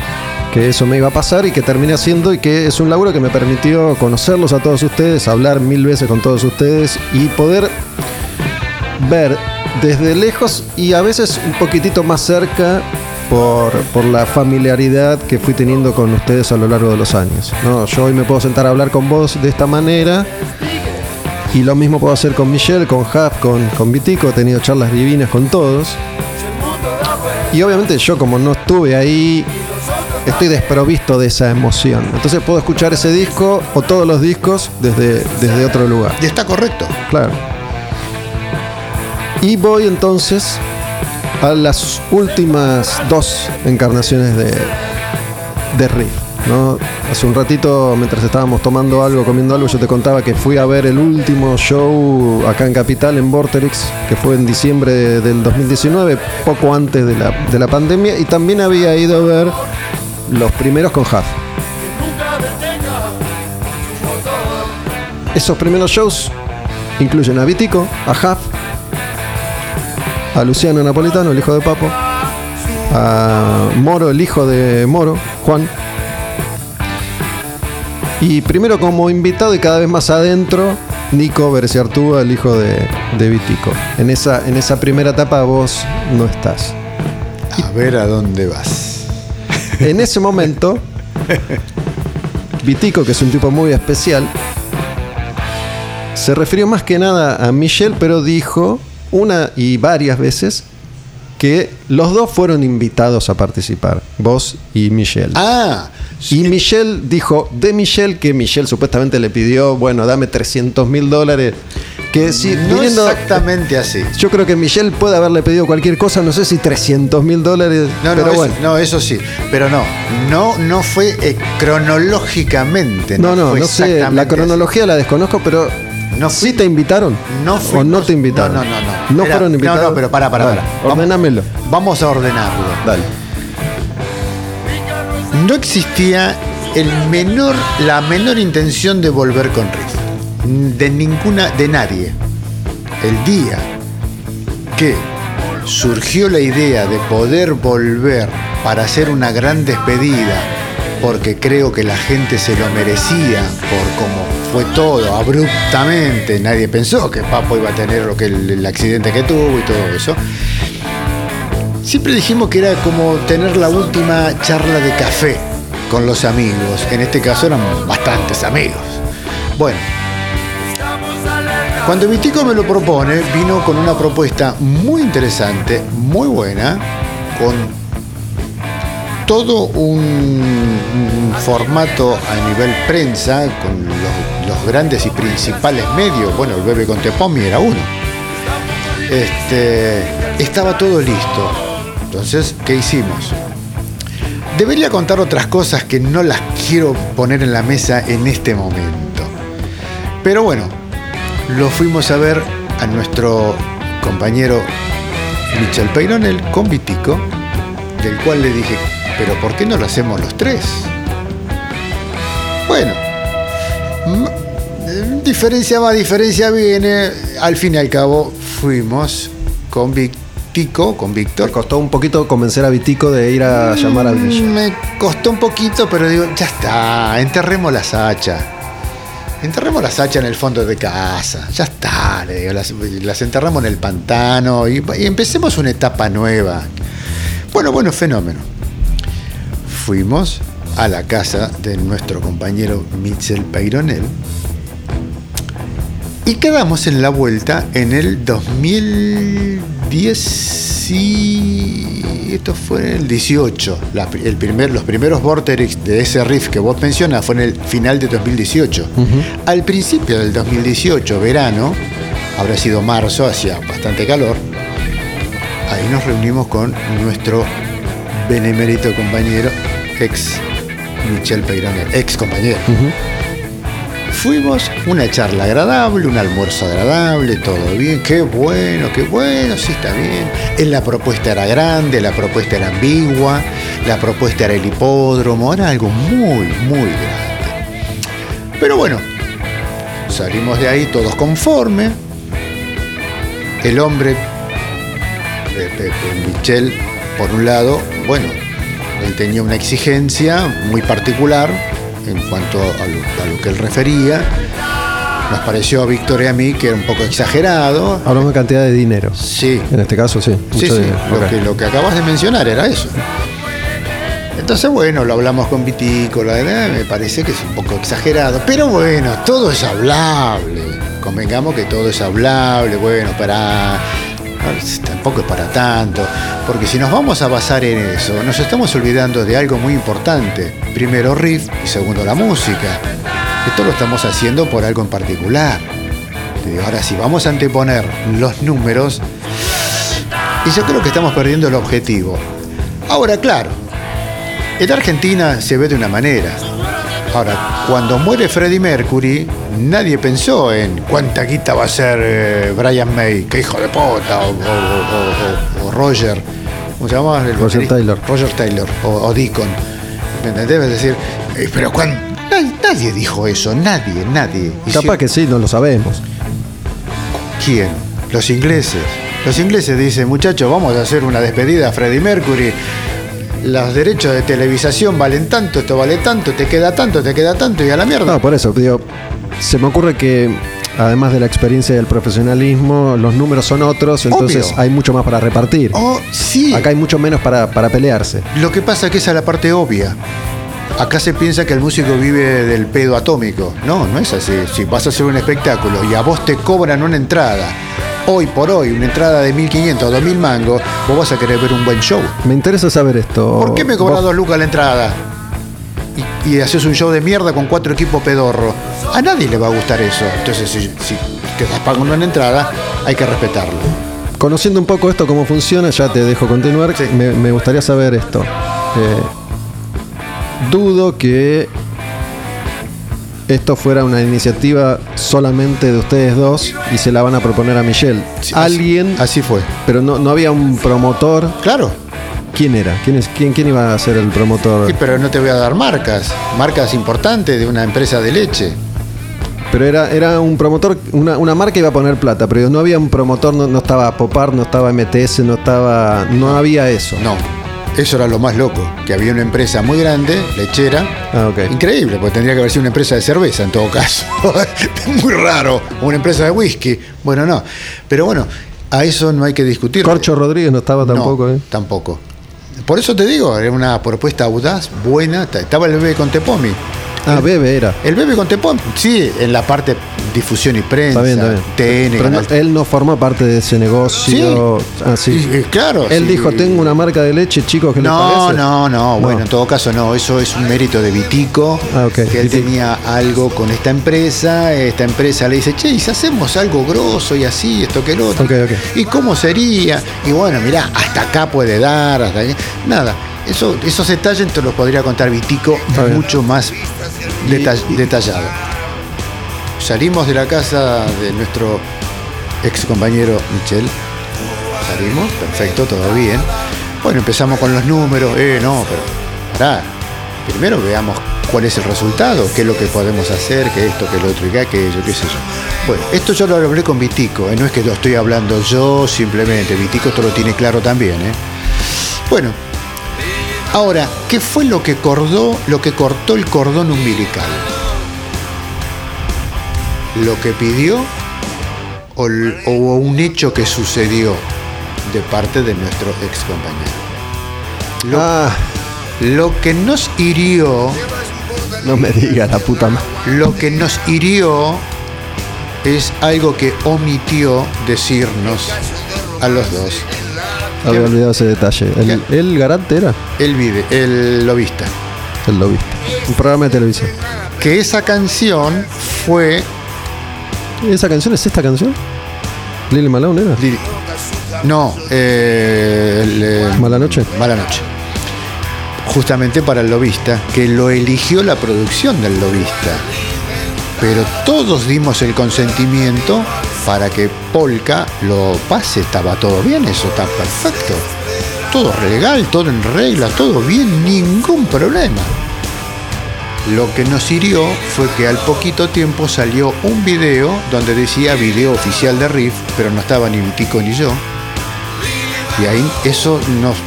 que eso me iba a pasar y que terminé haciendo y que es un laburo que me permitió conocerlos a todos ustedes, hablar mil veces con todos ustedes y poder ver desde lejos y a veces un poquitito más cerca por, por la familiaridad que fui teniendo con ustedes a lo largo de los años. ¿no? Yo hoy me puedo sentar a hablar con vos de esta manera y lo mismo puedo hacer con Michelle, con Huff, con, con Vitico, he tenido charlas divinas con todos. Y obviamente yo como no estuve ahí, estoy desprovisto de esa emoción. Entonces puedo escuchar ese disco o todos los discos desde, desde otro lugar. Y está correcto. Claro. Y voy entonces a las últimas dos encarnaciones de, de Riff. ¿no? Hace un ratito, mientras estábamos tomando algo, comiendo algo, yo te contaba que fui a ver el último show acá en Capital, en Vorterix, que fue en diciembre de- del 2019, poco antes de la, de la pandemia, y también había ido a ver los primeros con Huff. Esos primeros shows incluyen a Vitico, a Huff, a Luciano Napolitano, el hijo de Papo, a Moro, el hijo de Moro, Juan. Y primero como invitado y cada vez más adentro, Nico Berciartúa, el hijo de, de Vitico. En esa, en esa primera etapa vos no estás. A ver a dónde vas. En ese momento, Vitico, que es un tipo muy especial, se refirió más que nada a Michelle, pero dijo una y varias veces que los dos fueron invitados a participar, vos y Michelle. Ah, Y Michelle dijo de Michelle que Michelle supuestamente le pidió, bueno, dame 300 mil dólares. Que si no viniendo- exactamente así. Yo creo que Michelle puede haberle pedido cualquier cosa, no sé si 300 mil dólares, No, no, pero eso, bueno. no, eso sí. Pero no, no, no fue eh, cronológicamente. No, no, no sé, la cronología la desconozco, pero No ¿sí fui- te invitaron? No ¿O fuimos- no te invitaron? No, no, no. no. ¿No Era- fueron invitados? No, no, pero para, para, para. Ordenámelo. Vamos a ordenarlo. Dale. No existía el menor, la menor intención de volver con Riff. De ninguna, de nadie. El día que surgió la idea de poder volver para hacer una gran despedida, porque creo que la gente se lo merecía por cómo fue todo abruptamente. Nadie pensó que Papo iba a tener lo que el, el accidente que tuvo y todo eso. Siempre dijimos que era como tener la última charla de café con los amigos. En este caso eran bastantes amigos. Bueno, cuando Vitico me lo propone, vino con una propuesta muy interesante, muy buena, con todo un, formato a nivel prensa, con los, grandes y principales medios. Bueno, el Bebe con Tepomi era uno. Este, estaba todo listo. Entonces, ¿qué hicimos? Debería contar otras cosas que no las quiero poner en la mesa en este momento. Pero bueno, lo fuimos a ver a nuestro compañero Michel Peyronel con Vitico, del cual le dije, pero ¿por qué no lo hacemos los tres? Bueno, m- diferencia va, diferencia viene, al fin y al cabo fuimos con Vitico, con Me Víctor. costó un poquito convencer a Vitico de ir a llamar al Mm, Villa. Me costó un poquito, pero digo, ya está, enterremos la sacha. Enterremos la sacha en el fondo de casa. Ya está, las, las enterramos en el pantano y, empecemos una etapa nueva. Bueno, bueno, fenómeno. Fuimos a la casa de nuestro compañero Mitchell Peyronel y quedamos en la vuelta en el 2010 y esto fue en el 18. La- el primer, los primeros Vorterix de ese riff que vos mencionas fue en el final de 2018. Al principio del 2018, verano, habrá sido marzo, hacía bastante calor. Ahí nos reunimos con nuestro benemérito compañero, ex Michel Peyronel, ex compañero. Fuimos, una charla agradable, un almuerzo agradable, todo bien, qué bueno, qué bueno, sí está bien. La propuesta era grande, la propuesta era ambigua, la propuesta era el hipódromo, era algo muy, muy grande. Pero bueno, salimos de ahí todos conformes. El hombre, eh, eh, eh, Michel, por un lado, bueno, él tenía una exigencia muy particular en cuanto a lo, a lo que él refería. Nos pareció a Víctor y a mí que era un poco exagerado. Hablamos de cantidad de dinero. Sí, En este caso, sí. sí, mucho sí, dinero. lo, que, lo que acabas de mencionar era eso. Entonces, bueno, lo hablamos con Vitico, la verdad, me parece que es un poco exagerado, pero bueno, todo es hablable. Convengamos que todo es hablable, bueno, para. Tampoco es para tanto, porque si nos vamos a basar en eso, nos estamos olvidando de algo muy importante. Primero riff y segundo la música. Esto lo estamos haciendo por algo en particular. Ahora, si vamos a anteponer los números, y yo creo que estamos perdiendo el objetivo. Ahora, claro, en Argentina se ve de una manera. Ahora, cuando muere Freddie Mercury, nadie pensó en cuánta guita va a ser eh, Brian May, qué hijo de puta, o, o- o- Roger, ¿cómo se llama? El Roger baterista? Taylor. Roger Taylor, o, Deacon. ¿Me entendés? Es decir, eh, pero cuán- nadie, nadie dijo eso, nadie, nadie. Capaz que sí, no lo sabemos. ¿Quién? Los ingleses. Los ingleses dicen, muchachos, vamos a hacer una despedida a Freddie Mercury. Los derechos de televisación valen tanto, esto vale tanto, te queda tanto, te queda tanto y a la mierda. No, por eso, digo, se me ocurre que además de la experiencia y el profesionalismo, los números son otros, entonces Obvio. hay mucho más para repartir. Oh, sí. Acá hay mucho menos para, para pelearse. Lo que pasa es que esa es la parte obvia. Acá se piensa que el músico vive del pedo atómico. No, no es así. Si vas a hacer un espectáculo y a vos te cobran una entrada, hoy por hoy, una entrada de 1.500 o 2.000 mangos, vos vas a querer ver un buen show. Me interesa saber esto. ¿Por qué me cobras dos lucas la entrada? Y, y haces un show de mierda con cuatro equipos pedorro. A nadie le va a gustar eso. Entonces, si, si te pagando una entrada, hay que respetarlo. Conociendo un poco esto, cómo funciona, ya te dejo continuar. Sí. Me, me gustaría saber esto. Eh, dudo que esto fuera una iniciativa solamente de ustedes dos y se la van a proponer a Michelle. Sí, Alguien, Así, así fue. pero no, no había un promotor. Claro. ¿Quién era? ¿Quién, es, quién, quién iba a ser el promotor? Sí, pero no te voy a dar marcas. Marcas importantes de una empresa de leche. Pero era, era un promotor, una, una marca iba a poner plata, pero no había un promotor, no, no estaba Popar, no estaba MTS, no estaba. No había eso. No. Eso era lo más loco. Que había una empresa muy grande, lechera. Ah. Increíble, porque tendría que haber sido una empresa de cerveza en todo caso. Muy raro. Una empresa de whisky. Bueno, no. Pero bueno, A eso no hay que discutir. Corcho Rodríguez no estaba tampoco, no, ¿eh? Tampoco. Por eso te digo, era una propuesta audaz, buena. Estaba el bebé con Tepomi. Ah, Bebe era. El bebé con Tepomi, sí, en la parte difusión y prensa. Está bien, está bien. TN, Pero no- él no forma parte de ese negocio. Ah, sí. Y- y claro. Él sí. dijo, tengo una marca de leche, chicos, ¿qué les No, parece? no, no, bueno, en todo caso no, eso es un mérito de Vitico, Ah, ok, que él Vitico. tenía algo con esta empresa, esta empresa le dice, che, ¿y si hacemos algo grosso y así, esto que lo otro? Ok, ok. ¿Y cómo sería? Y bueno, mirá, hasta acá puede dar, hasta aquí. Nada, eso, esos detalles te los podría contar Vitico mucho más deta- detallado. Salimos de la casa de nuestro ex compañero Michel. Salimos, perfecto, todo bien. Bueno, empezamos con los números. Eh, no, pero pará. Primero veamos cuál es el resultado, qué es lo que podemos hacer, que esto, que lo otro, y que aquello, qué sé yo. Bueno, esto yo lo hablé con Vitico, eh, no es que lo estoy hablando yo simplemente, Vitico esto lo tiene claro también. ¿eh? Bueno, ahora, ¿qué fue lo que, cordó, lo que cortó el cordón umbilical? ¿Lo que pidió o, un hecho que sucedió de parte de nuestro ex compañero? Lo, Ah, lo que nos hirió, no me diga la puta madre. lo que nos hirió es algo que omitió decirnos a los dos. Había olvidado ese detalle. El, el garante era El vide, el lobista. el lobista. Un programa de televisión. Que esa canción fue ¿Esa canción es esta canción? Lily Malone era. Lili- No, eh, el, eh, Mala noche. Mala noche. Justamente para el lobista, que lo eligió la producción del lobista. Pero todos dimos el consentimiento para que Polka lo pase. Estaba todo bien, eso está perfecto. Todo legal, todo en regla, todo bien, ningún problema. Lo que nos hirió fue que al poquito tiempo salió un video donde decía video oficial de Riff, pero no estaba ni Vitico ni yo. Y ahí eso nos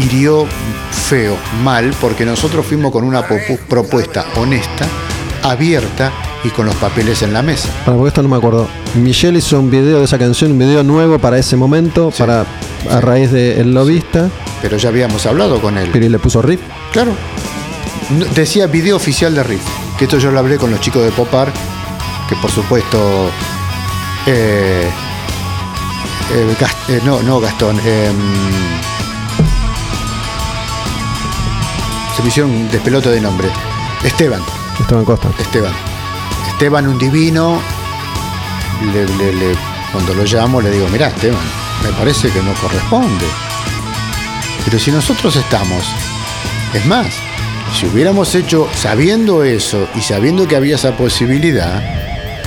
hirió feo, mal, porque nosotros fuimos con una propuesta honesta, abierta y con los papeles en la mesa. Para porque esto no me acuerdo. Michelle hizo un video de esa canción, un video nuevo para ese momento, para a raíz de El Lobista. Pero ya habíamos hablado con él. Piri le puso riff. Claro. Decía video oficial de Riff. Que esto yo lo hablé con los chicos de Popar, que por supuesto. eh, eh, eh, no, no Gastón. eh, se me hicieron despelote de nombre. Esteban. Esteban Costa. Esteban. Esteban, un divino. Le- le- le- cuando lo llamo le digo, mirá Esteban, me parece que no corresponde. Pero si nosotros estamos, es más, si hubiéramos hecho, sabiendo eso y sabiendo que había esa posibilidad,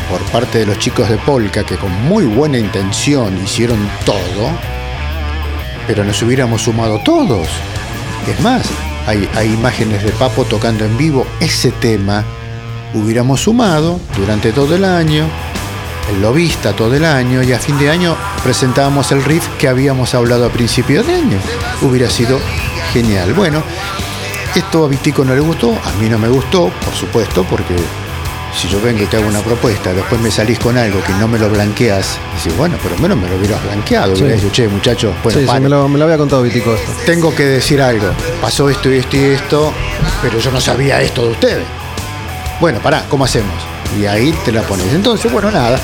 por parte de los chicos de Polka, que con muy buena intención hicieron todo, pero nos hubiéramos sumado todos. Es más, hay, hay imágenes de Papo tocando en vivo ese tema, hubiéramos sumado durante todo el año, el lobista todo el año, y a fin de año presentábamos el riff que habíamos hablado a principio de año. Hubiera sido genial. Bueno, esto a Vitico no le gustó, a mí no me gustó, por supuesto, porque si yo vengo y te hago una propuesta, después me salís con algo que no me lo blanqueas, decís, bueno, por lo menos me lo hubieras blanqueado, Sí. hubieras dicho, che, muchachos, bueno, sí, sí, me lo, me lo había contado Vitico esto. tengo que decir algo. Pasó esto y esto y esto, pero yo no sabía esto de ustedes. Bueno, pará, ¿cómo hacemos? Y ahí te la pones. Entonces, bueno, nada.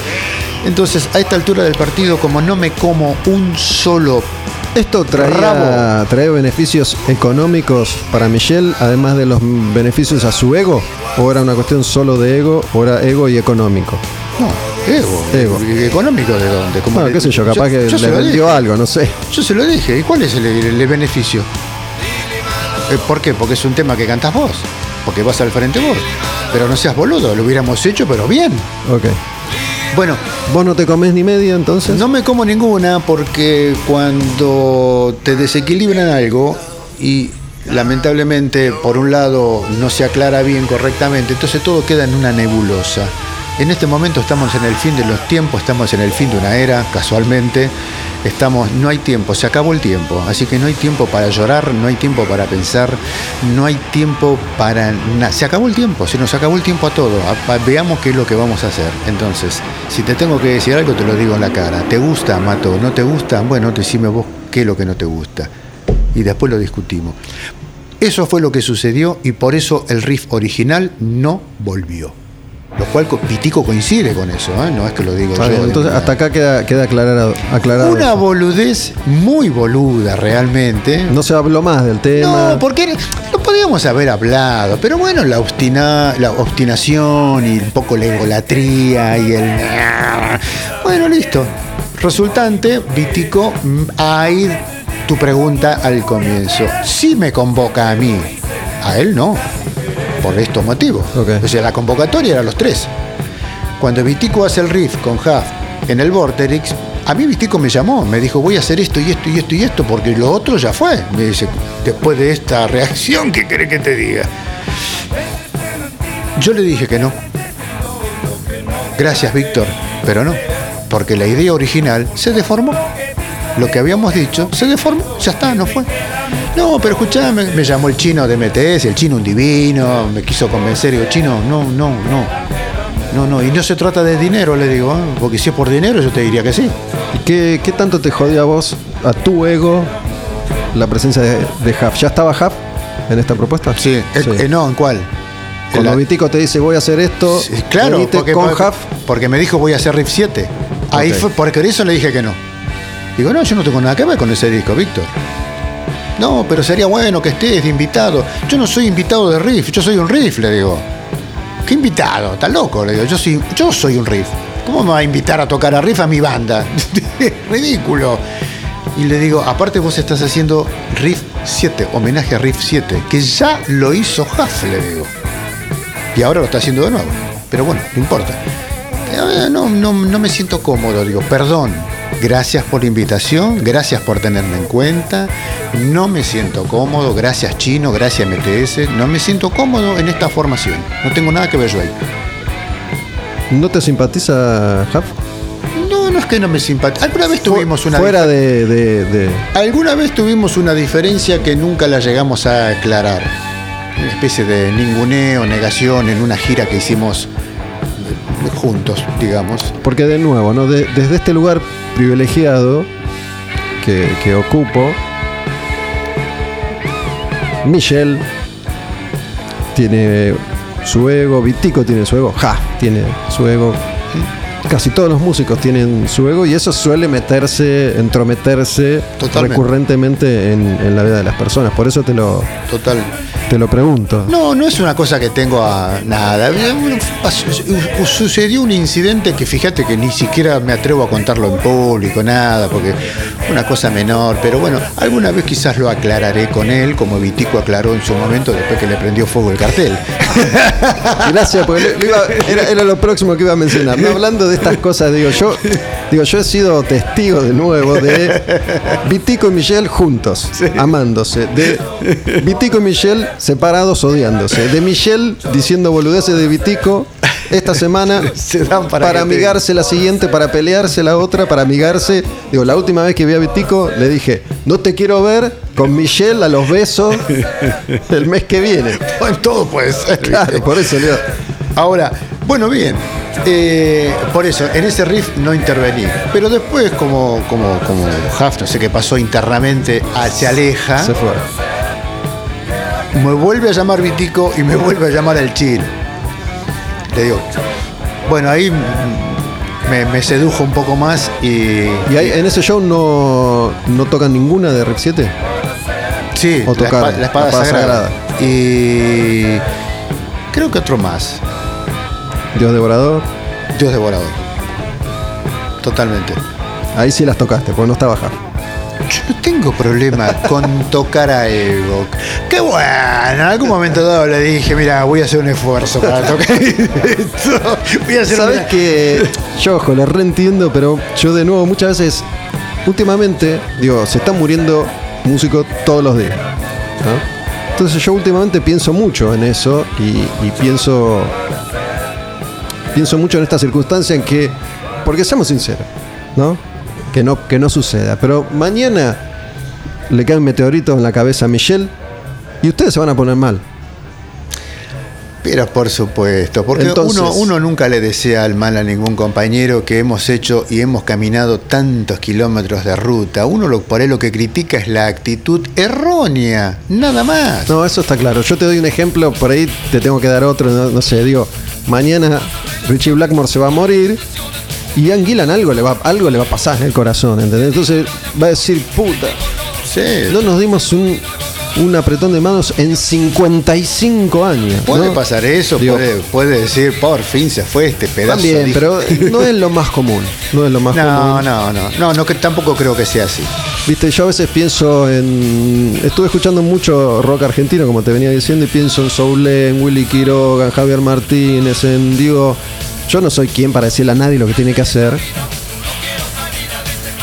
Entonces, a esta altura del partido, como no me como un solo Esto traía, traía beneficios económicos para Michelle, además de los beneficios a su ego, o era una cuestión solo de ego, o era ego y económico. No, ego. Ego. ¿Económico de dónde? Como Bueno, le- qué sé yo, capaz que yo le vendió dije. algo, no sé. Yo se lo dije. ¿Y cuál es el, el beneficio? Eh, ¿Por qué? Porque es un tema que cantas vos. Porque vas al frente vos. Pero no seas boludo, lo hubiéramos hecho, pero bien. Ok. Bueno, ¿Vos no te comés ni media entonces? No me como ninguna porque cuando te desequilibran algo y lamentablemente por un lado no se aclara bien correctamente, entonces todo queda en una nebulosa. En este momento estamos en el fin de los tiempos, estamos en el fin de una era, casualmente. Estamos, no hay tiempo, se acabó el tiempo, así que no hay tiempo para llorar, no hay tiempo para pensar, no hay tiempo para nada. Se acabó el tiempo, se nos acabó el tiempo a todo. Veamos qué es lo que vamos a hacer. Entonces, si te tengo que decir algo, te lo digo en la cara. ¿Te gusta, Mato? ¿No te gusta? Bueno, decime vos qué es lo que no te gusta. Y después lo discutimos. Eso fue lo que sucedió y por eso el riff original no volvió. Lo cual co- Pitico coincide con eso, ¿eh? no es que lo digo yo. bien, entonces hasta acá queda, queda aclarado, aclarado Una eso. boludez muy boluda realmente. No se habló más del tema. No, porque lo podíamos haber hablado, pero bueno, la, obstina, la obstinación y un poco la egolatría y el... Bueno, listo. Resultante, Vitico, mm, ahí tu pregunta al comienzo. Sí me convoca a mí, a él no, por estos motivos. O sea, la convocatoria era los tres. Cuando Vitico hace el riff con Huff en el Vorterix, a mí Vitico me llamó, me dijo, voy a hacer esto y esto y esto y esto, porque lo otro ya fue. Me dice, después de esta reacción, ¿qué querés que te diga? Yo le dije que no. Gracias, Víctor, pero no, porque la idea original se deformó. Lo que habíamos dicho se deformó, ya está, no fue. No, pero escuchame, me llamó el chino de MTS, el chino un divino, me quiso convencer, y digo, chino, no, no, no. No, no, y no se trata de dinero, le digo, ¿eh? porque si es por dinero yo te diría que sí. ¿Y ¿Qué, qué tanto te jodió a vos, a tu ego, la presencia de, de Huff? ¿Ya estaba Huff en esta propuesta? Sí, eh, eh, no, ¿en cuál? Cuando la- Vitico te dice voy a hacer esto, Sí, claro, porque, con porque- Huff, porque me dijo voy a hacer Riff 7. Ahí fue, porque eso le dije que no. Digo, no, yo no tengo nada que ver con ese disco, Víctor. No, pero sería bueno que estés de invitado. Yo no soy invitado de Riff, yo soy un Riff, le digo. ¿Qué invitado? Está loco, le digo. Yo soy, yo soy un Riff. ¿Cómo me va a invitar a tocar a Riff a mi banda? Ridículo. Y le digo, aparte vos estás haciendo Riff 7, homenaje a Riff 7, que ya lo hizo Huff, le digo. Y ahora lo está haciendo de nuevo. Pero bueno, no importa. Eh, No, no, no me siento cómodo, digo, perdón. Gracias por la invitación, gracias por tenerme en cuenta. No me siento cómodo, gracias Chino, gracias MTS. No me siento cómodo en esta formación. No tengo nada que ver yo ahí. ¿no te simpatiza Huff? No, no es que no me simpatiza. Alguna vez tuvimos una Fuera de, de- de- Alguna vez tuvimos una diferencia que nunca la llegamos a aclarar. Una especie de ninguneo, negación en una gira que hicimos eh, juntos, digamos. Porque de nuevo, ¿no? De- desde este lugar privilegiado que, que ocupo, Michelle tiene su ego, Vitico tiene su ego, Ja tiene su ego. Casi todos los músicos tienen su ego y eso suele meterse, entrometerse Totalmente. recurrentemente en, en la vida de las personas. Por eso te lo, Total. Te lo pregunto. No, no es una cosa que tengo a nada. Pasó- Sucedió un incidente que fíjate que ni siquiera me atrevo a contarlo en público, nada, porque una cosa menor. Pero bueno, alguna vez quizás lo aclararé con él, como Vitico aclaró en su momento después que le prendió fuego el cartel. Gracias, porque lo- lo iba- era, era lo próximo que iba a mencionar. ¿no? Hablando de estas cosas, digo yo, digo, yo he sido testigo de nuevo de Vitico y Michelle juntos, amándose, de Vitico y Michelle separados, odiándose, de Michelle diciendo boludeces de Vitico esta semana Se dan para para, que te- amigarse la siguiente, para pelearse la otra, para amigarse. Digo, la última vez que vi a Vitico le dije, no te quiero ver con Michelle a los besos el mes que viene. Bueno, todo puede ser. Claro, por eso le digo, Ahora, bueno, bien. eh, por eso, en ese riff no intervení. Pero después, como, como, como Huff, no sé qué pasó internamente, ah, se aleja. se fue. Me vuelve a llamar Vitico y me vuelve a llamar el chino. Le digo, bueno, ahí me, me sedujo un poco más y. ¿Y ahí, en ese show no, no tocan ninguna de Rip 7? sí, o la, espa- la espada, la espada sagrada. Y. Creo que otro más. Dios Devorador. Dios devorador. Totalmente. Ahí sí las tocaste, porque no estaba Huff. Yo no tengo problema con tocar a Ego. Qué bueno. En algún momento dado le dije, mira, voy a hacer un esfuerzo para tocar esto. Voy a hacer Sabes una- que yo, ojo, lo reentiendo, pero yo de nuevo muchas veces, últimamente, digo, se están muriendo músicos todos los días. ¿no? Entonces yo últimamente pienso mucho en eso y, y pienso pienso mucho en esta circunstancia en que, porque seamos sinceros, ¿no? Que no, que no suceda. Pero mañana le cae un meteorito en la cabeza a Michelle y ustedes se van a poner mal. Pero por supuesto, porque Entonces- uno, uno nunca le desea el mal a ningún compañero que hemos hecho y hemos caminado tantos kilómetros de ruta. Uno lo, por ahí lo que critica es la actitud errónea, nada más. No, eso está claro. Yo te doy un ejemplo, por ahí te tengo que dar otro, no, no sé, digo, mañana Richie Blackmore se va a morir y Ian Gillan algo le va, algo le va a pasar en el corazón, ¿entendés? Entonces va a decir, puta, Sí. no nos dimos un, un apretón de manos en 55 años. Puede ¿no? pasar eso, Digo, puede, puede decir, por fin se fue este pedazo. También, de- pero no es lo más común. No es lo más No, común. no, no, no, no, que tampoco creo que sea así. Viste, yo a veces pienso en. Estuve escuchando mucho rock argentino, como te venía diciendo, y pienso en Soule, en Willy Quiroga, en Javier Martínez, en. Digo, yo no soy quien para decirle a nadie lo que tiene que hacer.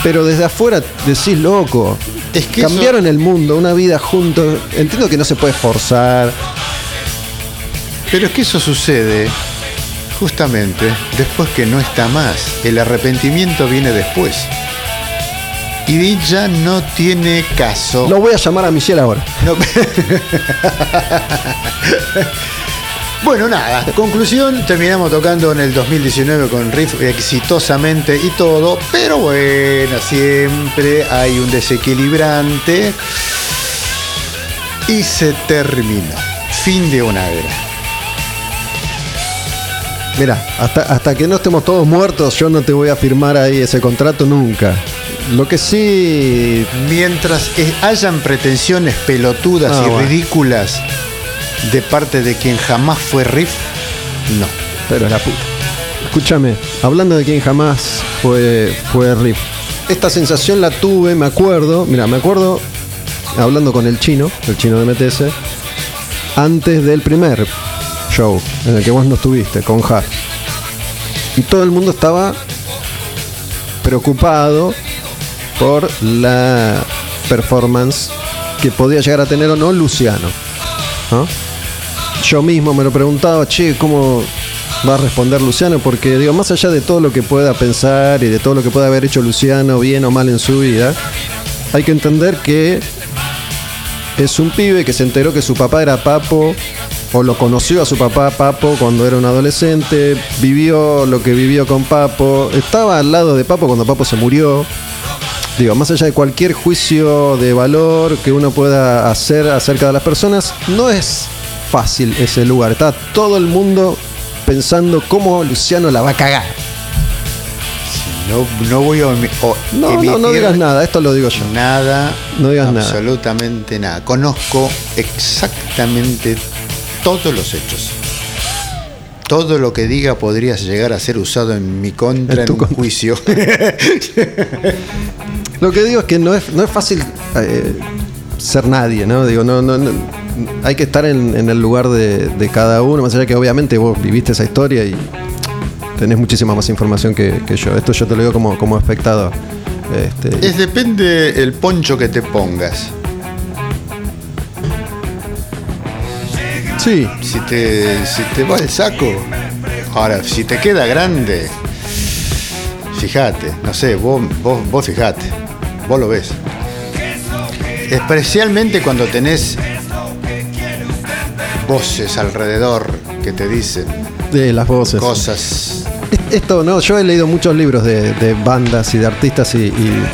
Pero desde afuera decís, loco, Es que cambiaron el mundo, una vida juntos. Entiendo que no se puede forzar. Pero es que eso sucede justamente después que no está más. El arrepentimiento viene después. Y ya no tiene caso. Lo voy a llamar a Michelle ahora. No. bueno, nada. Conclusión, terminamos tocando en el 2019 con Riff exitosamente y todo. Pero bueno, siempre hay un desequilibrante. Y se terminó. Fin de una era. Mira, hasta, hasta que no estemos todos muertos, yo no te voy a firmar ahí ese contrato nunca. Lo que sí. Mientras eh, hayan pretensiones pelotudas Ah, y bueno. ridículas de parte de quien jamás fue Riff, no. Pero la puta. Escúchame, hablando de quien jamás fue, fue Riff. Esta sensación la tuve, me acuerdo. Mira, me acuerdo hablando con el chino, el chino de MTS, antes del primer show en el que vos no estuviste, con Hart. Y todo el mundo estaba preocupado por la performance que podía llegar a tener o no Luciano. ¿no? Yo mismo me lo preguntaba, che, ¿cómo va a responder Luciano? Porque, digo, más allá de todo lo que pueda pensar y de todo lo que pueda haber hecho Luciano, bien o mal en su vida, hay que entender que es un pibe que se enteró que su papá era Papo, o lo conoció a su papá Papo cuando era un adolescente, vivió lo que vivió con Papo, estaba al lado de Papo cuando Papo se murió. Digo, más allá de cualquier juicio de valor que uno pueda hacer acerca de las personas, no es fácil ese lugar. Está todo el mundo pensando cómo Luciano la va a cagar. No, no voy a o- No, no, digas nada, esto lo digo yo. Nada. No digas nada. Absolutamente nada. Conozco exactamente todos los hechos. Todo lo que diga podría llegar a ser usado en mi contra En en, tu un contra. juicio. Lo que digo es que no es, no es fácil eh, ser nadie, ¿no? Digo, no, no, no- hay que estar en, en el lugar de, de cada uno, más allá que obviamente vos viviste esa historia y tenés muchísima más información que, que yo. Esto yo te lo digo como, como espectador. Este, es depende el poncho que te pongas. sí, Si te, si te va el saco. Ahora, si te queda grande, fíjate, no sé, vos, vos, vos fijate, vos lo ves. Especialmente cuando tenés voces alrededor que te dicen de las voces. cosas. Esto, no, yo he leído muchos libros de, de bandas y de artistas y, y-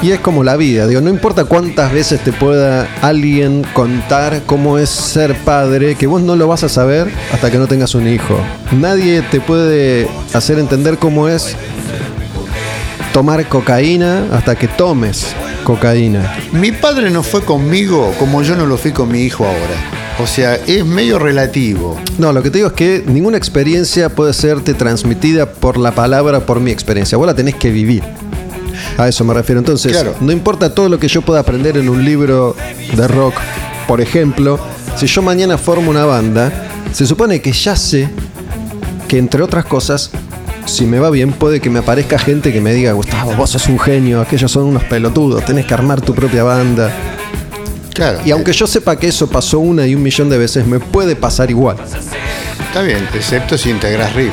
y es como la vida, digo, no importa cuántas veces te pueda alguien contar cómo es ser padre, que vos no lo vas a saber hasta que no tengas un hijo. Nadie te puede hacer entender cómo es tomar cocaína hasta que tomes cocaína. Mi padre no fue conmigo como yo no lo fui con mi hijo ahora. O sea, es medio relativo. No, lo que te digo es que ninguna experiencia puede serte transmitida por la palabra, por mi experiencia. Vos la tenés que vivir. A eso me refiero. Entonces, Claro. no importa todo lo que yo pueda aprender en un libro de rock, por ejemplo, si yo mañana formo una banda, se supone que ya sé que entre otras cosas, si me va bien, puede que me aparezca gente que me diga, Gustavo, vos sos un genio, aquellos son unos pelotudos, tenés que armar tu propia banda. Claro. Y aunque yo sepa que eso pasó una y un millón de veces, me puede pasar igual. Está bien, excepto si integras riff.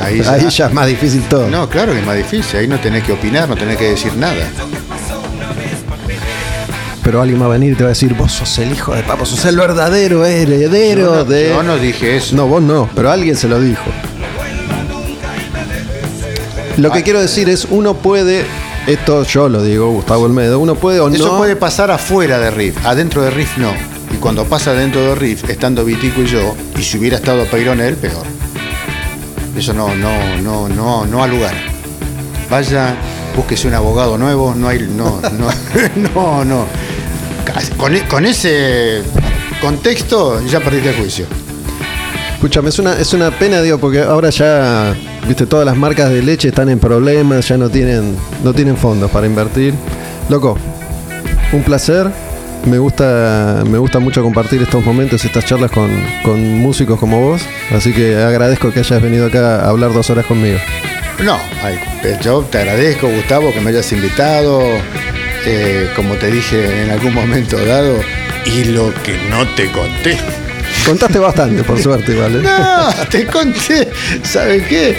Ahí Ahí ya- ya es más difícil todo. No, claro que es más difícil. Ahí no tenés que opinar, no tenés que decir nada. Pero alguien va a venir y te va a decir, vos sos el hijo de papo, sos el verdadero heredero Yo no, de. yo no dije eso. No, vos no, pero alguien se lo dijo. Lo que Ah. quiero decir es, uno puede, esto yo lo digo, Gustavo Olmedo, uno puede o Eso no. puede pasar afuera de Riff, adentro de Riff no. Y cuando pasa dentro de Riff, estando Vitico y yo, y si hubiera estado Peirón peor. Eso no, no, no, no, no ha lugar. Vaya, búsquese un abogado nuevo, no hay, no, no, no, no. Con, e- con ese contexto ya perdiste el juicio. Escúchame, es una, es una pena, digo, porque ahora ya, viste, todas las marcas de leche están en problemas, ya no tienen, no tienen fondos para invertir. Loco, un placer. Me gusta, me gusta mucho compartir estos momentos, estas charlas con, con músicos como vos. Así que agradezco que hayas venido acá a hablar dos horas conmigo. No, eh, yo te agradezco, Gustavo, que me hayas invitado. eh, como te dije en algún momento dado, y lo que no te conté. Contaste bastante, por suerte, ¿vale? No, te conté, ¿sabes qué?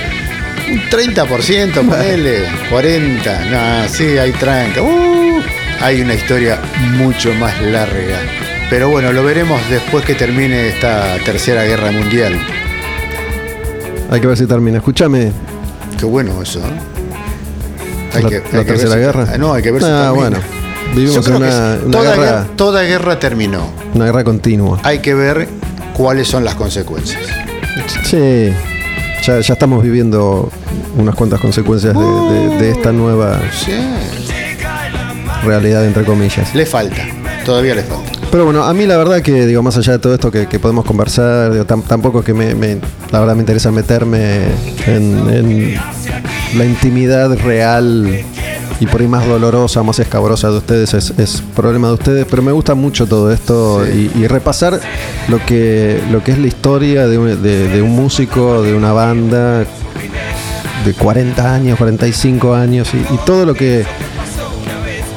Un 30%, ponele, 40, no, sí, hay 30. Uh, hay una historia mucho más larga. Pero bueno, lo veremos después que termine esta tercera guerra mundial. Hay que ver si termina. Escúchame, Qué bueno eso, ¿eh? Hay la, que- la hay que ver tercera si- guerra. No, hay que ver si Ah, termina. bueno. Vivimos que una, una toda, guerra, guerra, toda guerra terminó. una guerra continua. Hay que ver cuáles son las consecuencias. Sí, ya, ya estamos viviendo unas cuantas consecuencias de, de- de esta nueva Sí. realidad, entre comillas. Le falta, todavía le falta. Pero bueno, a mí la verdad que, digo, más allá de todo esto que, que podemos conversar, digo, tam- tampoco es que me, me- la verdad me interesa meterme en, en la intimidad real y por ahí más dolorosa, más escabrosa de ustedes, es, es problema de ustedes, pero me gusta mucho todo esto Sí. y, y repasar lo que, lo que es la historia de un, de- de un músico, de una banda de 40 años, 45 años y, y todo lo que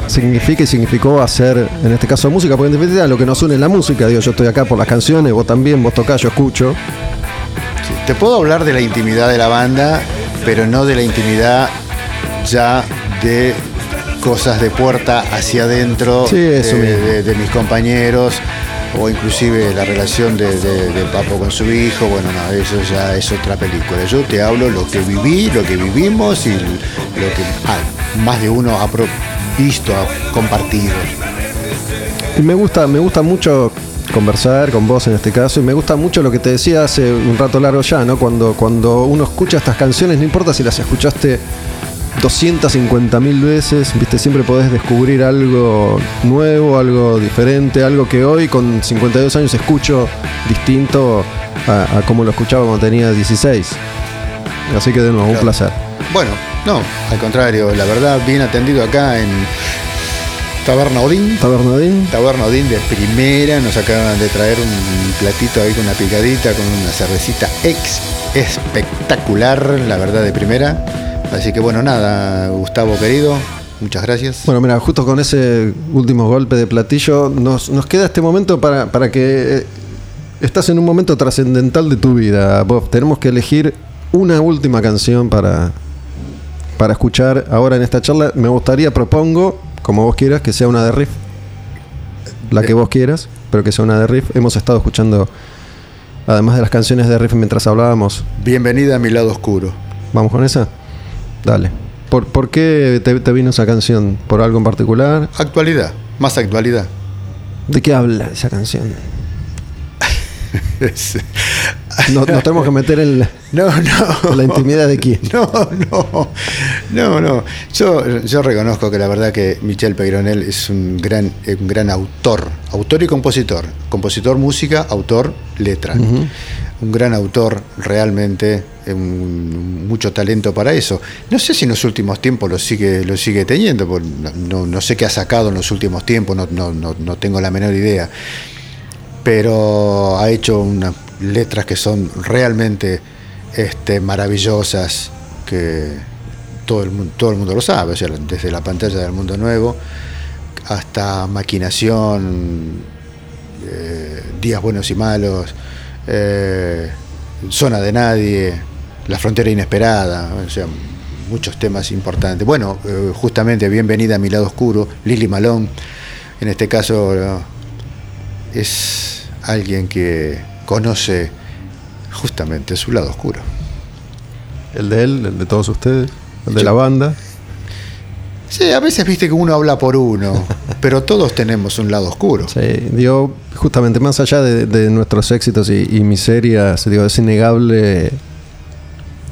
significa y significó hacer, en este caso, música, porque en definitiva lo que nos une es la música. Digo, yo estoy acá por las canciones, vos también, vos tocás, yo escucho. Sí, Te puedo hablar de la intimidad de la banda, pero no de la intimidad ya de cosas de puerta hacia adentro Sí, eso de, mismo. de- de mis compañeros o inclusive la relación de, Papo con su hijo. Bueno, no, eso ya es otra película. Yo te hablo lo que viví, lo que vivimos y lo que ah, más de uno ha visto, ha compartido. Y me gusta, me gusta mucho conversar con vos en este caso, y me gusta mucho lo que te decía hace un rato largo ya, ¿no? Cuando, cuando uno escucha estas canciones, no importa si las escuchaste 250 mil veces, viste, siempre podés descubrir algo nuevo, algo diferente, algo que hoy con 52 años escucho distinto a, a como lo escuchaba cuando tenía 16. Así que de nuevo, un placer. Bueno, no, al contrario, la verdad, bien atendido acá en Taberna Odín. Tabernadín. Taberna Odín de primera, nos acaban de traer un platito ahí con una picadita, con una cervecita ex espectacular, la verdad, de primera. Así que bueno, nada, Gustavo querido, muchas gracias. Bueno, mira, justo con ese último golpe de platillo, nos, nos queda este momento para, para que eh, estás en un momento trascendental de tu vida, Bob. Tenemos que elegir una última canción para, para escuchar ahora en esta charla. Me gustaría, propongo, como vos quieras, que sea una de riff. La que vos quieras, pero que sea una de riff. Hemos estado escuchando, además de las canciones de riff mientras hablábamos. Bienvenida a mi lado oscuro. ¿Vamos con esa? Dale. ¿Por, por qué te, te vino esa canción? ¿Por algo en particular? Actualidad, más actualidad. ¿De qué habla esa canción? No- nos tenemos que meter en la, No, no. la intimidad de quién. No, no, no, no. Yo, yo reconozco que la verdad que Michel Peyronel es un gran, un gran autor, autor y compositor. Compositor, música, autor, letra. Un gran autor, realmente, mucho talento para eso. No sé si en los últimos tiempos lo sigue, lo sigue teniendo, no, no- sé qué ha sacado en los últimos tiempos, no, no, no, no tengo la menor idea. Pero ha hecho unas letras que son realmente este, maravillosas, que todo el, mundo, todo el mundo lo sabe, o sea, desde la pantalla del mundo nuevo hasta maquinación, eh, días buenos y malos, eh, zona de nadie, La frontera inesperada, o sea, muchos temas importantes. Bueno, eh, justamente Bienvenida a mi lado oscuro, Lily Malone, en este caso eh, es alguien que conoce justamente su lado oscuro. El de él, el de todos ustedes, el de Yo- la banda. Sí, a veces viste que uno habla por uno, pero todos tenemos un lado oscuro. Sí, digo, justamente más allá de, de nuestros éxitos y, y miserias, digo, es innegable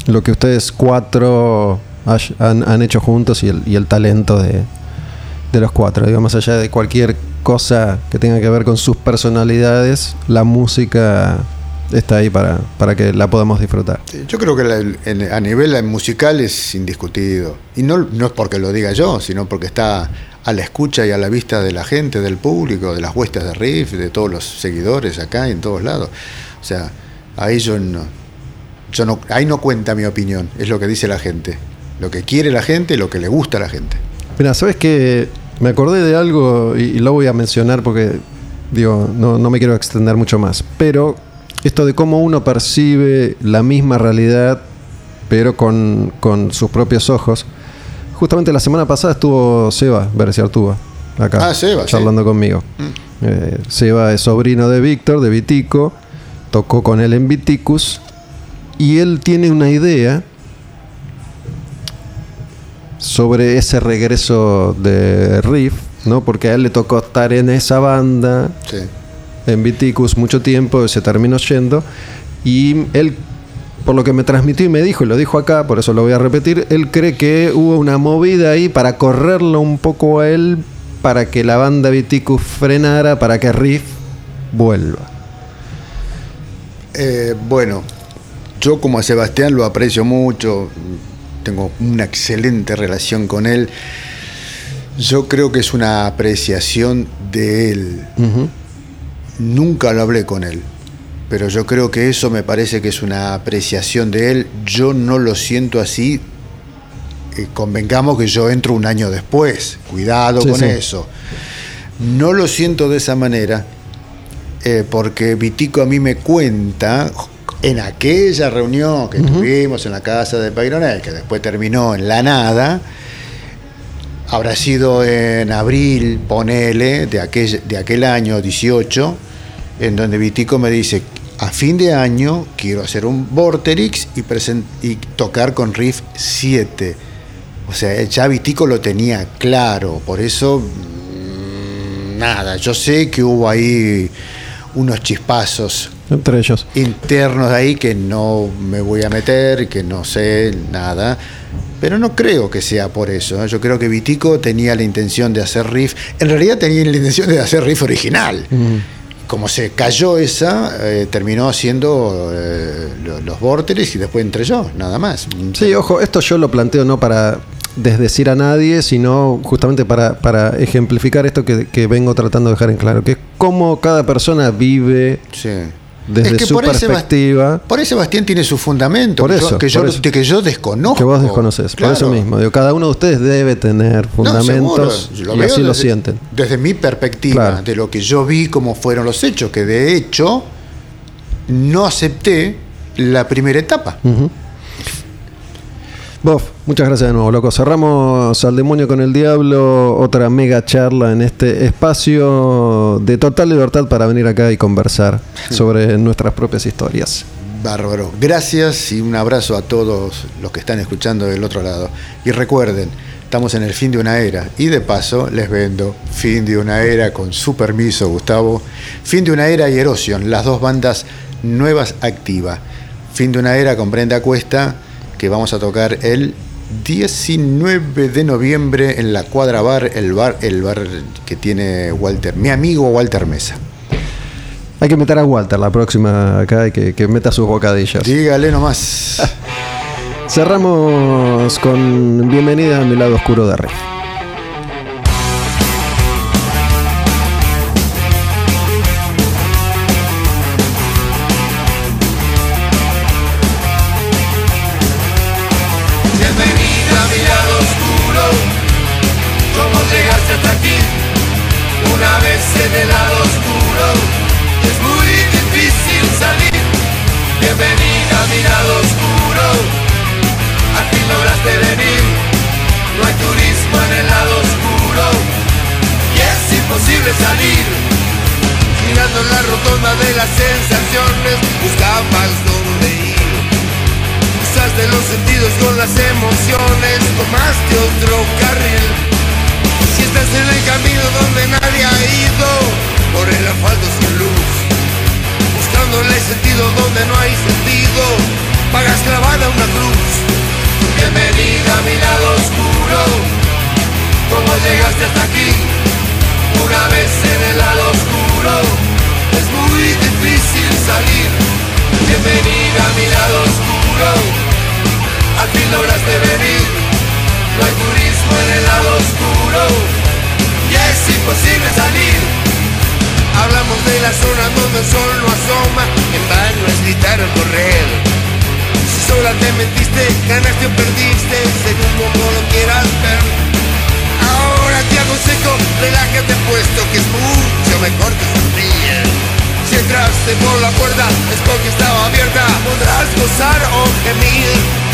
lo que ustedes cuatro han, han hecho juntos y el, y el talento de, de los cuatro. Digo, más allá de cualquier cosa que tenga que ver con sus personalidades, la música está ahí para, para que la podamos disfrutar. Yo creo que la- a nivel musical es indiscutido. Y no, no es porque lo diga yo, sino porque está a la escucha y a la vista de la gente, del público, de las huestas de Riff, de todos los seguidores acá y en todos lados. O sea, ahí yo no, yo no, ahí no cuenta mi opinión, es lo que dice la gente. Lo que quiere la gente, lo que le gusta a la gente. Mira, ¿sabes qué? Me acordé de algo y, y lo voy a mencionar porque, digo, no, no me quiero extender mucho más. Pero esto de cómo uno percibe la misma realidad, pero con, con sus propios ojos. Justamente la semana pasada estuvo Seba Berciartúa, acá, Ah, Seba, sí. charlando conmigo. Eh, Seba es sobrino de Víctor, de Vitico, tocó con él en Viticus, y él tiene una idea sobre ese regreso de Riff, ¿no? Porque a él le tocó estar en esa banda, Sí. en Viticus, mucho tiempo, se terminó yendo. Y él, por lo que me transmitió y me dijo, y lo dijo acá, por eso lo voy a repetir, él cree que hubo una movida ahí para correrlo un poco a él, para que la banda Viticus frenara, para que Riff vuelva. Eh, bueno, yo como a Sebastián lo aprecio mucho, tengo una excelente relación con él. Yo creo que es una apreciación de él. Nunca lo hablé con él, pero yo creo que eso me parece que es una apreciación de él. Yo no lo siento así. Eh, convengamos que yo entro un año después. Cuidado Sí, con sí. eso. No lo siento de esa manera, eh, porque Vitico a mí me cuenta en aquella reunión que tuvimos en la casa de Paironel, que después terminó en la nada, habrá sido en abril, ponele, de aquel, de aquel año 18, en donde Vitico me dice, a fin de año quiero hacer un Vorterix y, y tocar con Riff 7. O sea, ya Vitico lo tenía claro, por eso, mm, nada, yo sé que hubo ahí unos chispazos Entre ellos. internos ahí que no me voy a meter, que no sé nada. Pero no creo que sea por eso. Yo creo que Vitico tenía la intención de hacer riff. En realidad tenía la intención de hacer riff original. Como se cayó esa, eh, terminó haciendo eh, lo- los vórteres y después entré yo, nada más. Sí, ojo, esto yo lo planteo no para desdecir a nadie, sino justamente para, para ejemplificar esto que, que vengo tratando de dejar en claro, que es cómo cada persona vive Sí. Desde Es que su por perspectiva. Por ahí Sebastián tiene su fundamento, Por que, eso, yo, que, yo, por eso. que yo desconozco. Que vos desconoces, Claro. por eso mismo. Digo, cada uno de ustedes debe tener No, fundamentos y así lo desde- sienten. Desde mi perspectiva, Claro. de lo que yo vi, cómo fueron los hechos, que de hecho no acepté la primera etapa. Bof, muchas gracias de nuevo, loco. Cerramos al demonio con el diablo, otra mega charla en este espacio de total libertad para venir acá y conversar sobre nuestras propias historias. Bárbaro. Gracias y un abrazo a todos los que están escuchando del otro lado. Y recuerden, estamos en el fin de una era. Y de paso les vendo Fin de una era con su permiso, Gustavo. Fin de una era y Erosion, las dos bandas nuevas activas. Fin de una era con Brenda Cuesta, que vamos a tocar el 19 de noviembre en la Cuadra Bar, el bar, el bar que tiene Walter, mi amigo Walter Mesa. Hay que meter a Walter la próxima acá y que, que meta sus bocadillos. Dígale nomás. Cerramos con bienvenida a mi lado oscuro de Rey. Las emociones tomaste otro carril. Si estás en el camino donde nadie ha ido, por el asfalto sin luz, buscándole sentido donde no hay sentido, pagas clavada una cruz. Bienvenida a mi lado oscuro, ¿cómo llegaste hasta aquí? Una vez en el lado oscuro, es muy difícil salir. Bienvenida a mi lado oscuro, lograste venir. No hay turismo en el lado oscuro y es imposible salir. Hablamos de la zona donde el sol no asoma, en vano es gritar o correr. Si sola te mentiste, ganaste o perdiste, según como lo quieras ver. Ahora te aconsejo, relájate puesto que es mucho mejor que sonríe. Si entraste por la puerta es porque estaba abierta, podrás gozar o gemir.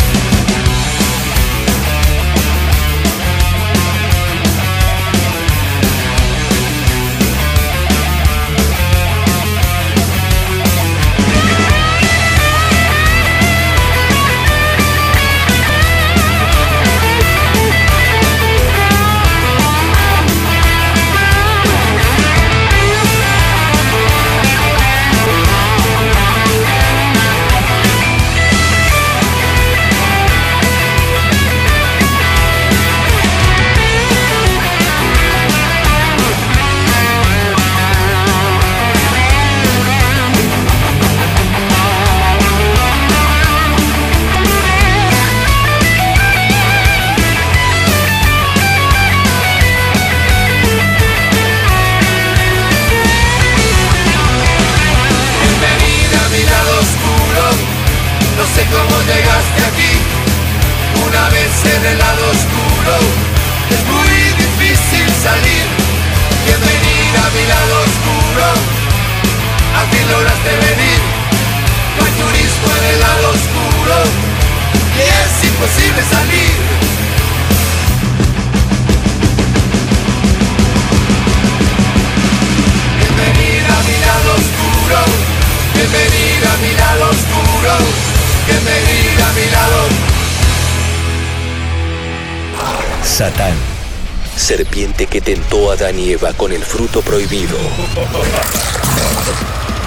Que tentó a Adán y Eva con el fruto prohibido.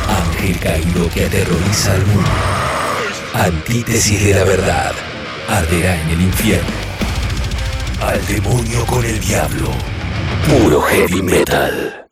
Ángel caído que aterroriza al mundo. Antítesis de la verdad, arderá en el infierno. Al demonio con el diablo. Puro heavy metal.